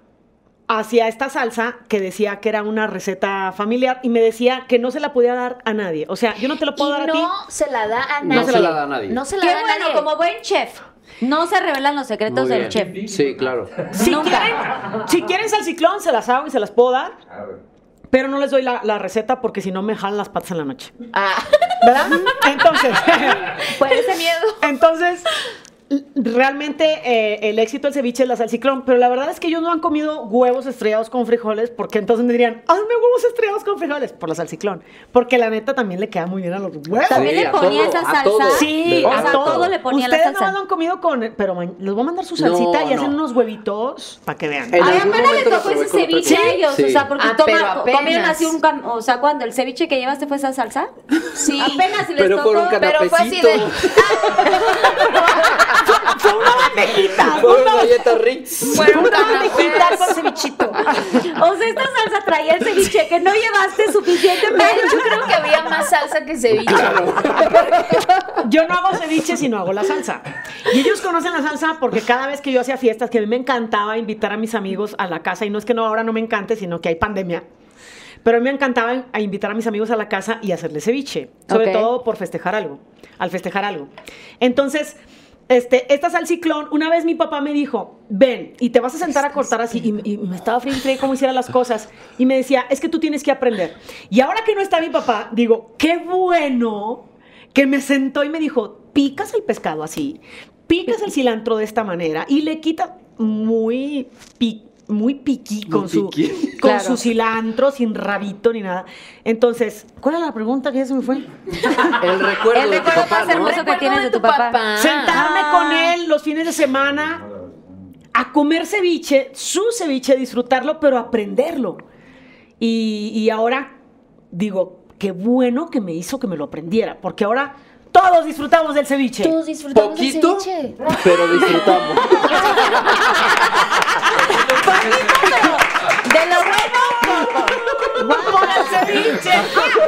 hacía esta salsa que decía que era una receta familiar y me decía que no se la podía dar a nadie. O sea, yo no te lo puedo dar a ti. no se la da a No nadie. se la da a nadie. No se la Qué da a bueno, nadie. como buen chef. No se revelan los secretos del chef. Sí, claro. Si Nunca. quieren, si quieren salciclón, se las hago y se las puedo dar. Pero no les doy la, la receta porque si no me jalan las patas en la noche. Ah. ¿Verdad? Entonces, [laughs] Por ese miedo. entonces realmente eh, el éxito del ceviche es la salciclón. Pero la verdad es que ellos no han comido huevos estrellados con frijoles porque entonces me dirían, hazme huevos estrellados con frijoles por la salciclón. Porque la neta también le queda muy bien a los huevos. También Sí, le a ponía todo, esa a salsa. todo. Sí, a sea, todo. todo le ponía la Ustedes salsa. no lo han comido con, pero les voy a mandar su salsita No, y hacen no. unos huevitos para que vean. Algún apenas momento le tocó ese ceviche a ellos, Sí. o sea, porque Ah, toma- comieron así un cam- o sea, cuando el ceviche que llevaste fue esa salsa, Sí. apenas si les Pero tocó, un Pero fue así de. [laughs] Fue una bandejita. Fue una galleta Ritz. Fueron Una bandejita con cevichito. o sea, esta salsa traía el ceviche que no llevaste suficientemente. De hecho, creo que había más salsa que ceviche. Yo no hago ceviche, sino hago la salsa. Y ellos conocen la salsa porque cada vez que yo hacía fiestas, que a mí me encantaba invitar a mis amigos a la casa, y no es que no ahora no me encante, sino que hay pandemia. Pero a mí me encantaba a invitar a mis amigos a la casa y hacerles ceviche, sobre todo por festejar algo, al festejar algo. Entonces, este, esta salciclón, una vez mi papá me dijo, ven, y te vas a sentar a cortar así, y, y me estaba frío cómo hiciera las cosas, y me decía, es que tú tienes que aprender. Y ahora que no está mi papá, digo, qué bueno que me sentó y me dijo, picas el pescado así, picas el cilantro de esta manera, y le quita muy pi- muy piqui con, su, piqui. con [laughs] Claro. su cilantro, sin rabito ni nada. Entonces, ¿cuál era la pregunta que ya se me fue? [laughs] El recuerdo El de tu recuerdo papá, más hermoso ¿no? que tienes de tu papá. Sentarme Ah. con él los fines de semana a comer ceviche, su ceviche, disfrutarlo, pero aprenderlo. Y, y ahora digo, qué bueno que me hizo que me lo aprendiera, porque ahora Todos disfrutamos del ceviche. Todos disfrutamos Poquito, del ceviche. pero disfrutamos. De lo bueno, ¡Por el ceviche!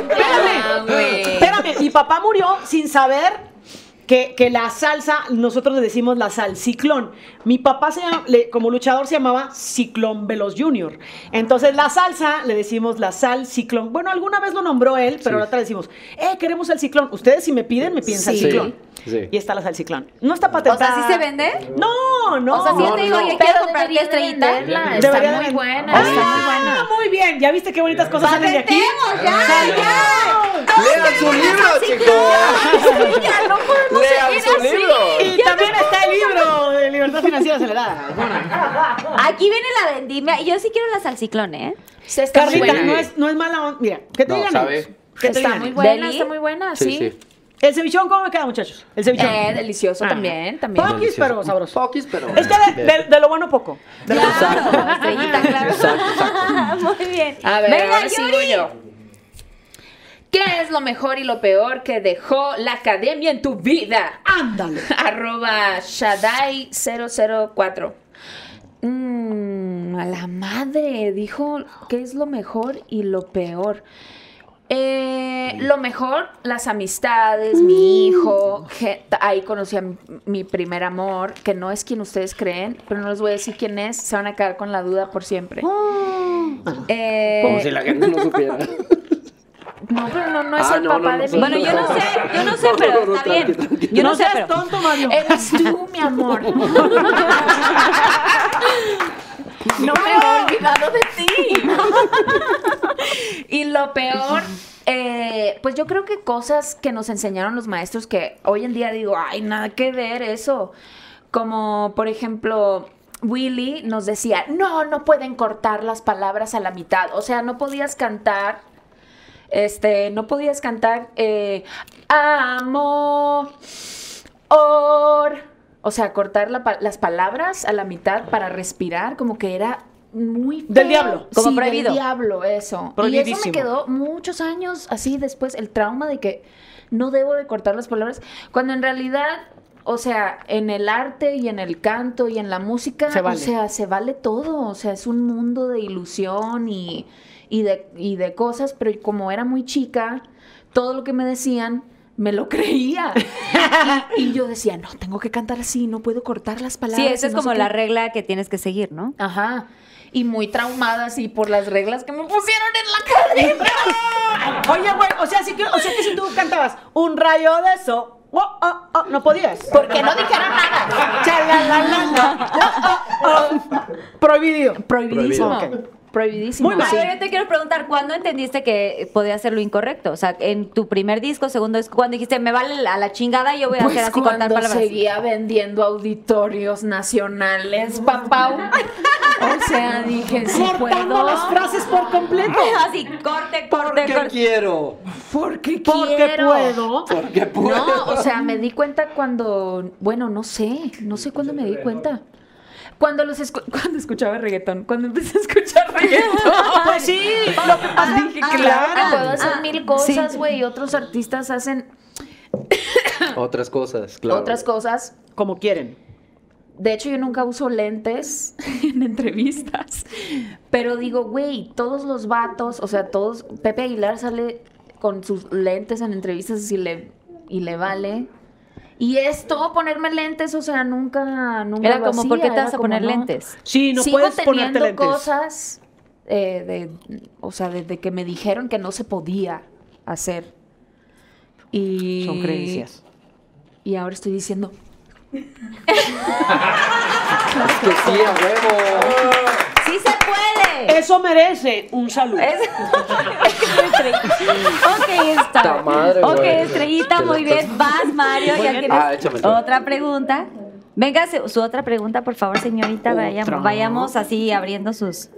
Espérame. Espérame, mi papá murió sin saber que, que la salsa, nosotros le decimos la sal ciclón. Mi papá se llama- le- como luchador se llamaba Ciclón Veloz Jr. Entonces la salsa le decimos la sal ciclón. Bueno, alguna vez lo nombró él, pero Sí. ahora decimos, eh, queremos el ciclón. Ustedes si me piden, me piden sal Sí. ciclón. Sí. Y está la sal ciclón. No está o patentada. sea, ¿sí se vende? No, no. O sea, si yo te digo, no. oye, quiero comprarte estrellita. venderla, Está muy buena, Ah, está muy buena. muy bien. ¿Ya viste qué bonitas cosas salen de aquí? ¡Patentemos, ya, ya! Lean su libro, chicos. Ya, no podemos Lean seguir su así. libro. Y también está el libro de Libertad Financiera Acelerada. Aquí viene la vendimia. Y yo sí quiero la salciclón, ¿eh? Se está muy Carlita, no es, no es mala onda. Mira, ¿qué te No, digan te Está muy buena, está muy buena, sí. ¿El cevichón cómo me queda, muchachos? El cevichón. Eh, delicioso Ah. también, también. Poquis, pero sabroso. Poquis, pero. Es que de, de- de lo bueno poco. De lo Claro, estrellita, claro. Exacto, exacto. [laughs] Muy bien. A ver, Venga, ahora sigo yo. ¿Qué es lo mejor y lo peor que dejó la academia en tu vida? Ándale. [laughs] Arroba Shaddai004. Mm, a la madre, dijo qué es lo mejor y lo peor. Eh, lo mejor, las amistades, mi hijo, que- ahí conocí a mi, mi primer amor, que no es quien ustedes creen, pero no les voy a decir quién es, se van a quedar con la duda por siempre. Eh, Como si la gente no supiera. [laughs] no, pero no, no es Ah, el no, papá no, de mi Bueno, yo no sé, yo no sé, pero está bien. tranqui. Yo no, no sé, seas pero. tonto, Mario. [laughs] Eres tú, mi amor. [laughs] No me he olvidado de ti. Y lo peor, eh, pues yo creo que cosas que nos enseñaron los maestros que hoy en día digo, ay, nada que ver eso. Como, por ejemplo, Willy nos decía, no, no pueden cortar las palabras a la mitad. O sea, no podías cantar. Este, no podías cantar eh, amor, or. O sea, cortar las palabras a la mitad para respirar, como que era muy Del feo. diablo. Como Sí, prohibido. Del diablo, eso. Y eso me quedó muchos años así después, el trauma de que no debo de cortar las palabras, cuando en realidad, o sea, en el arte y en el canto y en la música, Se vale. o sea, se vale todo, o sea, es un mundo de ilusión y, y, de, y de cosas, pero como era muy chica, todo lo que me decían me lo [laughs] creía. y, y yo decía, no, tengo que cantar así, no puedo cortar las palabras. Sí, esa es no como la qué". regla que tienes que seguir, ¿no? Ajá. Y muy traumadas y por las reglas que me pusieron en la academia. [laughs] Oye, güey, o sea, sí que, o sea que si tú cantabas un rayo de eso, oh, oh, oh, no podías. Porque no dijeron nada. Oh, oh, oh. Prohibido. Prohibidísimo. Prohibido. Prohibidísimo. Muy mal. sí. A yo te quiero preguntar, ¿cuándo entendiste que podía hacer lo incorrecto? O sea, en tu primer disco, segundo disco, cuando dijiste, me vale la, la chingada, yo voy a Pues hacer así, cortar cuando palabras. seguía vendiendo auditorios nacionales, papá. O sea, dije, si Cortando puedo. las frases por completo. [laughs] Así, corte, corte, ¿Qué corte. quiero? Porque Porque quiero. puedo. Porque puedo. No, o sea, me di cuenta cuando, bueno, no sé, no sé cuándo me di cuenta. Cuando los escu- [laughs] cuando escuchaba reggaetón, cuando empecé a escuchar reggaetón. Pues [laughs] sí, lo que pasa Dije, ah, claro, puedo ah, hacer ah, mil cosas, sí. güey, y otros artistas hacen [coughs] Otras cosas, claro. otras cosas. Como quieren. De hecho, yo nunca uso lentes [laughs] en entrevistas. Pero digo, güey, todos los vatos, o sea, todos. Pepe Aguilar sale con sus lentes en entrevistas y le, y le vale. Y esto, ponerme lentes, o sea, nunca, nunca Era lo como, hacía, ¿por qué te vas a poner no. lentes? Sí, no Sigo puedes ponerte teniendo lentes. cosas, eh, de, o sea, desde que me dijeron que no se podía hacer. Y, Son creencias. Y ahora estoy diciendo, [laughs] Es que sí, a huevo. ¡Sí se puede! Eso merece un saludo. Es- [laughs] ok, está. Ta madre, ok, güey. estrellita, muy bien. Vas, Mario, ya bien. tienes Ah, échame otra pregunta. Venga, su, otra pregunta, por favor, señorita. Vaya- Otra. vayamos así abriendo sus.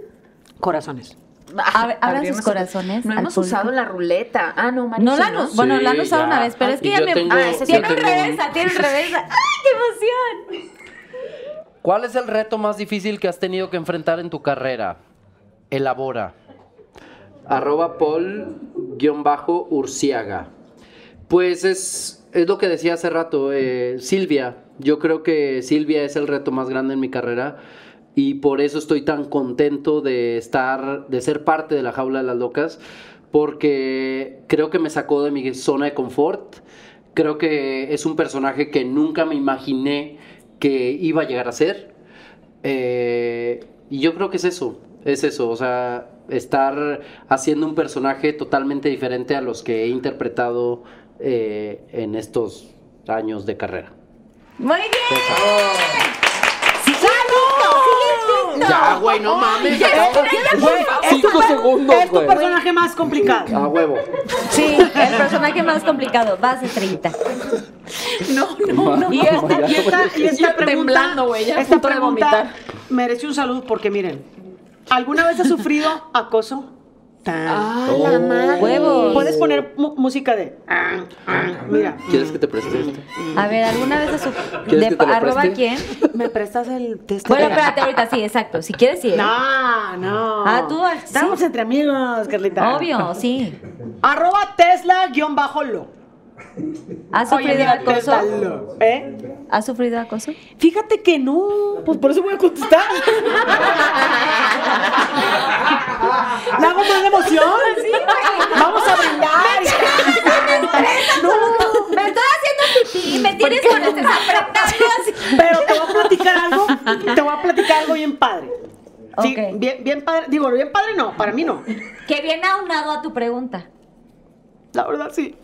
Corazones. Ab- abran sus corazones. No hemos público. usado la ruleta. Ah, no, Mario, No sí, la han, bueno, la han Sí, usado ya. una vez, pero es que Y ya me. tengo- Ah, tiene un- reversa, [laughs] tiene un reversa. ¡Ay, qué emoción! ¿Cuál es el reto más difícil que has tenido que enfrentar en tu carrera? Elabora. Arroba Paul-Urciaga. Pues es es lo que decía hace rato, eh, Silvia. Yo creo que Silvia es el reto más grande en mi carrera y por eso estoy tan contento de estar, de ser parte de la jaula de las locas, porque creo que me sacó de mi zona de confort. Creo que es un personaje que nunca me imaginé que iba a llegar a ser. Eh, y yo creo que es eso, es eso, o sea, estar haciendo un personaje totalmente diferente a los que he interpretado eh, en estos años de carrera. Muy bien. Ya, güey, no mames. Güey, Cinco segundos, Es tu güey. personaje más complicado. A huevo. Sí, el personaje más complicado. Vas, estrellita. No, no, no. Y esta, y esta, y esta Yo pregunta, temblando, güey, ya a esta punto de pregunta vomitar. merece un saludo porque miren, ¿alguna vez has sufrido acoso? Tan. Ah, la madre. Huevos. Puedes poner música de. ah, ah, mira. ¿Quieres que te preste este? A ver, ¿alguna vez a su... ¿Quieres de que te lo arroba preste? quién? ¿Me prestas el test? Bueno, espérate, ahorita sí, exacto. Si quieres, sí. No, no. Ah, tú, sí. Estamos entre amigos, Carlita. Obvio, sí. Arroba Tesla-lo. ¿Has Oye, sufrido acoso? ¿Eh? ¿Has sufrido acoso? Fíjate que no. Pues por eso voy a contestar. [laughs] ¿Le hago más de emoción? Vamos a brindar. No. Me estoy haciendo pipí, me tienes con este apretando así. Pero te voy a platicar algo. Te voy a platicar algo bien padre. Sí, bien, bien padre. Digo, bien padre no, para mí no. Que viene aunado a tu pregunta. La verdad sí.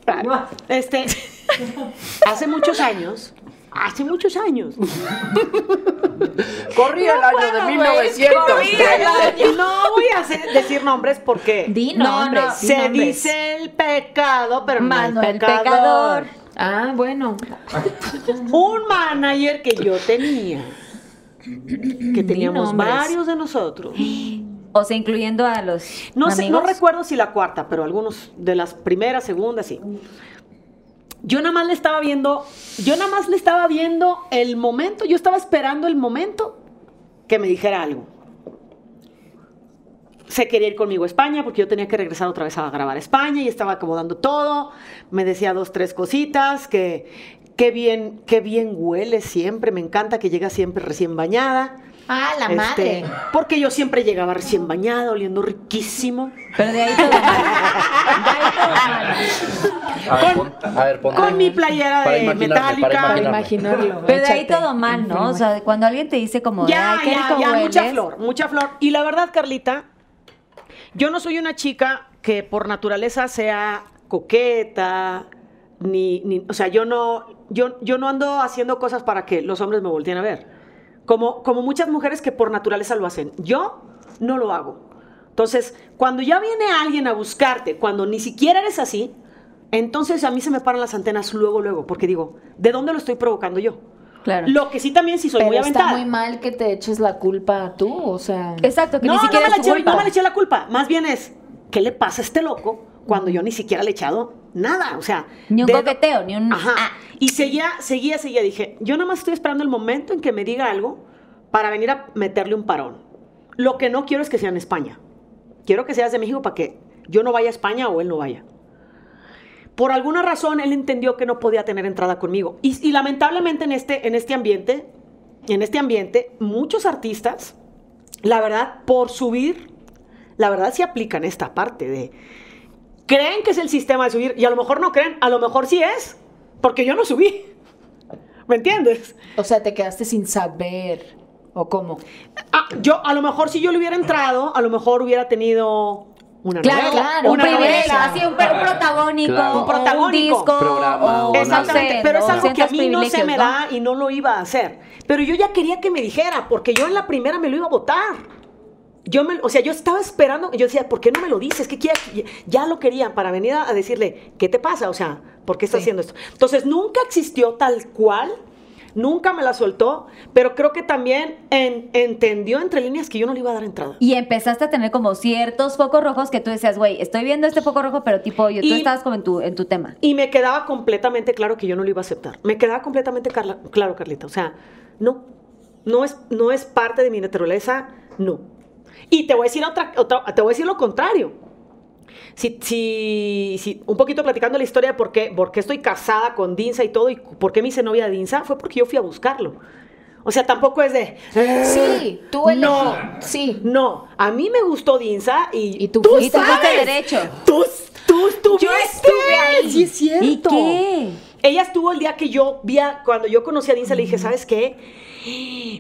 Este, [laughs] hace muchos años, hace muchos años. [laughs] Corría el año de 1900. No voy a hacer- decir nombres porque Di No, nombres. no, di se nombres. dice el pecado, pero no el pecador. Pecador. Ah, bueno. Un manager que yo tenía, que teníamos varios de nosotros. O sea, incluyendo a los No sé, no recuerdo si la cuarta, pero algunos de las primeras, segundas, sí. Yo nada más le estaba viendo, yo nada más le estaba viendo el momento, yo estaba esperando el momento que me dijera algo. Se quería ir conmigo a España porque yo tenía que regresar otra vez a grabar a España y estaba acomodando todo. Me decía dos, tres cositas, que qué bien, qué bien huele siempre, me encanta que llega siempre recién bañada. Ah, la Este, madre. Porque yo siempre llegaba recién bañada, oliendo riquísimo. Pero de ahí todo mal. A ver, pon- A ver, ponte. Con mi playera de metálica. para imaginarlo. Pero de ahí todo mal, ¿no? O sea, cuando alguien te dice como, Ya, ay, qué ya, rico ya, mucha hueles". flor, mucha flor. Y la verdad, Carlita, yo no soy una chica que por naturaleza sea coqueta, ni, ni- o sea, yo no, yo, yo no ando haciendo cosas para que los hombres me volteen a ver. Como, como muchas mujeres que por naturaleza lo hacen. Yo no lo hago. Entonces, cuando ya viene alguien a buscarte, cuando ni siquiera eres así, entonces a mí se me paran las antenas luego, luego, porque digo, ¿de dónde lo estoy provocando yo? Claro. Lo que sí también sí soy Pero muy está aventada. muy mal que te eches la culpa tú, o sea. Exacto, que No, ni siquiera no me, es le tu eché, no culpa. me le eché la culpa. Más bien es, ¿qué le pasa a este loco cuando yo ni siquiera le he echado nada? O sea, Ni un coqueteo, ni un... Ajá. ah. Y seguía, seguía, seguía. Dije, yo nada más estoy esperando el momento en que me diga algo para venir a meterle un parón. Lo que no quiero es que sea en España. Quiero que seas de México para que yo no vaya a España o él no vaya. Por alguna razón él entendió que no podía tener entrada conmigo. Y, y lamentablemente en este, en este ambiente, en este ambiente, muchos artistas, la verdad, por subir, la verdad sí aplican esta parte de creen que es el sistema de subir y a lo mejor no creen, a lo mejor sí es, porque yo no subí. ¿Me entiendes? O sea, te quedaste sin saber. ¿O cómo? Ah, yo a lo mejor si yo le hubiera entrado, a lo mejor hubiera tenido una Claro, novela, claro, un una privilegio, novela. así un, un protagónico, Claro. o Un protagónico. un disco, Programa, o Exactamente, no sé, pero es algo que a 200 mí no se me ¿no? da y no lo iba a hacer. Pero yo ya quería que me dijera, porque yo en la primera me lo iba a votar. Yo me, o sea, yo estaba esperando, yo decía, ¿por qué no me lo dices? ¿Qué quiere? Ya lo querían para venir a, a decirle, ¿qué te pasa? O sea, ¿por qué estás haciendo esto? Entonces, nunca existió tal cual, nunca me la soltó, pero creo que también en- entendió entre líneas que yo no le iba a dar entrada. Y empezaste a tener como ciertos focos rojos que tú decías, güey, estoy viendo este foco rojo, pero tipo, yo, tú estabas como en tu, en tu tema. Y me quedaba completamente claro que yo no lo iba a aceptar. Me quedaba completamente Carla- claro, Carlita. O sea, no, no es, no es parte de mi naturaleza, no. Y te voy a decir otra, otra- te voy a decir lo contrario. si, si, si- un poquito platicando la historia de por qué, por qué estoy casada con Dinsa y todo, y por qué me hice novia de Dinsa, fue porque yo fui a buscarlo. O sea, tampoco es de. Sí, tú elegí- No, sí. No, a mí me gustó Dinsa y, Y tú tú fuiste. sabes. Derecho. Tú, tú estuviste. Yo estuve ahí. Sí, es cierto. ¿Y qué? Ella estuvo el día que yo vi, a- cuando yo conocí a Dinsa, le dije, ¿sabes qué?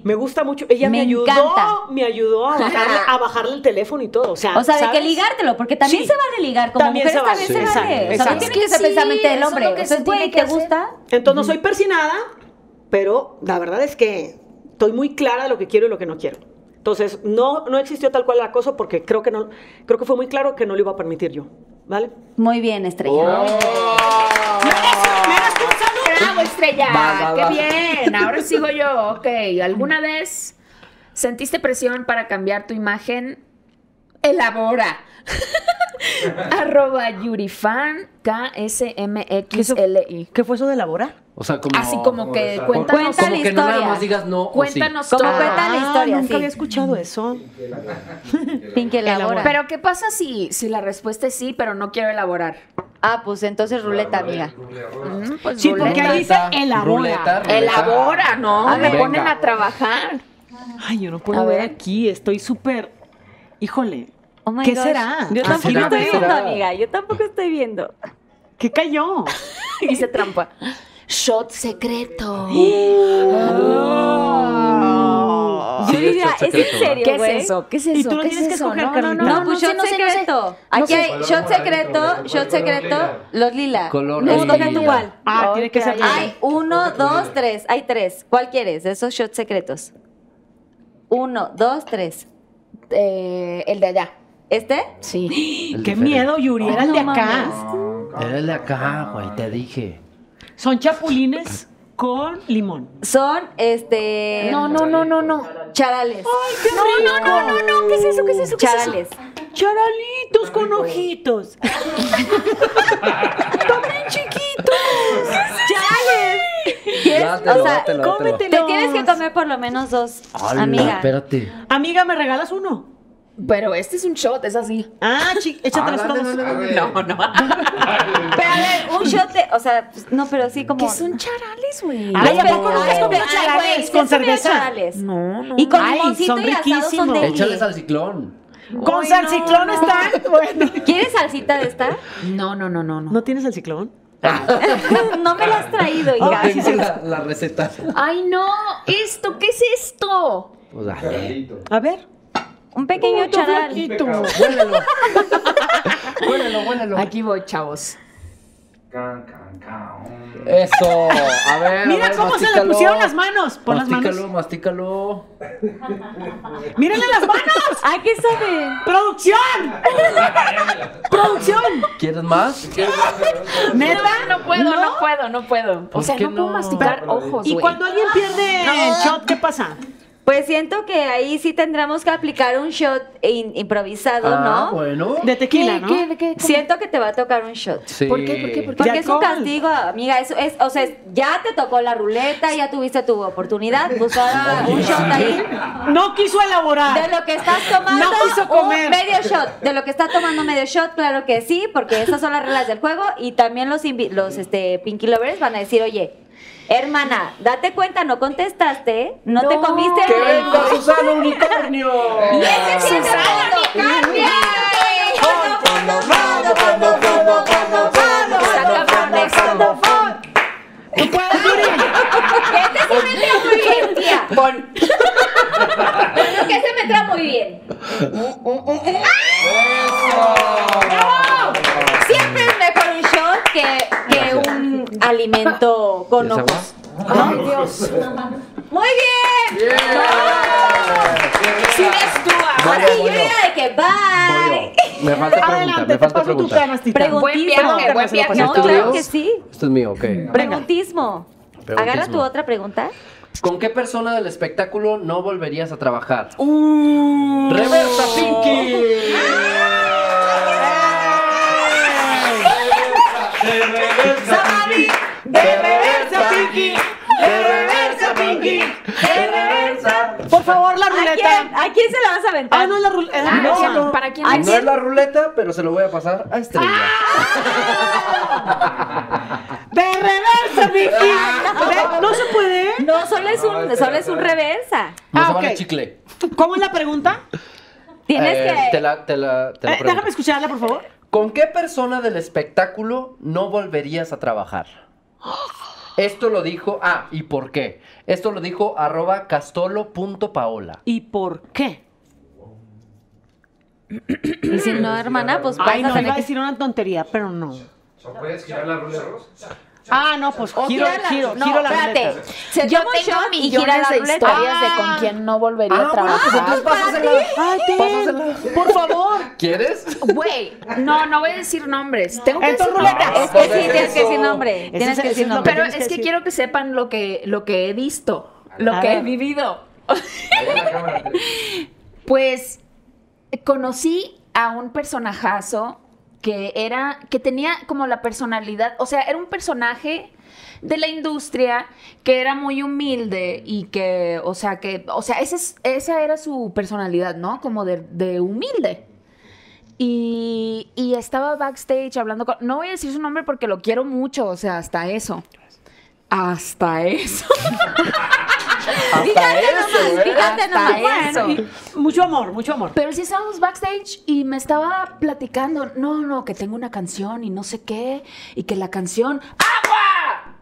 Me gusta mucho. Ella me, Me ayudó, encanta. me ayudó a bajarle, [laughs] a bajarle el teléfono y todo. O sea, O sea, de que ligártelo, porque también Sí. se vale ligar. Como También mujeres se vale. también se vale. O sea, Exacto. no tiene Es que ser pensamiento del hombre. se güey, ¿te gusta? Entonces no soy persinada, pero la verdad es que estoy muy clara de lo que quiero y lo que no quiero. Entonces, no, no existió tal cual el acoso porque creo que no, creo que fue muy claro que no lo iba a permitir yo. ¿Vale? Muy bien, estrella. Bravo, estrella. Va, va, Qué va. bien. Ahora [laughs] sigo yo. Ok. ¿Alguna vez sentiste presión para cambiar tu imagen? Elabora. [laughs] [laughs] Arroba Yurifan, K-S-M-X-L-I. ¿Qué fue eso de elaborar? O sea, como. Así como que Como cuéntanos. Cuenta como la que no nada historia. más digas no. o sí. Cuéntanos Como todo. cuenta la historia, nunca sí. había escuchado eso. Pinky elabora. Pero ¿qué pasa si, si la respuesta es sí, pero no quiero elaborar? Ah, pues entonces ruleta, amiga. Mm, pues Sí, porque ahí dice elabora. ruleta, ruleta. Elabora, ¿no? A Me ver. ponen a trabajar. Ay, yo no puedo A ver ver. aquí. Estoy súper. Híjole. Oh my ¿Qué gosh. será? Yo Ah, tampoco ¿será? estoy ¿Qué viendo, será? amiga. Yo tampoco estoy viendo. ¿Qué cayó? Hice trampa. Shot secreto. Sí, Yo diría, ¿es en serio, ¿Qué es eso? ¿Qué es Y eso? tú no ¿Qué tienes es que escoger, no, no, no, pues shot secreto. Aquí hay ¿Cuál shot secreto, ¿Cuál shot secreto, los lila. Color tú. Ah, tiene que ser. Hay uno, dos, tres. Hay tres. ¿Cuál quieres? de Esos shots secretos. Uno, dos, tres. Eh, el de allá. ¿Este? Sí. [gasps] El Qué diferente. miedo, Yuri. Era el de no acá. Era el de acá, güey, te dije. Son chapulines con limón. Son, este... No, no, no, no, no. Charales. ¡Qué no, no, no, no, no! ¿Qué es eso? ¿Qué es eso? ¿Qué es eso? Charales. Charalitos con ojitos. [laughs] También chiquitos. Charales. ¿Quieres? Dátelo, o sea, dátelo, dátelo. cómetelo. te tienes que comer por lo menos dos, amiga. Espérate. Amiga, ¿me regalas uno? Pero este es un shot, es así. Ah, chi, échatelos Ah, dale, todos. dale, dale. No, [laughs] Pero a ver, un shot de... O sea, pues, no, pero sí como... ¿Qué son charales, güey? Ay, ¿a poco comido pero- ay, charales con cerveza? charales. No, no. Y con Ay, limoncito son y asado son riquísimos. de... Échales al ciclón. Con Ay, salciclón no. están. [laughs] Bueno. ¿Quieres salsita de esta? No, no, no, no, no. ¿No tienes el ciclón? [laughs] no me la has traído, hija. Sí, sí. la, la receta. Ay, no. Esto, ¿qué es esto? Pues. A ver. Un pequeño charal. Huélelo. [laughs] Huélelo, huélelo. Aquí voy, chavos. Can, can, can. Eso. A ver. Mira a ver, cómo se le pusieron las manos. Pon las mastícalo, manos. mastícalo. ¡Mírenle las manos! Ay, ¿qué sabe? ¡Producción! ¡Producción! ¿Quieres más? ¿Neta? No puedo, no, puedo, no puedo. O ¿Por sea, no puedo no? masticar Pero- ojos, Y cuando alguien pierde el shot, ¿qué pasa? Pues siento que ahí sí tendremos que aplicar un shot in- improvisado, Ah, ¿no? bueno. De tequila, ¿no? ¿Qué, qué? Siento que te va a tocar un shot. Sí. ¿Por qué? ¿Por qué? ¿Por qué? Porque es un castigo, amiga. Es, es- o sea, ya te tocó la ruleta, ya tuviste tu oportunidad. Ahora un shot ahí. No quiso elaborar. De lo que estás tomando, No quiso un comer. medio shot. De lo que está tomando medio shot, claro que sí, porque esas son las reglas del juego. Y también los, invi- los este, Pinky Lovers van a decir, oye, hermana, date cuenta, no contestaste, no, te No. comiste ¡Que el venga Susana Unicornio! Y ese sí es el punto. Está cabrón esto. ¡Tú puedes, Yuri! Este sí me entra muy bien, tía. Pon. [laughs] Pero que se me entra muy bien. Siempre es mejor un shot que, que un alimento con ¿Quieres ojos. agua? Ay, Dios. Muy bien. Sí eres tú, ahora. Así yo era de que bye. Me falta pregunta, Adelante, me te falta paso tu pregunta. canastita. Preguntismo. Buen viaje, buen viaje. No, ¿Esto es claro mío? que sí. Esto es mío, ok. Preguntismo. Agarra tu otra pregunta. ¿Con qué persona del espectáculo no volverías a trabajar? ¡Reversa Pinky! ¡De reversa, Pinky! ¡De reversa, Pinky! Por favor, la ruleta. quién? ¿A quién se la vas a aventar? Ah, no es la ruleta. Ah, no, no, no. ¿Para quién No es? es la ruleta, pero se lo voy a pasar a Estrella. De reversa, Vicky. No se puede. No, solo es un, solo es un reversa. No Ah, se vale chicle. ¿Cómo es la pregunta? Tienes Eh, que. Te la, te la, te la Eh, déjame escucharla, por favor. ¿Con qué persona del espectáculo no volverías a trabajar? [gasps] [gasps] Esto lo dijo, ah, ¿y por qué? Esto lo dijo arroba castolo.paola. ¿Y por qué? Y si no, hermana, pues vas Ay, a no, tener iba a que- decir una tontería, pero no. ¿So puedes girar la ruleta? Ah, no, pues O giro, la- giro, no, giro la espérate. ruleta. Se Yo tengo millones la de historias de Ah. con quién no volvería a Ah, bueno, pues trabajar. entonces pásasela. Ay, Pásasela. por favor. ¿Quieres? Güey, no, no voy a decir nombres. Tengo que decir ruleta. nombres. Es que sí, tienes que decir nombre. Tienes es- que decir nombre. Pero es que quiero que sepan lo que, lo que he visto, lo que he vivido. Pues conocí a un personajazo que era, que tenía como la personalidad, o sea, era un personaje de la industria que era muy humilde y que, o sea, que, o sea, ese es- esa era su personalidad, ¿no? Como de, de humilde. Y, y estaba backstage hablando con, no voy a decir su nombre porque lo quiero mucho, o sea, hasta eso. Hasta eso. [laughs] Hasta eso, ¿eh? Fíjate Hasta nomás. eso. Y mucho amor, mucho amor. Pero sí estábamos backstage y me estaba platicando, no, no, que tengo una canción y no sé qué, y que la canción, ¡agua!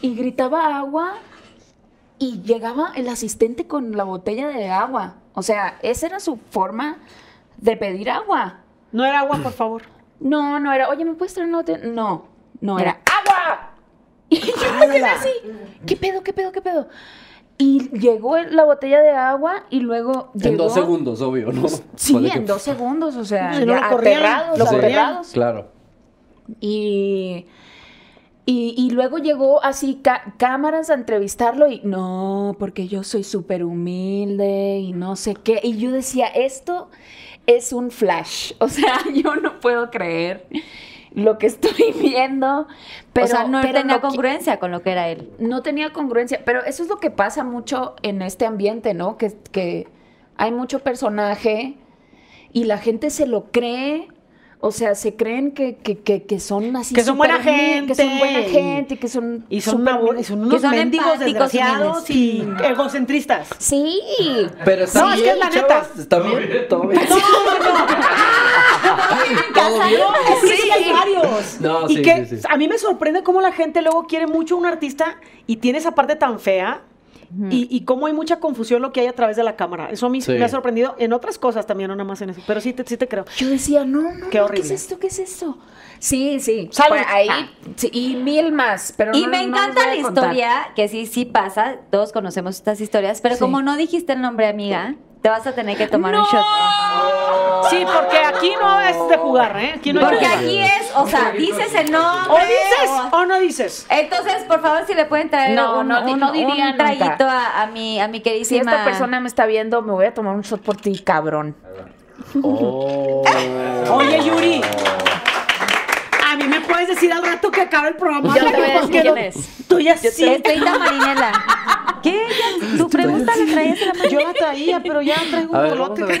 Y gritaba agua y llegaba el asistente con la botella de agua. O sea, esa era su forma de pedir agua. No era agua, por favor. No, no era, oye, ¿me puedes traer una botella? No, no, era ¡agua! [laughs] Y yo me quedé así, ¿qué pedo, qué pedo, qué pedo? Y llegó la botella de agua y luego En llegó... dos segundos, obvio, ¿no? Sí, [laughs] Puede que- en dos segundos, o sea, Si no ya lo corrían, aterrados, lo Sí, aterrados. Claro. Y, y, y luego llegó así ca- cámaras a entrevistarlo y no, porque yo soy súper humilde y no sé qué. Y yo decía, esto es un flash, [laughs] o sea, yo no puedo creer lo que estoy [laughs] viendo. Pero, o sea, no pero tenía que- congruencia con lo que era él. no tenía congruencia, pero eso es lo que pasa mucho en este ambiente, ¿no? Que, que hay mucho personaje y la gente se lo cree, o sea, se creen que, que, que, que son así. Que son buena humildes, Que son gente buena y- gente, que son. Y son, súper una- humildes. son unos son mendigos desgraciados y egocentristas. Sí. Pero está No, es que bien, es la neta. chavas, Está bien, todo bien. ¿Todo bien? Es que sí hay varios. No, y sí, que sí, sí. a mí me sorprende cómo la gente luego quiere mucho a un artista y tiene esa parte tan fea. Y, y cómo hay mucha confusión lo que hay a través de la cámara. Eso a mí Sí. me ha sorprendido en otras cosas también, no nada más en eso. Pero sí te, sí te creo. Yo decía, no, no, Qué no, ¿qué horrible. es esto? ¿Qué es esto? Sí, sí. Salud. Pues ahí, Ah. sí, y mil más. Pero Y no- me encanta la historia, que sí, sí pasa, todos conocemos estas historias, pero Sí. como no dijiste el nombre, amiga, te vas a tener que tomar un ¡No! shot. Sí, porque aquí no es de jugar, ¿eh? Aquí no Porque jugar. aquí es, o sea, dices el nombre. O dices o- o no dices. Entonces, por favor, si le pueden traer No, un, no un- no diría un traguito nunca. a, a mi, a mi Si queridísima... esta persona me está viendo, me voy a tomar un shot por ti, cabrón. Oh. Oye, Yuri. Puedes decir al rato que acabe el programa. Yo te voy a decir quién es. Tú ya sí. estoy Marinela. ¿Qué? Ya, Tu pregunta la traías en la mano. Yo la traía, pero ya traigo un ver. [laughs]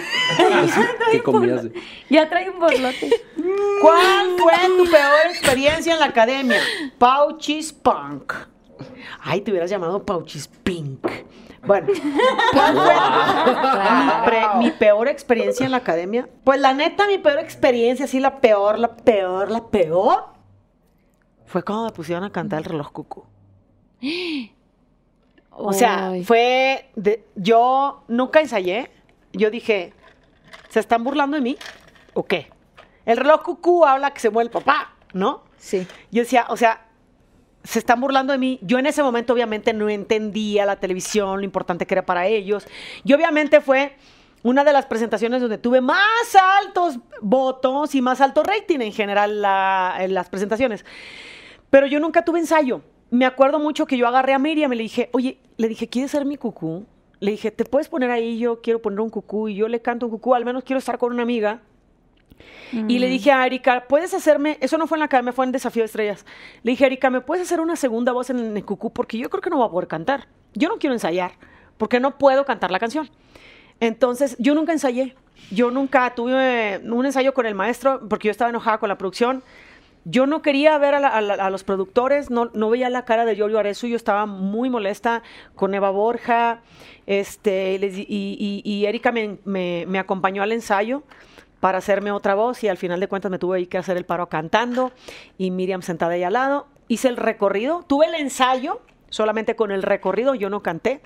¿Qué comías? Ya trae un borlote. ¿Cuál fue tu peor experiencia en la academia? Pauchis Punk. Ay, te hubieras llamado Pauchis Pink. Bueno, ¿cuál fue mi, pre- mi peor experiencia en la academia? Pues la neta, mi peor experiencia, sí, la peor, la peor, la peor, fue cuando me pusieron a cantar el reloj cucú. [gasps] O sea, Ay. fue. de- yo nunca ensayé. Yo dije, ¿se están burlando de mí? ¿O qué? El reloj cucú habla que se muere el papá, ¿no? Sí. Yo decía, o sea, se están burlando de mí. Yo en ese momento obviamente no entendía la televisión, lo importante que era para ellos. Y obviamente fue una de las presentaciones donde tuve más altos votos y más alto rating en general la- en las presentaciones. Pero yo nunca tuve ensayo. Me acuerdo mucho que yo agarré a Miriam y le dije, oye, le dije, ¿quieres ser mi cucú? Le dije, ¿te puedes poner ahí? Yo quiero poner un cucú y yo le canto un cucú, al menos quiero estar con una amiga. Y le dije a Erika, ¿puedes hacerme? Eso no fue en la academia, fue en Desafío de Estrellas. Le dije, Erika, ¿me puedes hacer una segunda voz en el cucú? Porque yo creo que no voy a poder cantar. Yo no quiero ensayar, porque no puedo cantar la canción. Entonces, yo nunca ensayé. Yo nunca tuve un ensayo con el maestro porque yo estaba enojada con la producción. Yo no quería ver a, la- a la- a los productores, no, no veía la cara de Giorgio Arezu, yo estaba muy molesta con Eva Borja, este, y, y- y Erika me, me- me acompañó al ensayo para hacerme otra voz y al final de cuentas me tuve que hacer el paro cantando y Miriam sentada ahí al lado. Hice el recorrido, tuve el ensayo, solamente con el recorrido yo no canté.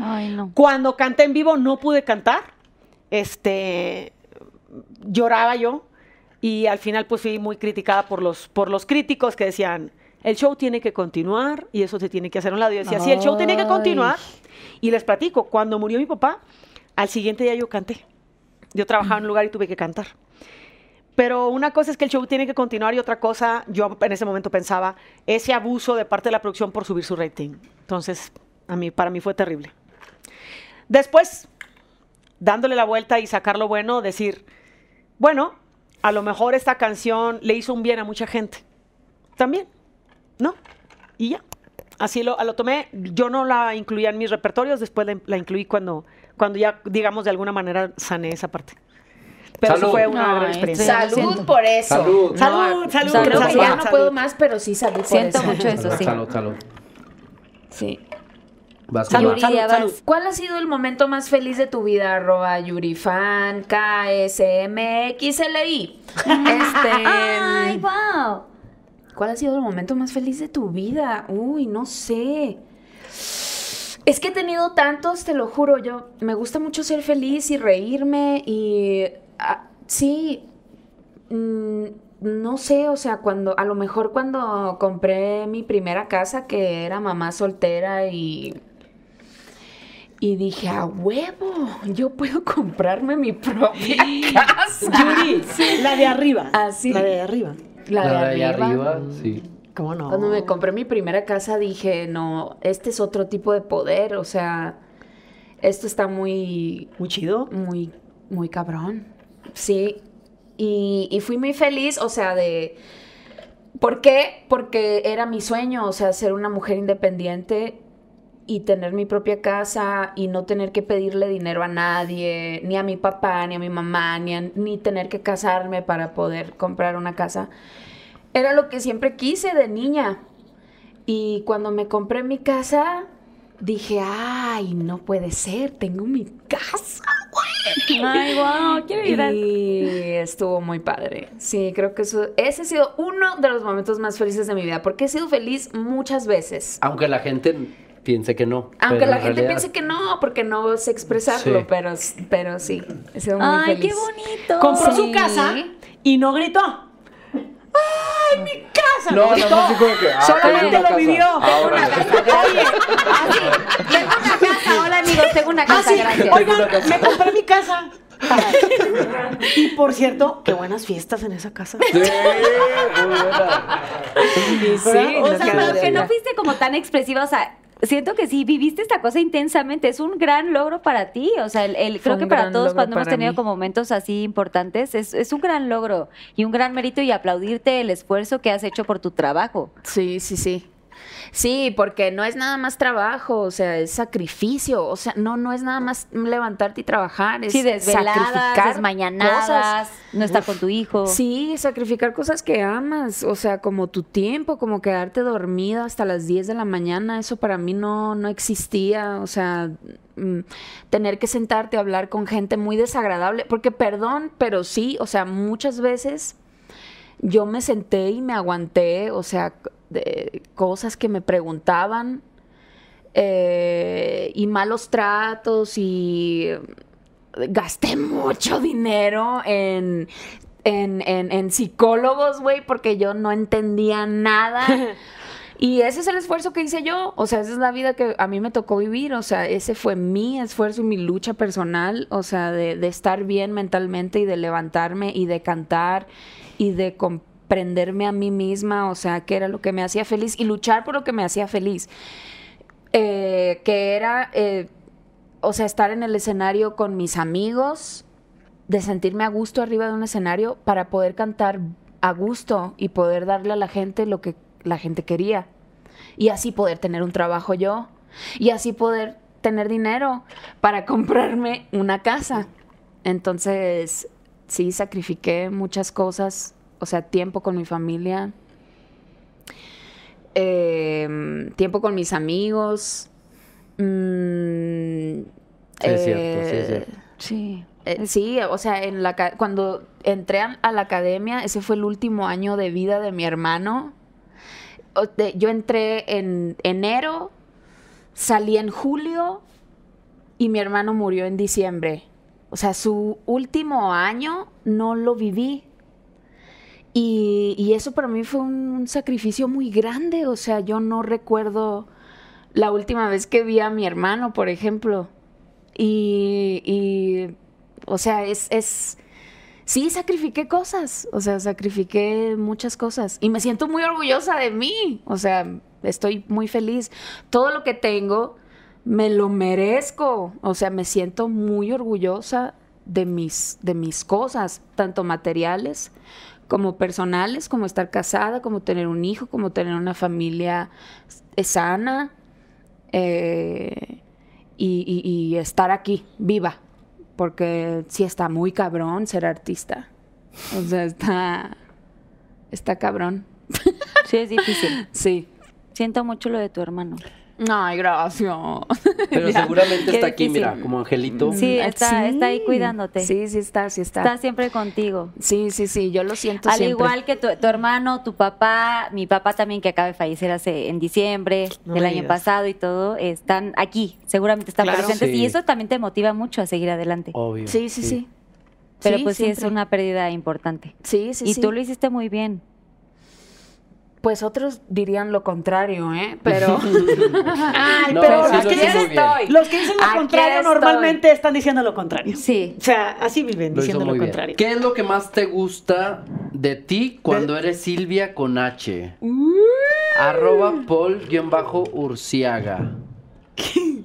Ay, no. Cuando canté en vivo no pude cantar. Este lloraba yo y al final pues fui muy criticada por los por los críticos que decían, "El show tiene que continuar y eso se tiene que hacer a un lado." Y decía, "Sí, el show tiene que continuar." Y les platico, cuando murió mi papá, al siguiente día yo canté. Yo trabajaba en un lugar y tuve que cantar. Pero una cosa es que el show tiene que continuar y otra cosa, yo en ese momento pensaba, ese abuso de parte de la producción por subir su rating. Entonces, a mí, para mí fue terrible. Después, dándole la vuelta y sacar lo bueno, decir, bueno, a lo mejor esta canción le hizo un bien a mucha gente. También, ¿no? Y ya. Así lo, lo tomé. Yo no la incluía en mis repertorios, después la, la incluí cuando, cuando ya, digamos, de alguna manera sané esa parte. Pero eso fue una gran Ay, experiencia. Salud por eso. Salud. Salud, salud, Creo que salud, ya no puedo más, pero sí salud por Siento eso. mucho eso, sí. Salud, salud. Sí. Vas Salud, salud, salud. vas. ¿Cuál ha sido el momento más feliz de tu vida? Arroba Yurifan, KSMXLI. Este, [laughs] Ay, wow. ¿Cuál ha sido el momento más feliz de tu vida? Uy, no sé. Es que he tenido tantos, te lo juro. Yo me gusta mucho ser feliz y reírme y ah, sí, mm, no sé, o sea, cuando a lo mejor cuando compré mi primera casa que era mamá soltera y y dije, a huevo, yo puedo comprarme mi propia casa. Yuri, la de arriba. Así. La de arriba. La de La de arriba, sí. ¿Cómo no? Cuando me compré mi primera casa dije, no, este es otro tipo de poder, o sea, esto está muy, Muy chido. muy, muy cabrón. Sí, y, y fui muy feliz, o sea, de... ¿Por qué? Porque era mi sueño, o sea, ser una mujer independiente y tener mi propia casa y no tener que pedirle dinero a nadie, ni a mi papá, ni a mi mamá, ni, a- ni tener que casarme para poder comprar una casa. Era lo que siempre quise de niña. Y cuando me compré mi casa, dije, ay, no puede ser, tengo mi casa. Ay, wow, quiero llorar. Y estuvo muy padre. Sí, creo que eso, ese ha sido uno de los momentos más felices de mi vida, porque he sido feliz muchas veces. Aunque la gente piense que no. Aunque la en gente realidad- piense que no, porque no sé expresarlo, Sí. pero, pero sí, he sido muy Ay, feliz. qué bonito. Compró su Sí. casa y no gritó. ¡Ay, mi casa! No, gritó. no, así como que. ah, Solamente tengo una lo casa. vivió. Ah, órale. Oye, así, tengo una casa. Hola, amigos, tengo una casa, Ah, sí. gracias. Oigan, me compré mi casa. [laughs] y por cierto, qué buenas fiestas en esa casa. Sí, muy buena. Sí, O nos sea, pero que no fuiste como tan expresiva, o sea, siento que sí, viviste esta cosa intensamente, es un gran logro para ti, o sea, el, creo que para todos cuando hemos tenido mí. como momentos así importantes, es, es un gran logro y un gran mérito y aplaudirte el esfuerzo que has hecho por tu trabajo. Sí, sí, sí. Sí, porque no es nada más trabajo, o sea, es sacrificio, o sea, no, no es nada más levantarte y trabajar, es Sí, sacrificar desmañanadas, cosas. no estar con tu hijo. Sí, sacrificar cosas que amas, o sea, como tu tiempo, como quedarte dormida hasta las 10 de la mañana, eso para mí no, no existía, o sea, mm, tener que sentarte a hablar con gente muy desagradable, porque perdón, pero sí, o sea, muchas veces yo me senté y me aguanté, o sea, de cosas que me preguntaban eh, y malos tratos y gasté mucho dinero en, en, en- en psicólogos, güey, porque yo no entendía nada. [laughs] Y ese es el esfuerzo que hice yo, o sea, esa es la vida que a mí me tocó vivir, o sea, ese fue mi esfuerzo y mi lucha personal, o sea, de, de estar bien mentalmente y de levantarme y de cantar y de comprenderme a mí misma, o sea, que era lo que me hacía feliz y luchar por lo que me hacía feliz. Eh, que era, eh, o sea, estar en el escenario con mis amigos, de sentirme a gusto arriba de un escenario para poder cantar a gusto y poder darle a la gente lo que la gente quería. Y así poder tener un trabajo yo. Y así poder tener dinero para comprarme una casa. Entonces, sí, sacrifiqué muchas cosas, o sea, tiempo con mi familia, eh, tiempo con mis amigos. mm, Sí, es cierto, sí, es cierto. Sí, eh, sí, o sea, en la, cuando entré a, la academia, ese fue el último año de vida de mi hermano. Yo entré en enero, salí en julio y mi hermano murió en diciembre. O sea, su último año no lo viví. Y, eso para mí fue un sacrificio muy grande. O sea, yo no recuerdo la última vez que vi a mi hermano, por ejemplo. Y, y, o sea, es, es, sí, sacrifiqué cosas, o sea, sacrifiqué muchas cosas y me siento muy orgullosa de mí, o sea, estoy muy feliz. Todo lo que tengo me lo merezco, o sea, me siento muy orgullosa de mis, de mis cosas, tanto materiales como personales, como estar casada, como tener un hijo, como tener una familia sana. eh, y, y- y estar aquí, viva, porque sí está muy cabrón ser artista. O sea, está, está cabrón. Sí, es difícil. Sí. Siento mucho lo de tu hermano. Ay, gracias. Pero Ya. seguramente está aquí, difícil. mira, como angelito. Sí, está, está ahí cuidándote. Sí, sí está, sí está. Está siempre contigo. Sí, sí, sí, yo lo siento Al siempre. igual que tu, tu hermano, tu papá, mi papá también que acaba de fallecer hace en diciembre No del año pasado y todo, están aquí, seguramente están Claro. presentes Sí. y eso también te motiva mucho a seguir adelante. Obvio. Sí, sí, sí. Pero pues sí es una pérdida importante. Sí, sí, y sí. tú lo hiciste muy bien. Pues otros dirían lo contrario, ¿eh? [laughs] Pero... [laughs] Ay, No, pero sí los lo que, dicen, muy bien. los que dicen lo Aquí contrario estoy. normalmente están diciendo lo contrario. Sí. O sea, así viven Lo diciendo lo bien. contrario. ¿Qué es lo que más te gusta de ti cuando eres Silvia con H? Arroba Paul-Urciaga. [laughs]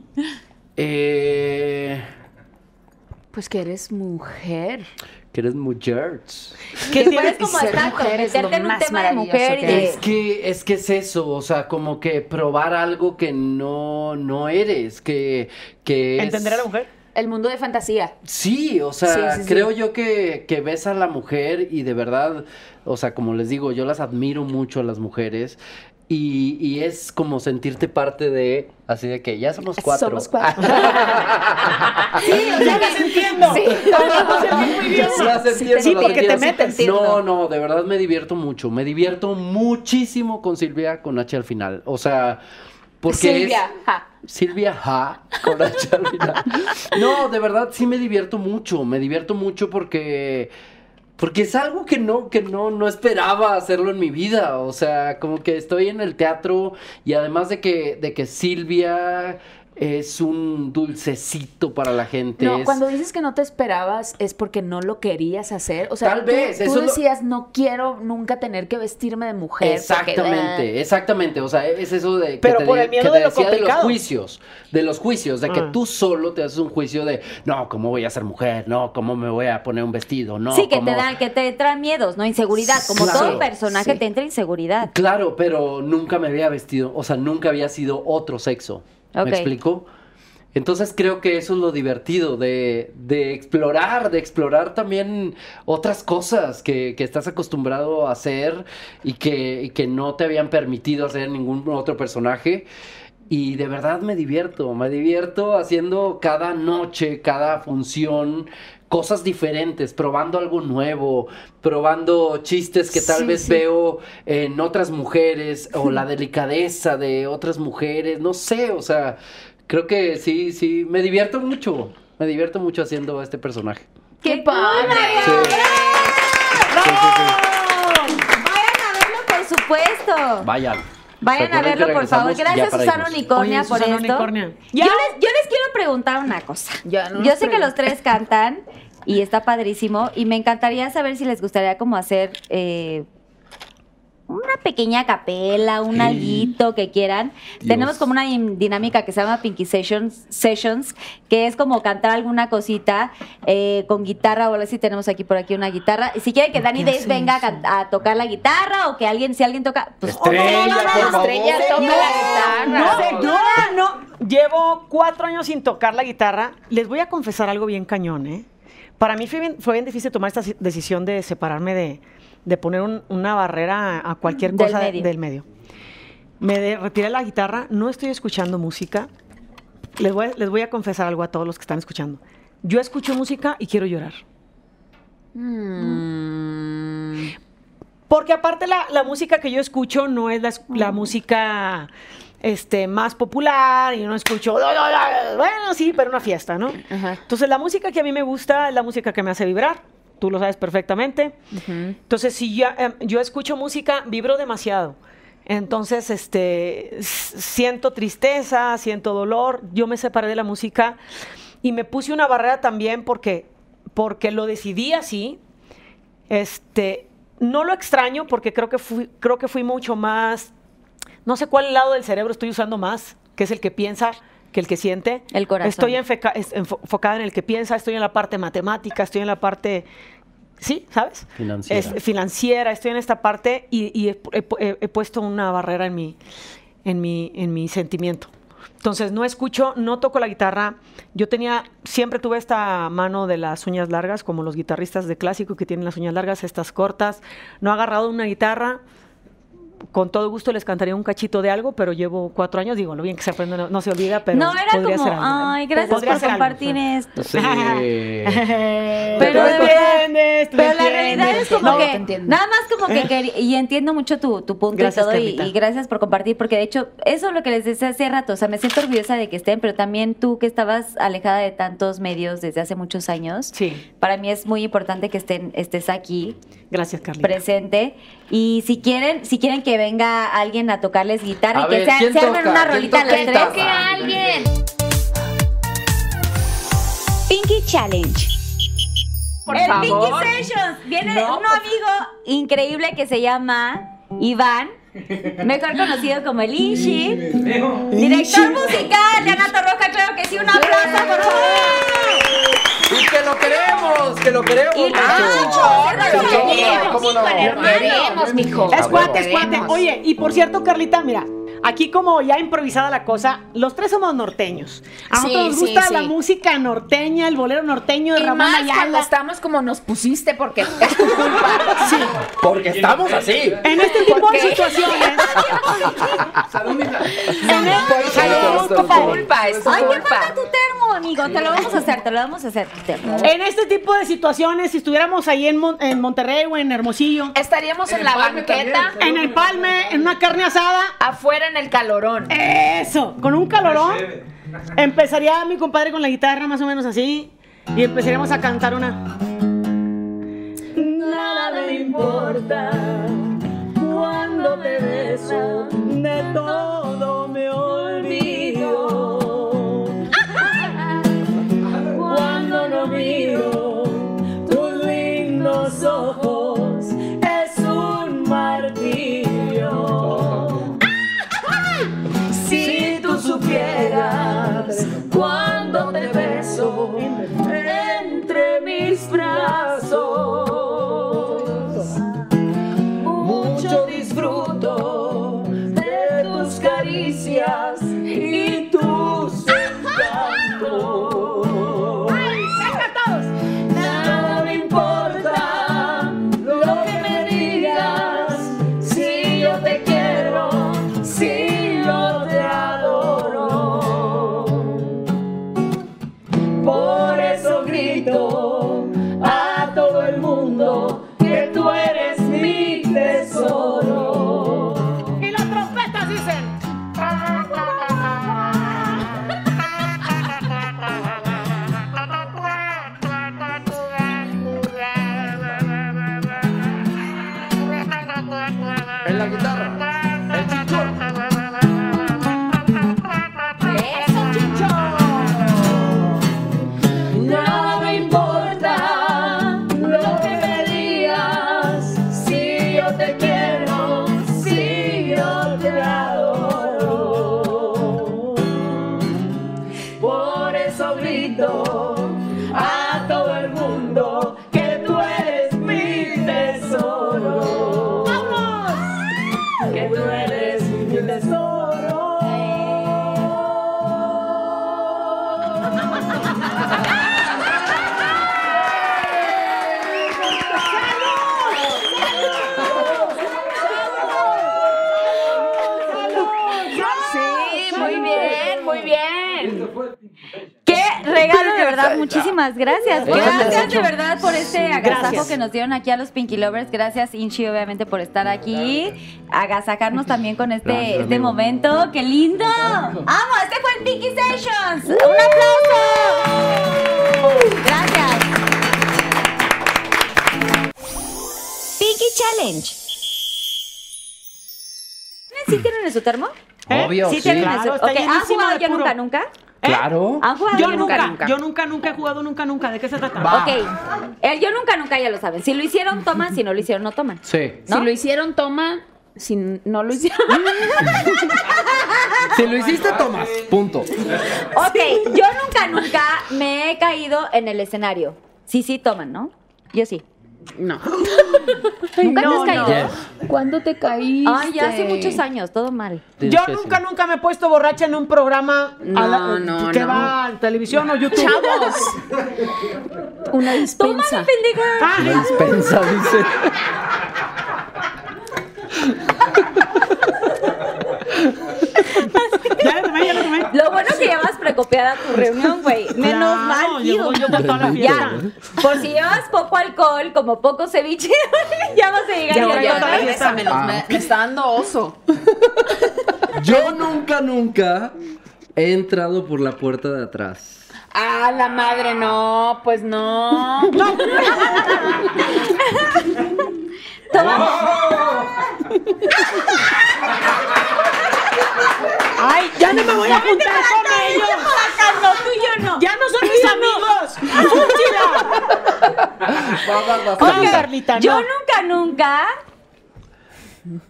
Eh, Pues que eres mujer. Que eres mujer. ¿Qué Que tienes? como ser exacto, mujer es meterte en un tema de mujer y que de... hay. Es que, es que es eso, o sea, como que probar algo que no, no eres, que, que es- ¿Entender a la mujer? El mundo de fantasía. Sí, o sea, Sí, sí, sí. creo yo que, que ves a la mujer y de verdad, o sea, como les digo, yo las admiro mucho a las mujeres y, y es como sentirte parte de, así de que ya somos cuatro. Somos [laughs] cuatro. Sí, o sea, las entiendo. Sí. Las entiendo, Sí, porque te metes. No, no, de verdad me divierto mucho. Me divierto muchísimo con Silvia con H al final. O sea, porque Silvia. es- ja. Silvia Ja con H al final. No, de verdad sí me divierto mucho. Me divierto mucho porque. Porque es algo que no, que no, no esperaba hacerlo en mi vida. O sea, como que estoy en el teatro y además de que, de que Silvia es un dulcecito para la gente. No, es- cuando dices que no te esperabas es porque no lo querías hacer. O sea, Tal tú, vez, tú eso es lo- decías, no quiero nunca tener que vestirme de mujer. porque, Exactamente, exactamente. O sea, es eso de que Pero te, por di- el miedo que te de lo decía de los juicios, de los juicios, de que Ah. tú solo te haces un juicio de, no, ¿cómo voy a ser mujer? No, ¿cómo me voy a poner un vestido? No, sí, que ¿cómo-" te dan, que te traen miedos, ¿no? Inseguridad. Como Claro. todo personaje Sí. te entra inseguridad. Claro, pero nunca me había vestido, o sea, nunca había sido otro sexo. ¿Me explico? Entonces creo que eso es lo divertido de, de explorar, de explorar también otras cosas que, que estás acostumbrado a hacer y que, y que no te habían permitido hacer ningún otro personaje. Y de verdad me divierto, me divierto haciendo cada noche, cada función, cosas diferentes, probando algo nuevo, probando chistes que tal Sí, vez sí. veo en otras mujeres o la delicadeza de otras mujeres, no sé, o sea, creo que sí, sí, me divierto mucho, me divierto mucho haciendo este personaje. ¡Qué padre! Sí. Sí, sí, sí. Vayan a verlo, por supuesto. Vayan. Vayan a verlo, por favor. Gracias, Susana. Unicornia, Oye, por Susana esto. Unicornia. Yo les, yo les quiero preguntar una cosa. Ya, no yo sé que los tres cantan y está padrísimo y me encantaría saber si les gustaría como hacer eh, una pequeña capela, un alguito que quieran. Tenemos como una din- dinámica que se llama Pinky Sessions, Sessions que es como cantar alguna cosita eh, con guitarra o algo así. Tenemos aquí por aquí una guitarra. Y si quieren que Dani Days venga a, tocar la guitarra o que alguien, si alguien toca, pues Estrella, por favor. Estrella toca la guitarra. No, no, no. Llevo cuatro años sin tocar la guitarra. Les voy a confesar algo bien cañón, ¿eh? Para mí fue bien, fue bien difícil tomar esta si- decisión de separarme de, de poner un- una barrera a cualquier cosa medio. del medio. Me de- retiré la guitarra, no estoy escuchando música. Les voy, a- les voy a confesar algo a todos los que están escuchando. Yo escucho música y quiero llorar. Porque aparte la, la música que yo escucho no es la, es- la música este, más popular y yo no escucho, bueno, sí, pero una fiesta, ¿no? Ajá. Entonces la música que a mí me gusta es la música que me hace vibrar, tú lo sabes perfectamente. Entonces si yo, em, yo escucho música, vibro demasiado. Entonces, este, siento tristeza, siento dolor, yo me separé de la música y me puse una barrera también porque, porque lo decidí así, este, no lo extraño porque creo que fui, creo que fui mucho más, no sé cuál lado del cerebro estoy usando más, que es el que piensa que el que siente. El corazón. Estoy enfocada en el que piensa, estoy en la parte matemática, estoy en la parte, sí, ¿sabes? Financiera. Es- financiera, estoy en esta parte y, y he, he pu- he- he puesto una barrera en mi, en mi, en mi sentimiento. Entonces, no escucho, no toco la guitarra. Yo tenía, siempre tuve esta mano de las uñas largas, como los guitarristas de clásico que tienen las uñas largas, estas cortas. No he agarrado una guitarra. Con todo gusto les cantaría un cachito de algo, pero llevo cuatro años. Digo, lo bien que se aprende no, no se olvida, pero no, era podría como, ser algo. ay, gracias por algo. compartir esto. Sí. [laughs] Pero de verdad, pero la realidad es como No, que te nada más como que [laughs] quería- y entiendo mucho tu, tu punto Gracias, y todo y gracias por compartir porque de hecho eso es lo que les decía hace rato, o sea, me siento orgullosa de que estén, pero también tú que estabas alejada de tantos medios desde hace muchos años. Sí. Para mí es muy importante que estén estés aquí Gracias, Carlita. presente y si quieren si quieren que venga alguien a tocarles guitarra A y que ver, sea- ¿quién se armen una ¿Quién rolita ¡Que tres. toque a alguien! Pinky Challenge. Por el favor. Pinky Sessions. Viene No, un amigo increíble que se llama Iván, [laughs] mejor conocido como el Ishi. Director musical de Anato Roja, claro que sí. Un aplauso, por favor. Y que lo queremos, que lo queremos. Y mucho. Lo no, queremos, mijo. Es cuate, bueno. es cuate. Oye, y por cierto, Carlita, mira, aquí como ya improvisada la cosa, los tres somos norteños. A Sí, nosotros nos gusta sí. la música norteña, el bolero norteño de Y Ramón más cuando Ayala. estamos como nos pusiste porque es tu culpa. [laughs] Sí. Porque estamos así. En este tipo ¿Por de qué? situaciones. en Salud, es tu compadre. culpa, es tu Ay, me culpa. falta tu termo, amigo. Te lo vamos a hacer, te lo vamos a hacer tu termo. En este tipo de situaciones, si estuviéramos ahí en, Mon- en Monterrey o en Hermosillo, Estaríamos en, la banqueta, en el palme, en una carne asada, afuera en el calorón. Eso, con un calorón. Empezaría mi compadre con la guitarra más o menos así y empezaríamos a cantar una. Nada me importa cuando te beso, de todo Muchísimas gracias. Gracias de verdad por este agasajo Gracias. que nos dieron aquí a los Pinky Lovers. Gracias, Inchi, obviamente, por estar aquí. Agasajarnos también con este, Gracias, este momento. ¡Qué lindo! ¡Vamos! Este fue el Pinky Sessions. ¡Un aplauso! Gracias. Pinky Challenge. ¿Sí tienen en su termo? ¿Eh? Obvio, ¿Sí sí. Claro, está Ok, ¿Han llenísimo jugado de yo puro. nunca, nunca? ¿Eh? Claro. ¿Han jugado Yo yo nunca, nunca. yo nunca, nunca he jugado nunca, nunca. ¿De qué se trata? Va. Ok. El yo nunca, nunca ya lo saben. Si lo hicieron, toman. Si no lo hicieron, no toman. Sí. ¿No? Si lo hicieron, toma. Si no lo hicieron. [laughs] Si lo hiciste, tomas. Punto. Ok, yo nunca, nunca me he caído en el escenario. Sí, sí, toman, ¿no? Yo sí. No. [gasps] ¿Nunca te no, has caído? ¿Cuándo te caíste? Ay, ya hace muchos años, todo mal. Yo nunca, nunca me he puesto borracha en un programa a la- No, no, que no. va a televisión o YouTube. ¡Chavos! [laughs] Una dispensa. ¡Tómale, pendeja! Ah, La dispensa, dice. [laughs] [laughs] ya lo tomé, ya lo tomé. Lo bueno que llevas precopiada tu reunión, güey. Menos Claro, mal, Guido. yo con toda la Ya, fiesta. por si llevas poco alcohol, como poco ceviche, [laughs] ya vas a llegar Ya, ya, ya, con- ya. regrésamelos, Ah. me, me está dando oso. [laughs] Yo nunca, nunca he entrado por la puerta de atrás. Ah, la madre, no, pues no. Ay, ya no me voy a juntar con ellos. No, tú y yo no. Ya no son mis amigos. [laughs] ¡Fúchila! No, Ok, Carlita, Yo nunca, nunca. [laughs]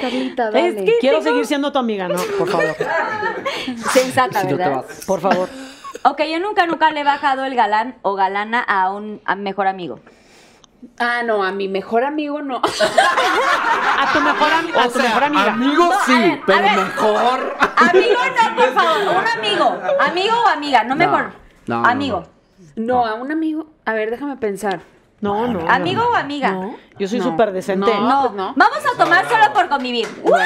Carlita, Es que Quiero tengo- seguir siendo tu amiga, no, por favor. Sensata, Si no te ¿verdad? Por favor. Ok, yo nunca, nunca le he bajado el galán o galana a un a mejor amigo. Ah, no, a mi mejor amigo no. [laughs] A tu mejor, ami- a tu mejor amiga. Amigo No, a sí, a pero ver. mejor. Amigo no, por [laughs] favor. Un amigo. Amigo o amiga, no mejor. no, no, amigo. No, a un amigo. A ver, déjame pensar. No, no. Amigo o amiga. No. Yo soy No. súper decente. No. No, pues no. Vamos a tomar solo por convivir. Bueno.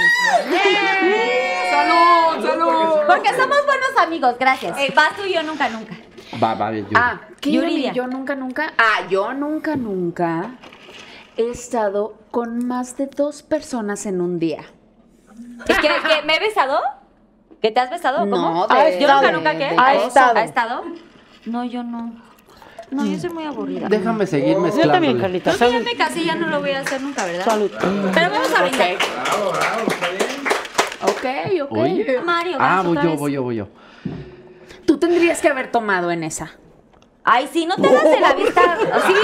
¡Salud! ¡Salud! Porque somos buenos amigos, gracias. Eh, vas tú y yo nunca, nunca. Va, va, yo. Ah, ¿qué Yuridia. yo nunca, nunca? Ah, yo nunca, nunca he estado con más de dos personas en un día. ¿Que, que, que me he besado? ¿Que te has besado? ¿Cómo? No, de- Yo nunca, estado. nunca, ¿qué? de- Ha de- estado. ¿Ha estado? No, yo no. No, yo soy muy aburrida. Déjame seguir Yo mezclando. también, Carlita. Que ya me casé, ya no lo voy a hacer nunca, ¿verdad? Salud. Pero vamos a brindar. Ok, ok. Oye. Mario, Ah, voy yo, vez. voy yo, voy yo. Tú tendrías que haber tomado en esa. Ay, sí, no te hagas de la [laughs] vista. ¿Sí?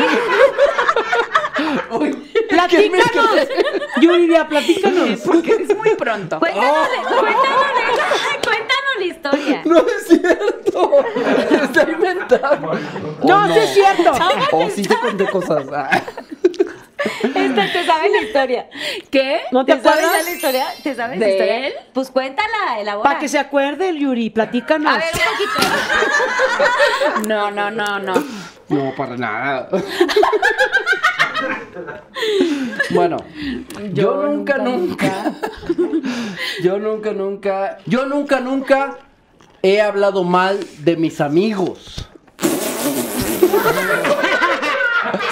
Platícanos. Yuridia, platícanos. Porque es muy pronto. [laughs] Cuéntanos, cuéntanos, cuéntanos la historia. No es cierto. Está inventado. No, sí es cierto. O sí te conté cosas. Esta, ¿Te sabes la historia? ¿Qué? ¿No te ¿Te sabes la historia? ¿Te sabes la ¿De historia? él? Pues cuéntala, elabora. Para que se acuerde el Yuri, platícanos. A ver, un poquito. [laughs] No, no, no, no. No, para nada. [laughs] Bueno, yo, nunca, nunca, [laughs] yo nunca, nunca, yo nunca, nunca he hablado mal de mis amigos.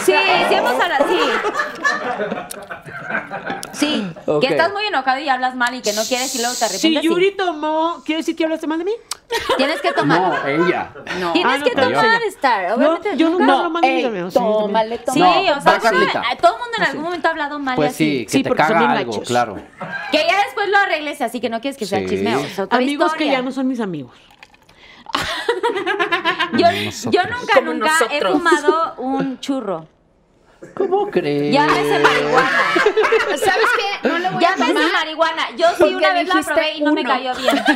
Sí, sí hemos hablado, sí. Sí, que estás muy enojado y hablas mal y que no quieres y luego te Si arrepientes. sí. Yuri tomó, ¿quiere decir que hablaste mal de mí? Tienes que tomar. No, ella. No. Tienes Ah, no que tomar, Star. Obviamente. No, yo nunca No, hablo mal de amigos. sí, tómale, Sí, tómale. o sea, a- todo el mundo en algún momento ha hablado mal y Pues así. sí, que Sí, te caga algo, gachos. claro. Que ya después lo arregles así que no quieres que sea Sí. chismeo. Amigos que ya no son mis amigos. [laughs] Yo, yo nunca, nunca he fumado un churro. ¿Cómo crees? Llámese marihuana. ¿Sabes qué? [laughs] No le voy a Llámese tomar. marihuana. Yo sí una vez la dijiste probé y no me uno. cayó bien. [laughs]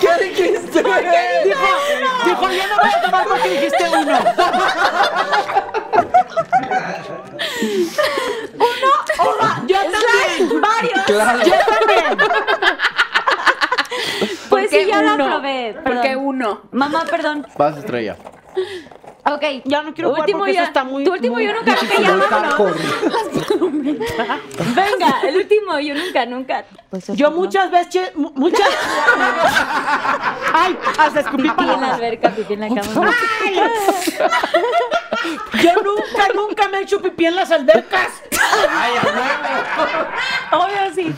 ¿Qué dijiste? Dijo, mejor ya no voy a tomar porque dijiste uno. uno o va- yo también. Varios. Claro. Yo también. Pues ¿Por sí, ya lo uno? aprobé. ¿Por perdón. qué uno? Mamá, perdón. Vas, estrella. Ok. Ya no quiero jugar último porque ya, eso está muy- Tu último muy yo nunca, nunca, ya vámonos. Venga, el último yo nunca, nunca. Pues Yo muchas veces, mu- muchas. [laughs] Ay, hasta escupí Pipí en la alberca, pipí en la cama. Ay. Yo nunca, nunca me he hecho pipí en las albercas. Obvio sí.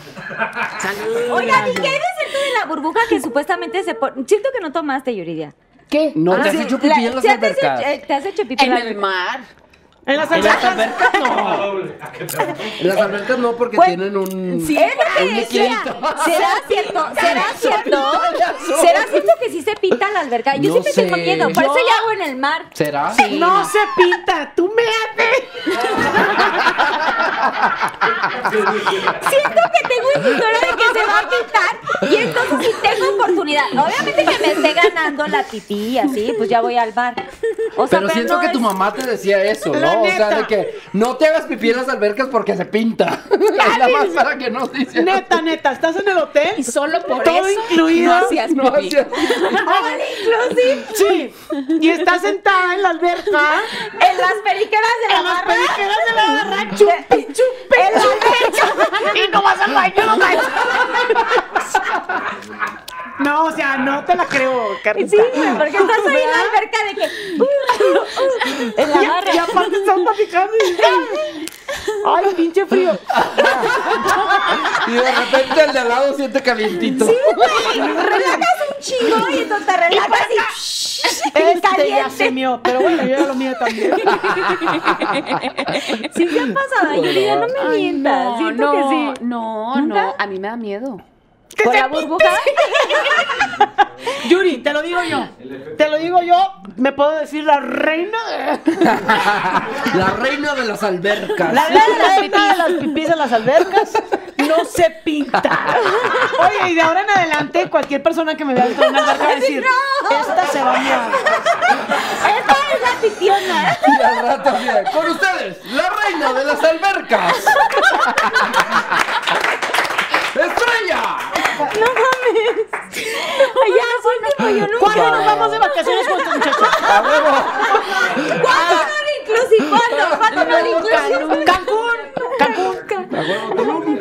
Oigan, ¿y qué hay de cierto de la burbuja que supuestamente se pone? Siento que no tomaste, Yuridia. ¿Qué? No te Ah, has sí, hecho pipí en las ¿sí te has albercas. eh, ¿Te has hecho pipí en el mar. En las En las albercas. albercas no. [laughs] En las albercas no porque Pues, tienen un. Sí, es lo que un decía. liquidito. ¿Será cierto? ¿Será [laughs] cierto? ¿Será cierto que sí se pinta la alberca? Yo No siempre tengo sé. miedo, por eso Yo- ya hago en el mar. ¿Será? No se pinta, tú me Siento que tengo un historia de que se va a pintar y entonces si tengo oportunidad. Obviamente que me esté ganando la pipí y así, pues ya voy al bar. O sea, Pero siento no que es- tu mamá te decía eso, La ¿no? O sea, neta. de que no te hagas pipí en las albercas porque se pinta. [laughs] Nada más para que no se. Neta, neta, estás en el hotel. Y solo por Todo eso incluido. no hacías No pipí. hacía- [laughs] All inclusive. Sí. Y estás sentada en la alberca. En las periqueras de la En las barra. periqueras de la barra, chupi, chupi. En la alberca. Y no vas al baño, no vas. [laughs] No, o sea, no te la creo, Carlita. Sí, porque estás ahí en la alberca de que. En la Y, barra. y aparte están platicando y... Ay, pinche frío. Y de repente el de al lado siente calientito. Relajas un chingo y entonces te relajas y. Este ya caliente. se mió, pero bueno, yo ya lo mío también. Sí, se ha pasado, Yuridia, no me mientas. no, Siento no, que sí. no, ¿Nunca? no, a mí me da miedo. ¿Por la burbuja? [laughs] Yuri, te lo digo yo. Te lo digo yo. Me puedo decir la reina de... [laughs] La reina de las albercas. La reina de las pipis en las albercas no se pinta. Oye, y de ahora en adelante, cualquier persona que me vea de una alberca va a decir, esta se va a miar. Esta es la pipiona. Y al rato de, con ustedes, la reina de las albercas. [laughs] ¡Estrella! No mames. Ay, ya, último, yo nunca. ¿Cuándo nos vamos de vacaciones juntos, muchachos? ¡A huevo! ¿Cuándo no inclusive? ¿Cuándo? ¿Cuándo no inclusive? Cancún. Cancún. ¡A huevo, Tulum!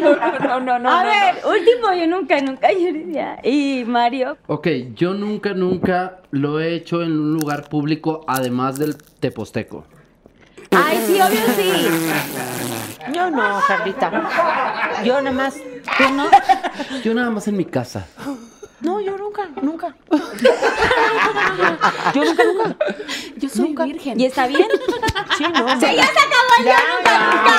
No, no, no. A no, ver, último, yo nunca, nunca, Yuridia. Y Mario. Ok, yo nunca, nunca lo he hecho en un lugar público además del teposteco. Ay, sí, obvio sí. Yo no, Carlita. Yo nada más. ¿Tú no? Yo nada más en mi casa. No, yo nunca, nunca. [laughs] Yo nunca, nunca. Yo soy virgen. ¿Y está bien? Sí, no. ¡Sí, ya se acabó el ya, nunca, nunca!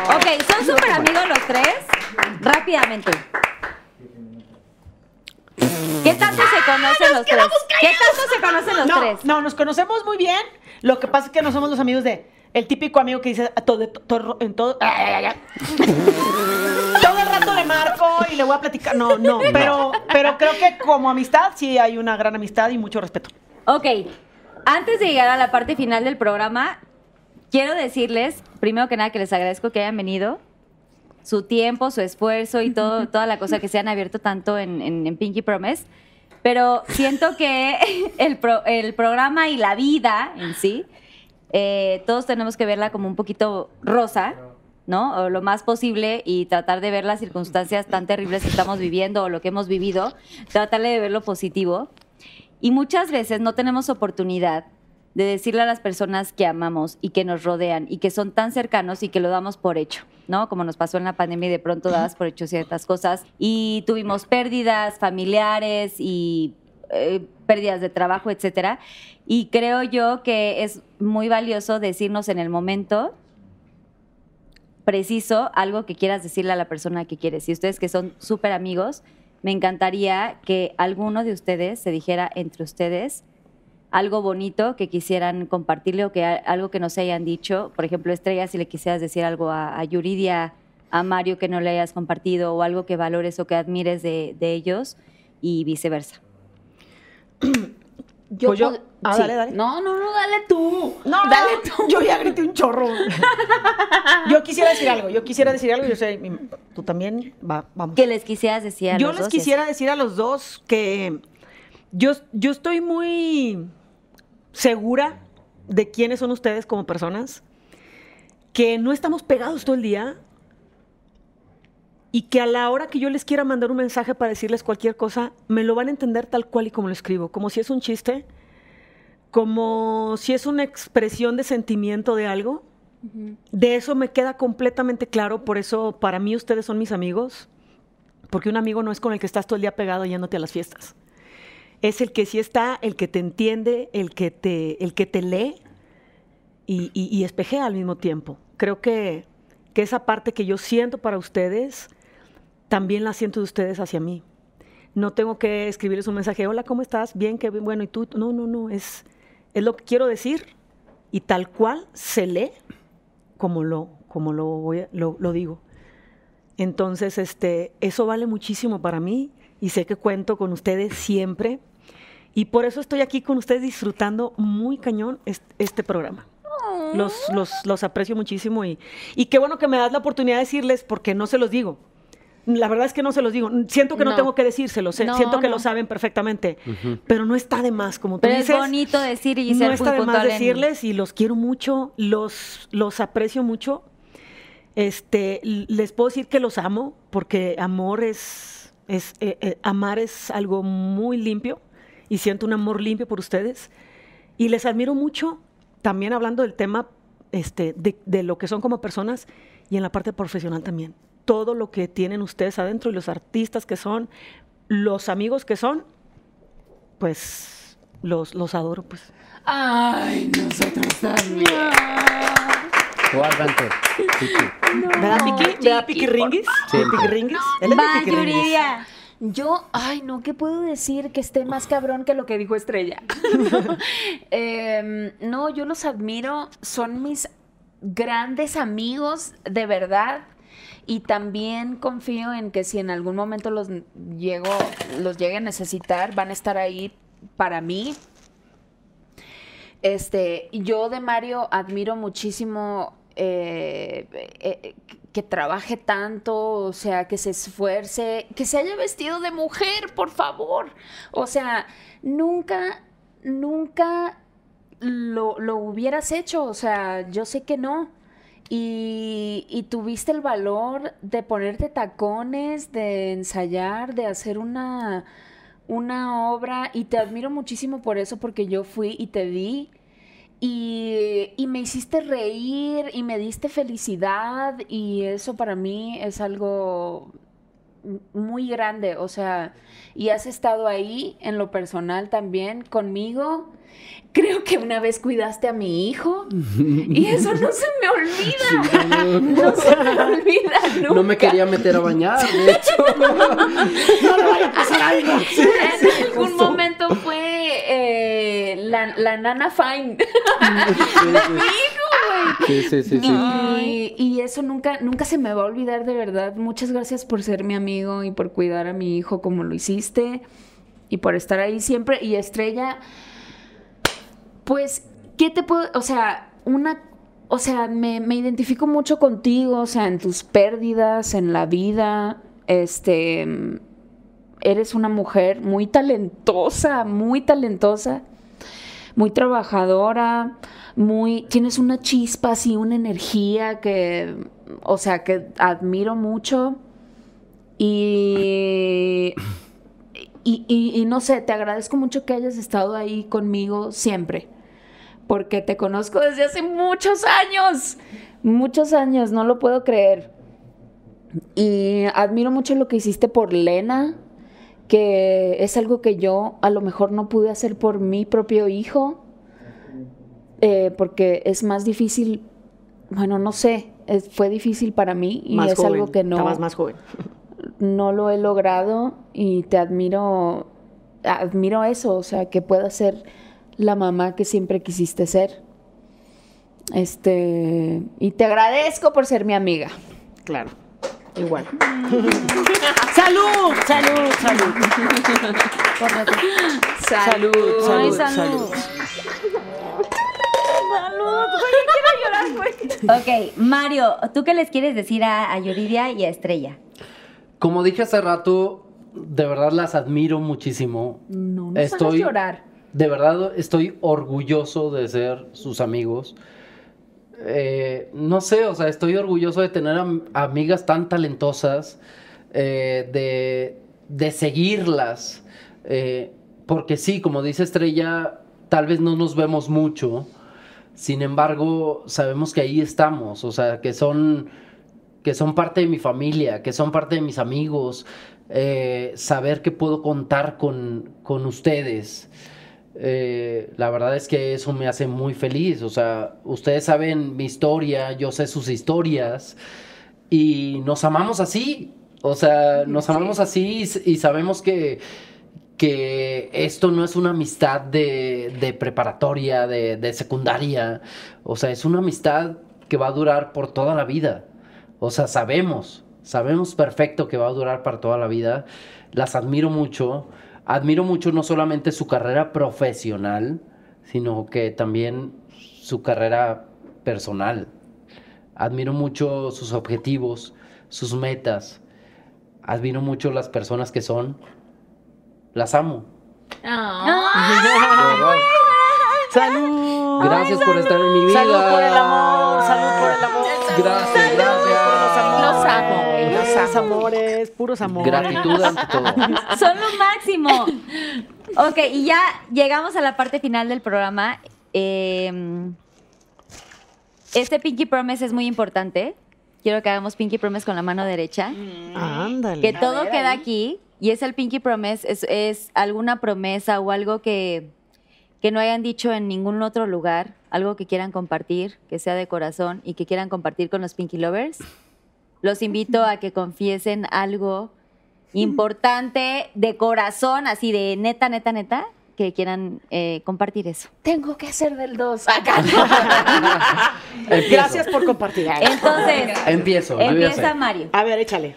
¡bravo! Ok, ¿son súper amigos los tres? Rápidamente. ¿Qué tanto se conocen los tres? ¿Qué tanto se conocen los no, tres? No, nos conocemos muy bien. Lo que pasa es que no somos los amigos de. El típico amigo que dice a todo, todo- en todo. [laughs] todo el rato le marco y le voy a platicar. No, no. Pero, pero creo que como amistad sí hay una gran amistad y mucho respeto. Ok, antes de llegar a la parte final del programa, quiero decirles, primero que nada, que les agradezco que hayan venido. Su tiempo, su esfuerzo y todo, toda la cosa que se han abierto tanto en, en- en Pinky Promise. Pero siento que [laughs] el, pro- el programa y la vida en sí, eh, todos tenemos que verla como un poquito rosa, ¿no? O lo más posible y tratar de ver las circunstancias tan terribles que estamos viviendo o lo que hemos vivido, tratarle de ver lo positivo. Y muchas veces no tenemos oportunidad de decirle a las personas que amamos y que nos rodean y que son tan cercanos y que lo damos por hecho, ¿no? Como nos pasó en la pandemia y de pronto dabas por hecho ciertas cosas y tuvimos pérdidas familiares y eh, pérdidas de trabajo, etcétera. Y creo yo que es muy valioso decirnos en el momento preciso algo que quieras decirle a la persona que quieres. Y ustedes que son súper amigos, me encantaría que alguno de ustedes se dijera entre ustedes algo bonito que quisieran compartirle o que algo que no se hayan dicho. Por ejemplo, Estrella, si le quisieras decir algo a, a Yuridia, a Mario que no le hayas compartido o algo que valores o que admires de, de ellos. y viceversa. [clears throat] Yo Pues yo- ah, sí. dale, dale. No, no, no, dale tú. No, dale tú. Yo ya grité un chorro. [laughs] yo quisiera decir algo, yo quisiera decir algo, yo sé, tú también, va, vamos. ¿Qué les quisieras decir a Yo los les dos y quisiera decir a los dos que yo, yo estoy muy segura de quiénes son ustedes como personas, que no estamos pegados todo el día y que a la hora que yo les quiera mandar un mensaje para decirles cualquier cosa, me lo van a entender tal cual y como lo escribo, como si es un chiste, como si es una expresión de sentimiento de algo. De eso me queda completamente claro, por eso para mí ustedes son mis amigos, porque un amigo no es con el que estás todo el día pegado yéndote a las fiestas. Es el que sí está, el que te entiende, el que te, el que te lee y, y- y espejea al mismo tiempo. Creo que, que esa parte que yo siento para ustedes, también la siento de ustedes hacia mí. No tengo que escribirles un mensaje, hola, ¿cómo estás? Bien, qué bien, bueno, ¿y tú? No, no, no, es, es lo que quiero decir y tal cual se lee como lo, como lo, voy a- lo, lo digo. Entonces, este, eso vale muchísimo para mí y sé que cuento con ustedes siempre. Y por eso estoy aquí con ustedes disfrutando muy cañón est- este, programa. Los, los, los aprecio muchísimo y, y qué bueno que me das la oportunidad de decirles porque no se los digo. La verdad es que no se los digo. Siento que no, No. tengo que decírselos. sé- No, Siento que no. lo saben perfectamente. Pero no está de más, como tú Pero es dices. bonito decir y no ser está muy de más decirles y los quiero mucho, los, los aprecio mucho. Este, les puedo decir que los amo porque amor es, es eh, eh, amar es algo muy limpio y siento un amor limpio por ustedes y les admiro mucho también hablando del tema este, de, de lo que son como personas y en la parte profesional también. Todo lo que tienen ustedes adentro y los artistas que son, los amigos que son, pues los, los adoro, pues. Ay, nosotros también. Chiqui. ¿Verdad, Piqui? ¿Verdad, Piqui Ringuis? Siempre. ¿Piqui Ringuis? Él es de. Yo, ay, no, ¿qué puedo decir que esté más cabrón que lo que dijo Estrella? [laughs] Em, no, yo los admiro, son mis grandes amigos, de verdad. Y también confío en que si en algún momento los llego, los llegue a necesitar, van a estar ahí para mí. Este, yo de Mario admiro muchísimo eh, eh, que trabaje tanto, o sea, que se esfuerce, que se haya vestido de mujer, por favor. O sea, nunca, nunca lo, lo hubieras hecho, o sea, yo sé que no. Y, y tuviste el valor de ponerte tacones, de ensayar, de hacer una, una obra y te admiro muchísimo por eso porque yo fui y te vi y, me hiciste reír y me diste felicidad y eso para mí es algo muy grande, o sea, y has estado ahí en lo personal también conmigo. Creo que una vez cuidaste a mi hijo y eso no se me olvida. [laughs] No se me olvida nunca. No me quería meter a bañar, de hecho. en algún momento fue eh, la, la nana fine de mi hijo, güey. Sí, sí, sí, sí. Y, y eso nunca, nunca se me va a olvidar de verdad. Muchas gracias por ser mi amigo y por cuidar a mi hijo como lo hiciste y por estar ahí siempre. Y Estrella, pues, ¿qué te puedo, o sea, una, o sea, me, me identifico mucho contigo, o sea, en tus pérdidas, en la vida, este, eres una mujer muy talentosa, muy talentosa, muy trabajadora, muy, tienes una chispa así, una energía que, o sea, que admiro mucho. Y, y, y- y no sé, te agradezco mucho que hayas estado ahí conmigo siempre, porque te conozco desde hace muchos años, muchos años, no lo puedo creer. Y admiro mucho lo que hiciste por Lena, que es algo que yo a lo mejor no pude hacer por mi propio hijo, eh, porque es más difícil, bueno, no sé, es- fue difícil para mí y Más es joven, algo que no, Estabas más joven. no lo he logrado y te admiro, admiro eso, o sea, que puedas ser la mamá que siempre quisiste ser. Este, y te agradezco por ser mi amiga. Claro. Igual. [laughs] salud, salud, salud. Salud, Ay, salud, salud. salud. Salud, güey, quiero llorar, güey. Ok, Mario, ¿tú qué les quieres decir a, a Yuridia y a Estrella? Como dije hace rato, de verdad las admiro muchísimo. No nos Estoy- llorar. De verdad estoy orgulloso de ser sus amigos. Eh, no sé, o sea, estoy orgulloso de tener am- amigas tan talentosas, eh, de, de seguirlas. eh, porque sí, como dice Estrella, tal vez no nos vemos mucho. Sin embargo, sabemos que ahí estamos, o sea, que son, que son parte de mi familia, que son parte de mis amigos. saber que puedo contar con, con ustedes. Eh, la verdad es que eso me hace muy feliz. O sea, ustedes saben mi historia, yo sé sus historias y nos amamos así. O sea, nos amamos así y, y sabemos que, que esto no es una amistad de, de preparatoria, de, de secundaria. O sea, es una amistad que va a durar por toda la vida. O sea, sabemos, sabemos perfecto que va a durar para toda la vida. Las admiro mucho. Admiro mucho no solamente su carrera profesional, sino que también su carrera personal. Admiro mucho sus objetivos, sus metas. Admiro mucho las personas que son. Las amo. Ah. Salud. Gracias por estar en mi vida. Salud por el amor, salud por el amor. Gracias, gracias. Los amo, güey, los Puros amo. amores, puros amores. Gratitud ante todo. [laughs] Son lo máximo. Ok, y ya llegamos a la parte final del programa. Eh, este Pinky Promise es muy importante. Quiero que hagamos Pinky Promise con la mano derecha. Ándale. Que todo queda aquí. Y es el Pinky Promise. Es, es alguna promesa o algo que, que no hayan dicho en ningún otro lugar. Algo que quieran compartir, que sea de corazón y que quieran compartir con los Pinky Lovers. Los invito a que confiesen algo importante de corazón, así de neta, neta, neta, que quieran eh, compartir eso. Tengo que hacer del 2. [laughs] Acá. [laughs] Empiezo. Gracias por compartir. [laughs] Entonces, Empiezo. empieza. Mario. A ver, échale.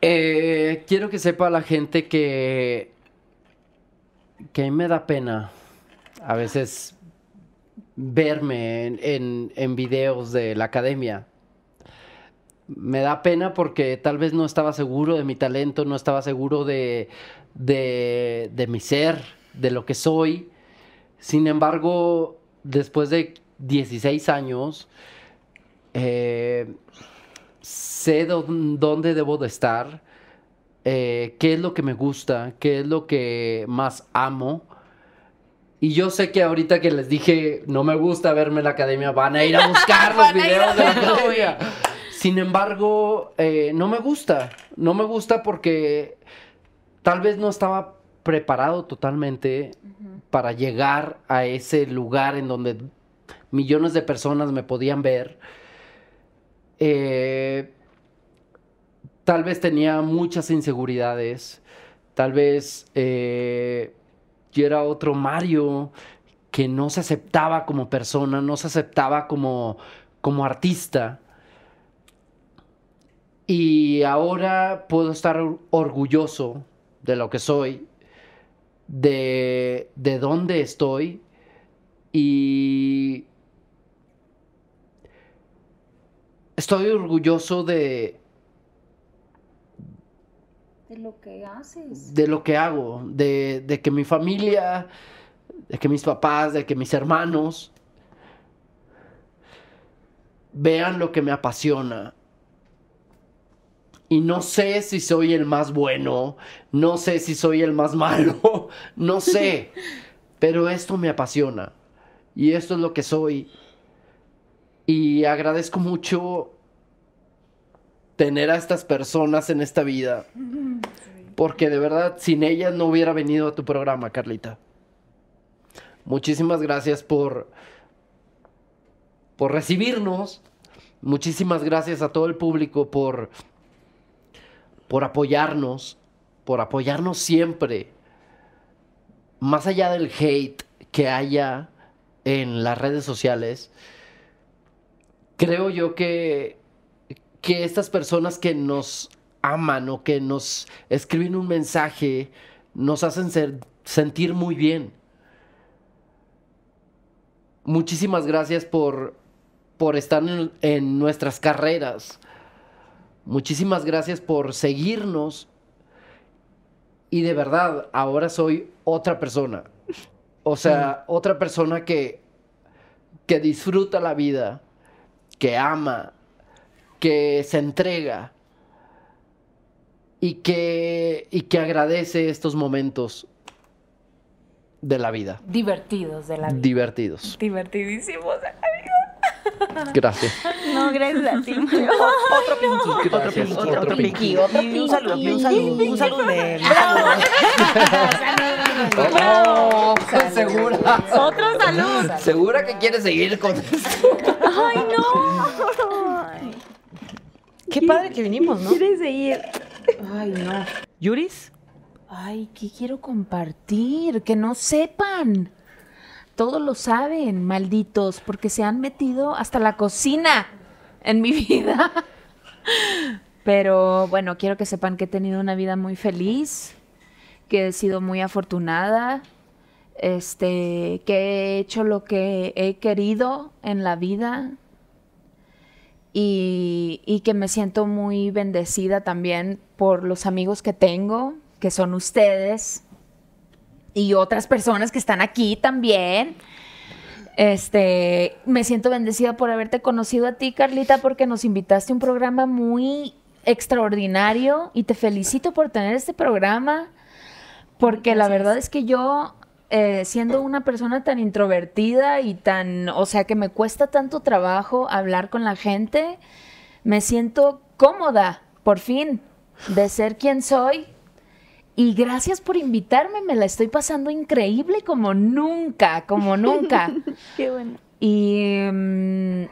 Eh, quiero que sepa la gente que. que a mí me da pena a veces verme en, en- en videos de la academia. Me da pena porque tal vez no estaba seguro de mi talento, no estaba seguro de, de, de mi ser, de lo que soy. Sin embargo, después de 16 años, eh, sé dó- dónde debo de estar, eh, qué es lo que me gusta, qué es lo que más amo. Y yo sé que ahorita que les dije no me gusta verme en la academia, van a ir a buscar [laughs] los videos de la academia. Sin embargo, eh, no me gusta. No me gusta porque tal vez no estaba preparado totalmente para llegar a ese lugar en donde millones de personas me podían ver. Eh, tal vez tenía muchas inseguridades. Tal vez eh, yo era otro Mario que no se aceptaba como persona, no se aceptaba como, como artista. Y ahora puedo estar or- orgulloso de lo que soy, de, de dónde estoy y estoy orgulloso de, De lo que haces. de lo que hago, de, de que mi familia, de que mis papás, de que mis hermanos vean lo que me apasiona. Y no sé si soy el más bueno, no sé si soy el más [laughs] malo, no sé, pero esto me apasiona y esto es lo que soy. Y agradezco mucho tener a estas personas en esta vida. Porque de verdad, sin ellas no hubiera venido a tu programa, Carlita. Muchísimas gracias por, por recibirnos. Muchísimas gracias a todo el público por, por apoyarnos, por apoyarnos siempre. Más allá del hate que haya en las redes sociales, creo yo que, que estas personas que nos aman o que nos escriben un mensaje nos hacen ser- sentir muy bien. Muchísimas gracias por, por estar en, en nuestras carreras. Muchísimas gracias por seguirnos. Y de verdad, ahora soy otra persona. O sea, otra persona que, que disfruta la vida, que ama, que se entrega y que, y que agradece estos momentos de la vida. Divertidos de la vida. Divertidos. Divertidísimos. [laughs] Gracias. No, gracias a ti. Otro pinky. Otro, Otro pinky. Un saludo, un saludo, un saludo de él. Oh, segura. Otro salud. Segura que quieres seguir con esto. Ay, no. Qué padre que vinimos, ¿no? ¿Quieres seguir? Ay, no. ¿Yuris? Ay, ¿qué quiero compartir? Que no sepan. Todos lo saben, malditos, porque se han metido hasta la cocina en mi [laughs] vida. Pero bueno, quiero que sepan que he tenido una vida muy feliz, que he sido muy afortunada, este, que he hecho lo que he querido en la vida y, y que me siento muy bendecida también por los amigos que tengo, que son ustedes y otras personas que están aquí también. Este, me siento bendecida por haberte conocido a ti, Carlita, porque nos invitaste a un programa muy extraordinario y te felicito por tener este programa, porque la verdad es que yo, eh, siendo una persona tan introvertida y tan, o sea, que me cuesta tanto trabajo hablar con la gente, me siento cómoda, por fin, de ser quien soy y gracias por invitarme, me la estoy pasando increíble como nunca, como [laughs] nunca. Qué bueno. Y. mm,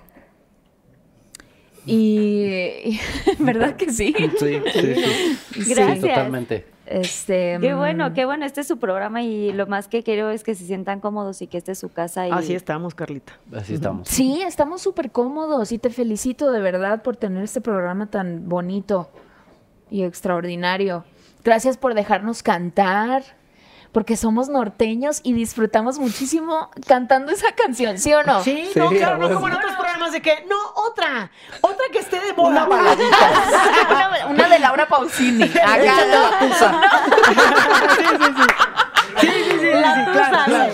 y. [laughs] ¿Verdad que sí? Sí, sí, [laughs] sí. Gracias. Sí, totalmente. Este. Qué mm, bueno, qué bueno. Este es su programa y lo más que quiero es que se sientan cómodos y que este es su casa. Y... Así estamos, Carlita. Así estamos. Sí, estamos súper cómodos y te felicito de verdad por tener este programa tan bonito y extraordinario. Gracias por dejarnos cantar, porque somos norteños y disfrutamos muchísimo cantando esa canción, ¿sí o no? Sí, Sí, no, claro, no como en otros programas de que, no, otra, otra que esté de moda. una, [laughs] una de Laura Pausini. [laughs] Acá, Échate la tusa. [laughs] Sí, sí, sí, sí, sí, claro, claro.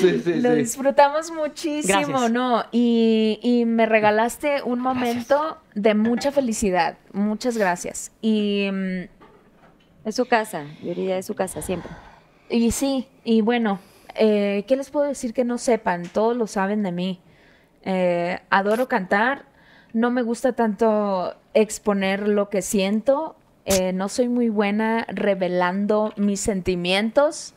Sí, sí, Lo sí. disfrutamos muchísimo, Gracias. ¿no? Y, y me regalaste un momento de mucha felicidad. Muchas gracias. Y, mm, Es su casa, Yuridia es su casa siempre. y sí, y bueno, eh, ¿qué les puedo decir que no sepan? Todos lo saben de mí. Eh, adoro cantar, no me gusta tanto exponer lo que siento, eh, no soy muy buena revelando mis sentimientos.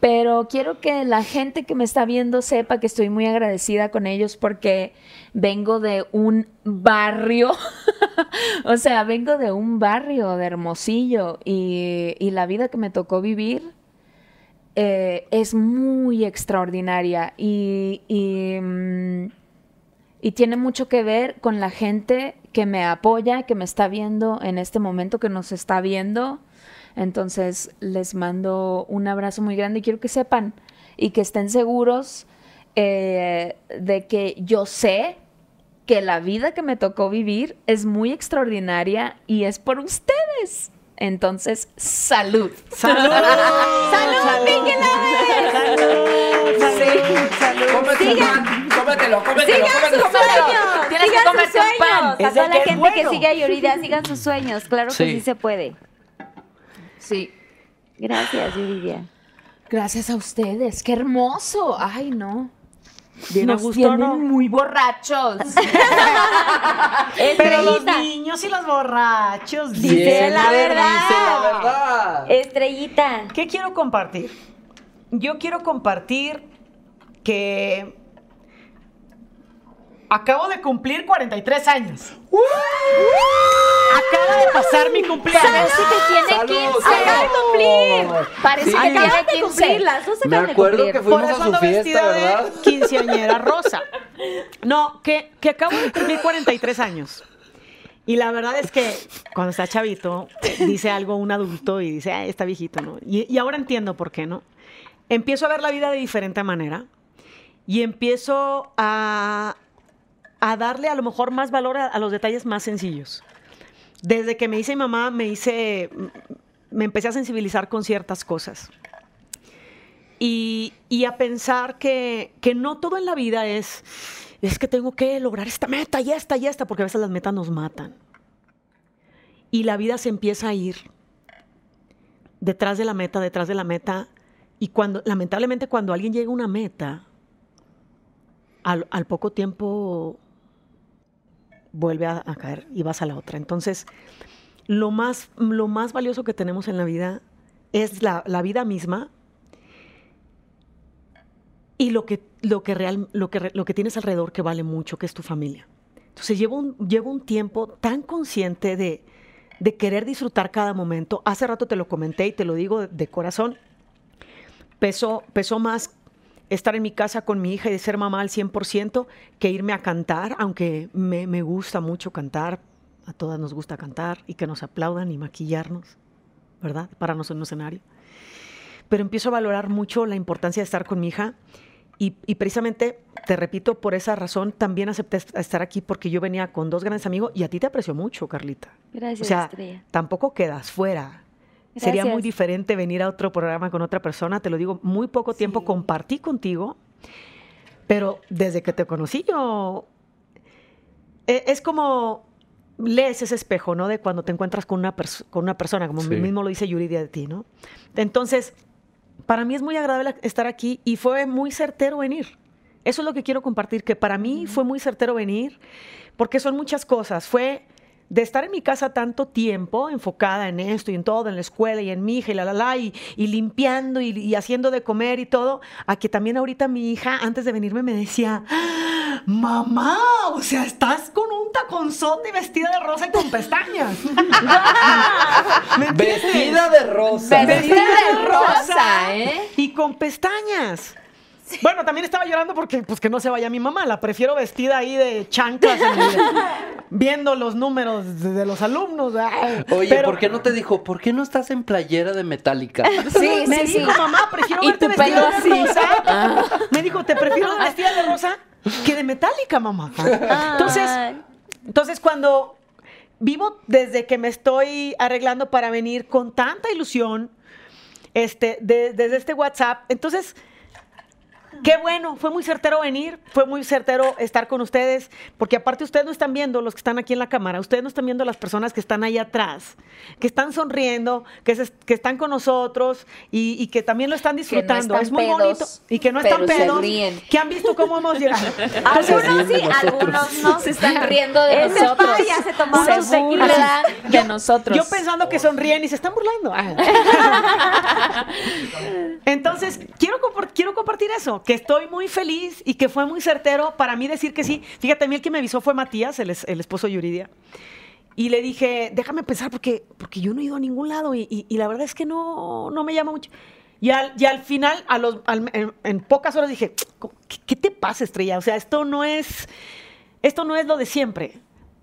Pero quiero que la gente que me está viendo sepa que estoy muy agradecida con ellos porque vengo de un barrio, [laughs] o sea, vengo de un barrio de Hermosillo y, y la vida que me tocó vivir eh, es muy extraordinaria mm, y tiene mucho que ver con la gente que me apoya, que me está viendo en este momento, que nos está viendo. Entonces les mando un abrazo muy grande y quiero que sepan y que estén seguros eh, de que yo sé que la vida que me tocó vivir es muy extraordinaria y es por ustedes. Entonces, salud. ¡Salud! [laughs] ¡Salud, Pinky Sí, salud. Cómetelo, man. Cómetelo, cómetelo, ¡Sigan sus cómetelo. sueños! Tienes que ¡Sigan sus comerte un pan. sueños! A toda la gente que sigue a Yuridia, sigan sus sueños. Claro que sí se puede. Sí. Gracias, Yuridia. Gracias a ustedes. ¡Qué hermoso! Ay, no. Bien Nos gusto, tienen ¿no? muy borrachos. [laughs] Pero los niños y los borrachos. Dice dicen. la verdad. dice la verdad. Estrellita. ¿Qué quiero compartir? Yo quiero compartir que acabo de cumplir 43 años. Acaba de pasar mi cumpleaños. Parece que tiene Salud, 15. Acaba de cumplir. Parece Sí. que tiene Acaban de 15. cumplir, las dos Me acaban de acuerdo cumplir. que Por fuimos eso a su ando fiesta, vestida ¿verdad? de [laughs] quinceañera rosa. No, que, que acabo de cumplir 43 años. Y la verdad es que cuando está chavito, dice algo un adulto y dice, "Ay, está viejito, ¿no? Y, y ahora entiendo por qué, ¿no? Empiezo a ver la vida de diferente manera y empiezo a, a darle a lo mejor más valor a, los detalles más sencillos. Desde que me hice mamá, me hice, me empecé a sensibilizar con ciertas cosas. Y, y a pensar que, que no todo en la vida es, es que tengo que lograr esta meta y esta y esta, porque a veces las metas nos matan. Y la vida se empieza a ir detrás de la meta, detrás de la meta. Y cuando, lamentablemente, cuando alguien llega a una meta, al, al poco tiempo vuelve a, caer y vas a la otra. Entonces, lo más, lo más valioso que tenemos en la vida es la, la vida misma y lo que, lo, que real, lo, que, lo que tienes alrededor que vale mucho, que es tu familia. Entonces llevo un, un tiempo tan consciente de, de querer disfrutar cada momento. Hace rato te lo comenté y te lo digo de, de corazón. Pesó, pesó más estar en mi casa con mi hija y de ser mamá al 100% que irme a cantar, aunque me, me gusta mucho cantar. A todas nos gusta cantar y que nos aplaudan y maquillarnos, ¿verdad? Pararnos en un escenario pero empiezo a valorar mucho la importancia de estar con mi hija y, y precisamente, te repito, por esa razón también acepté est- estar aquí porque yo venía con dos grandes amigos y a ti te aprecio mucho, Carlita. Gracias, o sea, Estrella. tampoco quedas fuera. Sería muy diferente venir a otro programa con otra persona, te lo digo, muy poco tiempo compartí contigo, pero desde que te conocí yo... e- Es como lees ese espejo, ¿no? De cuando te encuentras con una, pers- con una persona, como Sí. mismo lo dice Yuridia de ti, ¿no? Entonces, para mí es muy agradable estar aquí y fue muy certero venir. Eso es lo que quiero compartir, que para mí fue muy certero venir, porque son muchas cosas. Fue de estar en mi casa tanto tiempo, enfocada en esto y en todo, en la escuela y en mi hija y la, la, la, y, y limpiando y, y haciendo de comer y todo, a que también ahorita mi hija, antes de venirme, me decía, mamá, o sea, estás con un taconzote y vestida de rosa y con pestañas. [laughs] Vestida de rosa. Vestida de rosa, ¿eh? Y con pestañas. Bueno, también estaba llorando porque pues que no se vaya mi mamá, la prefiero vestida ahí de chanclas en el- [laughs] viendo los números de, de los alumnos. ay. Oye, Pero ¿por qué no te dijo, ¿por qué no estás en playera de metálica? [laughs] Sí, me sí, sí. dijo, mamá, prefiero Y verte tu vestida pelo de así. Ah. rosa. Me dijo, te prefiero vestida de rosa que de metálica, mamá. Entonces, Ay. entonces cuando vivo desde que me estoy arreglando para venir con tanta ilusión, este, de- desde este WhatsApp, entonces Qué bueno, fue muy certero venir, fue muy certero estar con ustedes, porque aparte ustedes no están viendo los que están aquí en la cámara, ustedes no están viendo las personas que están ahí atrás, que están sonriendo, que, se- que están con nosotros y, y que también lo están disfrutando. están es muy pedos, bonito. Y que no están pedos, que han visto cómo hemos llegado. [laughs] Algunos sí, algunos no. Se están riendo de Ese nosotros. ya se tomó se burlan de nosotros. Yo pensando que sonríen y se están burlando. Ah. [laughs] Entonces, quiero, quiero compartir eso, que estoy muy feliz y que fue muy certero para mí decir que sí. Fíjate, a mí el que me avisó fue Matías, el, el esposo de Yuridia. Y le dije, déjame pensar porque, porque yo no he ido a ningún lado y, y- y la verdad es que no, no me llama mucho. Y al, y al final, a los, al- en, en pocas horas dije, ¿qué, qué te pasa, Estrella? O sea, esto no es, esto no es lo de siempre.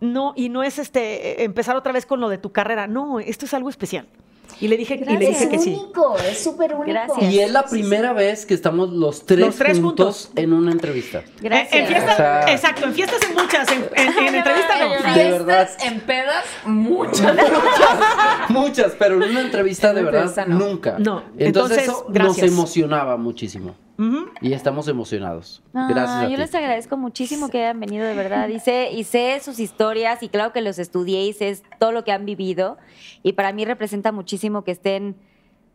No, y no es este empezar otra vez con lo de tu carrera. No, esto es algo especial. Y le dije, y le dije que sí. único, es súper único. Gracias. Y es la primera vez que estamos los tres, Los tres juntos, juntos. en una entrevista. Gracias. En, en fiestas, O sea- exacto, en fiestas en muchas, en, en, en entrevistas no. De verdad. en pedas, [laughs] muchas. Muchas, pero en una entrevista de En verdad no. nunca. No. Entonces, Entonces, eso nos emocionaba muchísimo. Y estamos emocionados. Ah, Gracias a yo ti. les agradezco muchísimo que hayan venido de verdad. Y sé, y sé sus historias y claro que los estudié y sé todo lo que han vivido. Y para mí representa muchísimo que estén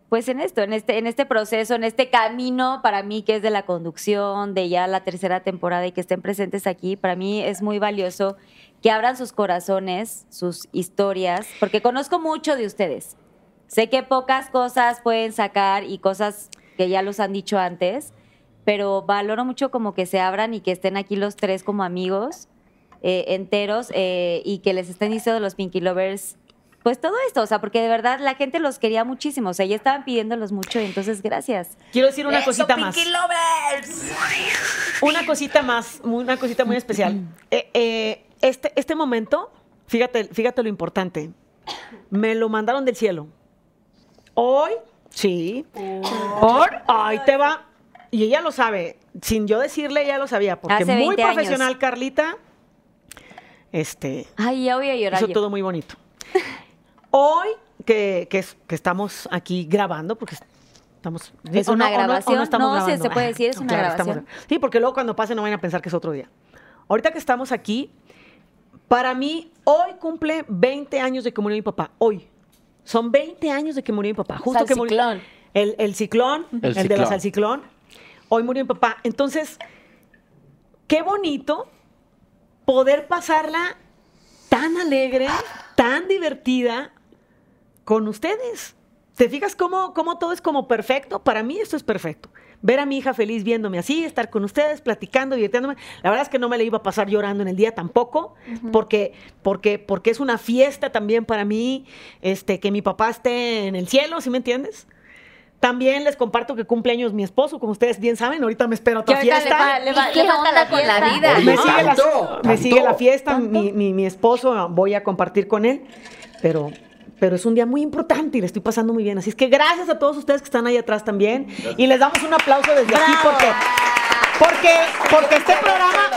pues en esto, en este, en este proceso, en este camino para mí que es de la conducción, de ya la tercera temporada y que estén presentes aquí. Para mí es muy valioso que abran sus corazones, sus historias, porque conozco mucho de ustedes. Sé que pocas cosas pueden sacar y cosas que ya los han dicho antes, pero valoro mucho como que se abran y que estén aquí los tres como amigos eh, enteros eh, y que les estén diciendo los Pinky Lovers, pues todo esto, o sea, porque de verdad la gente los quería muchísimo, o sea, ya estaban pidiéndolos mucho y entonces gracias. Quiero decir una cosita más. Pinky Lovers! Una cosita más, una cosita muy especial. [clears throat] Eh, eh, este, este momento fíjate, fíjate lo importante. Me lo mandaron del cielo. Hoy, sí. Hoy, ahí te va. Y ella lo sabe. Sin yo decirle, ella lo sabía. Porque Hace muy 20 años. profesional, Carlita. Este. Ay, ya voy a llorar. Hizo yo. todo muy bonito. [laughs] Hoy que, que, que estamos aquí grabando, porque estamos... ¿Es o una o o grabación? estamos No, grabando. se puede decir, es no, una estamos- grabación. sí, porque luego cuando pase no vayan a pensar que es otro día. Ahorita que estamos aquí, para mí, hoy cumple 20 años de murió mi papá. Hoy. Son 20 años de que murió mi papá. Justo que murió. El, el ciclón, el, El de la ciclón. salciclón. Hoy murió mi papá. Entonces, qué bonito poder pasarla tan alegre, tan divertida con ustedes. ¿Te fijas cómo, cómo todo es como perfecto? Para mí esto es perfecto. Ver a mi hija feliz viéndome así, estar con ustedes, platicando, divirtiéndome. La verdad es que no me la iba a pasar llorando en el día tampoco, porque, porque, porque es una fiesta también para mí, este, que mi papá esté en el cielo, ¿sí me entiendes? También les comparto que cumpleaños mi esposo, como ustedes bien saben, ahorita me espero otra le fiesta. va- le va- ¿Y con la fiesta. vida? Me sigue, la, tanto, me sigue la fiesta, mi, mi- mi esposo, voy a compartir con él, pero, pero es un día muy importante y le estoy pasando muy bien. Así es que gracias a todos ustedes que están ahí atrás también y les damos un aplauso desde aquí porque, porque, porque este programa,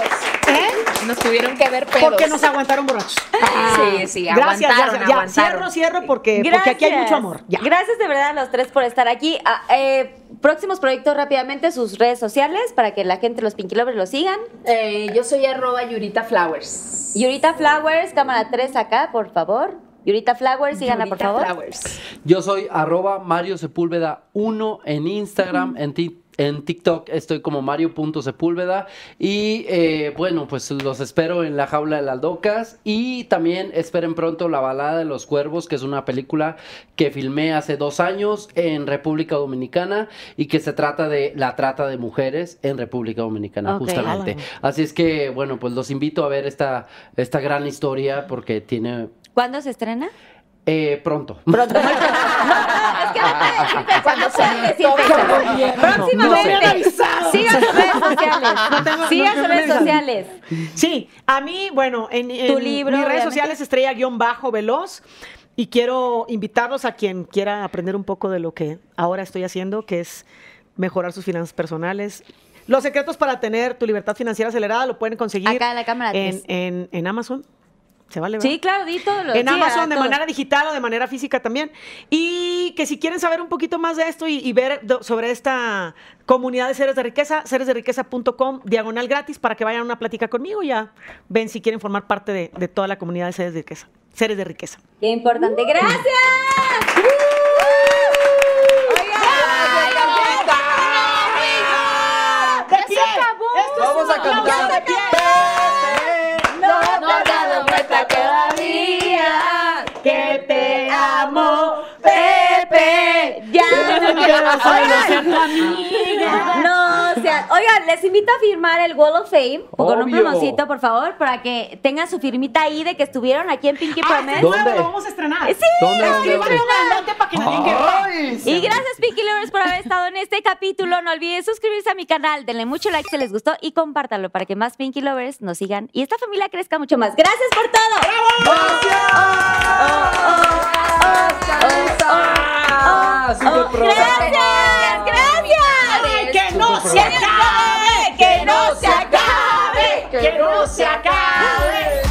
¿eh? Nos tuvieron que ver pedos. porque nos aguantaron borrachos. Sí, sí, Gracias, aguantaron, gracias. Ya, aguantaron. cierro, cierro porque, porque aquí hay mucho amor. Ya. Gracias de verdad a los tres por estar aquí. Ah, eh, próximos proyectos rápidamente, sus redes sociales para que la gente, los Pinky Lovers, los sigan. Eh, yo soy arroba Yurita Flowers. Yurita Flowers, cámara 3 acá, por favor. Yurita Flowers, síganla por favor. Flowers. Yo soy arroba Mario Sepúlveda 1 en Instagram, en, ti- en TikTok estoy como Mario.sepúlveda y eh, bueno, pues los espero en La Jaula de las Locas y también esperen pronto La Balada de los Cuervos, que es una película que filmé hace dos años en República Dominicana y que se trata de la trata de mujeres en República Dominicana, justamente. Así es que, bueno, pues los invito a ver esta, esta gran historia porque tiene... ¿Cuándo se estrena? eh, pronto. [laughs] Pronto. [laughs] Es que no puede decir fecha, Cuando se-. Próximamente. Avisado. Sigan sus redes sociales. tengo- no- sus redes sociales. Sí, a mí, bueno, en, en Tu libro, mis redes obviamente. sociales estrella-veloz y quiero invitarlos a quien quiera aprender un poco de lo que ahora estoy haciendo, que es mejorar sus finanzas personales. Los secretos para tener tu libertad financiera acelerada lo pueden conseguir Acá en la cámara en, en- en Amazon. ¿Se vale? verdad? Sí, claro, di todo lo en sí, Amazon de todo. manera digital o de manera física también. Y que si quieren saber un poquito más de esto y, y ver do- sobre esta comunidad de seres de riqueza, seresderiqueza.com, diagonal gratis, para que vayan a una plática conmigo. Ya ven si quieren formar parte de, de toda la comunidad de seres de riqueza. Seres de riqueza. Qué importante. ¡Gracias! ¡De pie! Esto es Vamos a cantar. Amiga. No, Oigan, les invito a firmar el Wall of Fame con un Obvio. plumoncito, por favor, para que tengan su firmita ahí de que estuvieron aquí en Pinky Ah, Promise. este nuevo ¿Dónde? lo vamos a estrenar. Sí, ¿Dónde, dónde, dónde? para que nadie quede. ¡Ay! Y gracias, Pinky Lovers, por haber estado en este capítulo. No olviden suscribirse a mi canal, denle mucho like si les gustó y compártanlo para que más Pinky Lovers nos sigan y esta familia crezca mucho más. ¡Gracias por todo! ¡Ah! ¡Super pro! ¡Gracias! ¡Gracias! ¡Que no se acabe! ¡Que no se acabe! ¡Que no se acabe!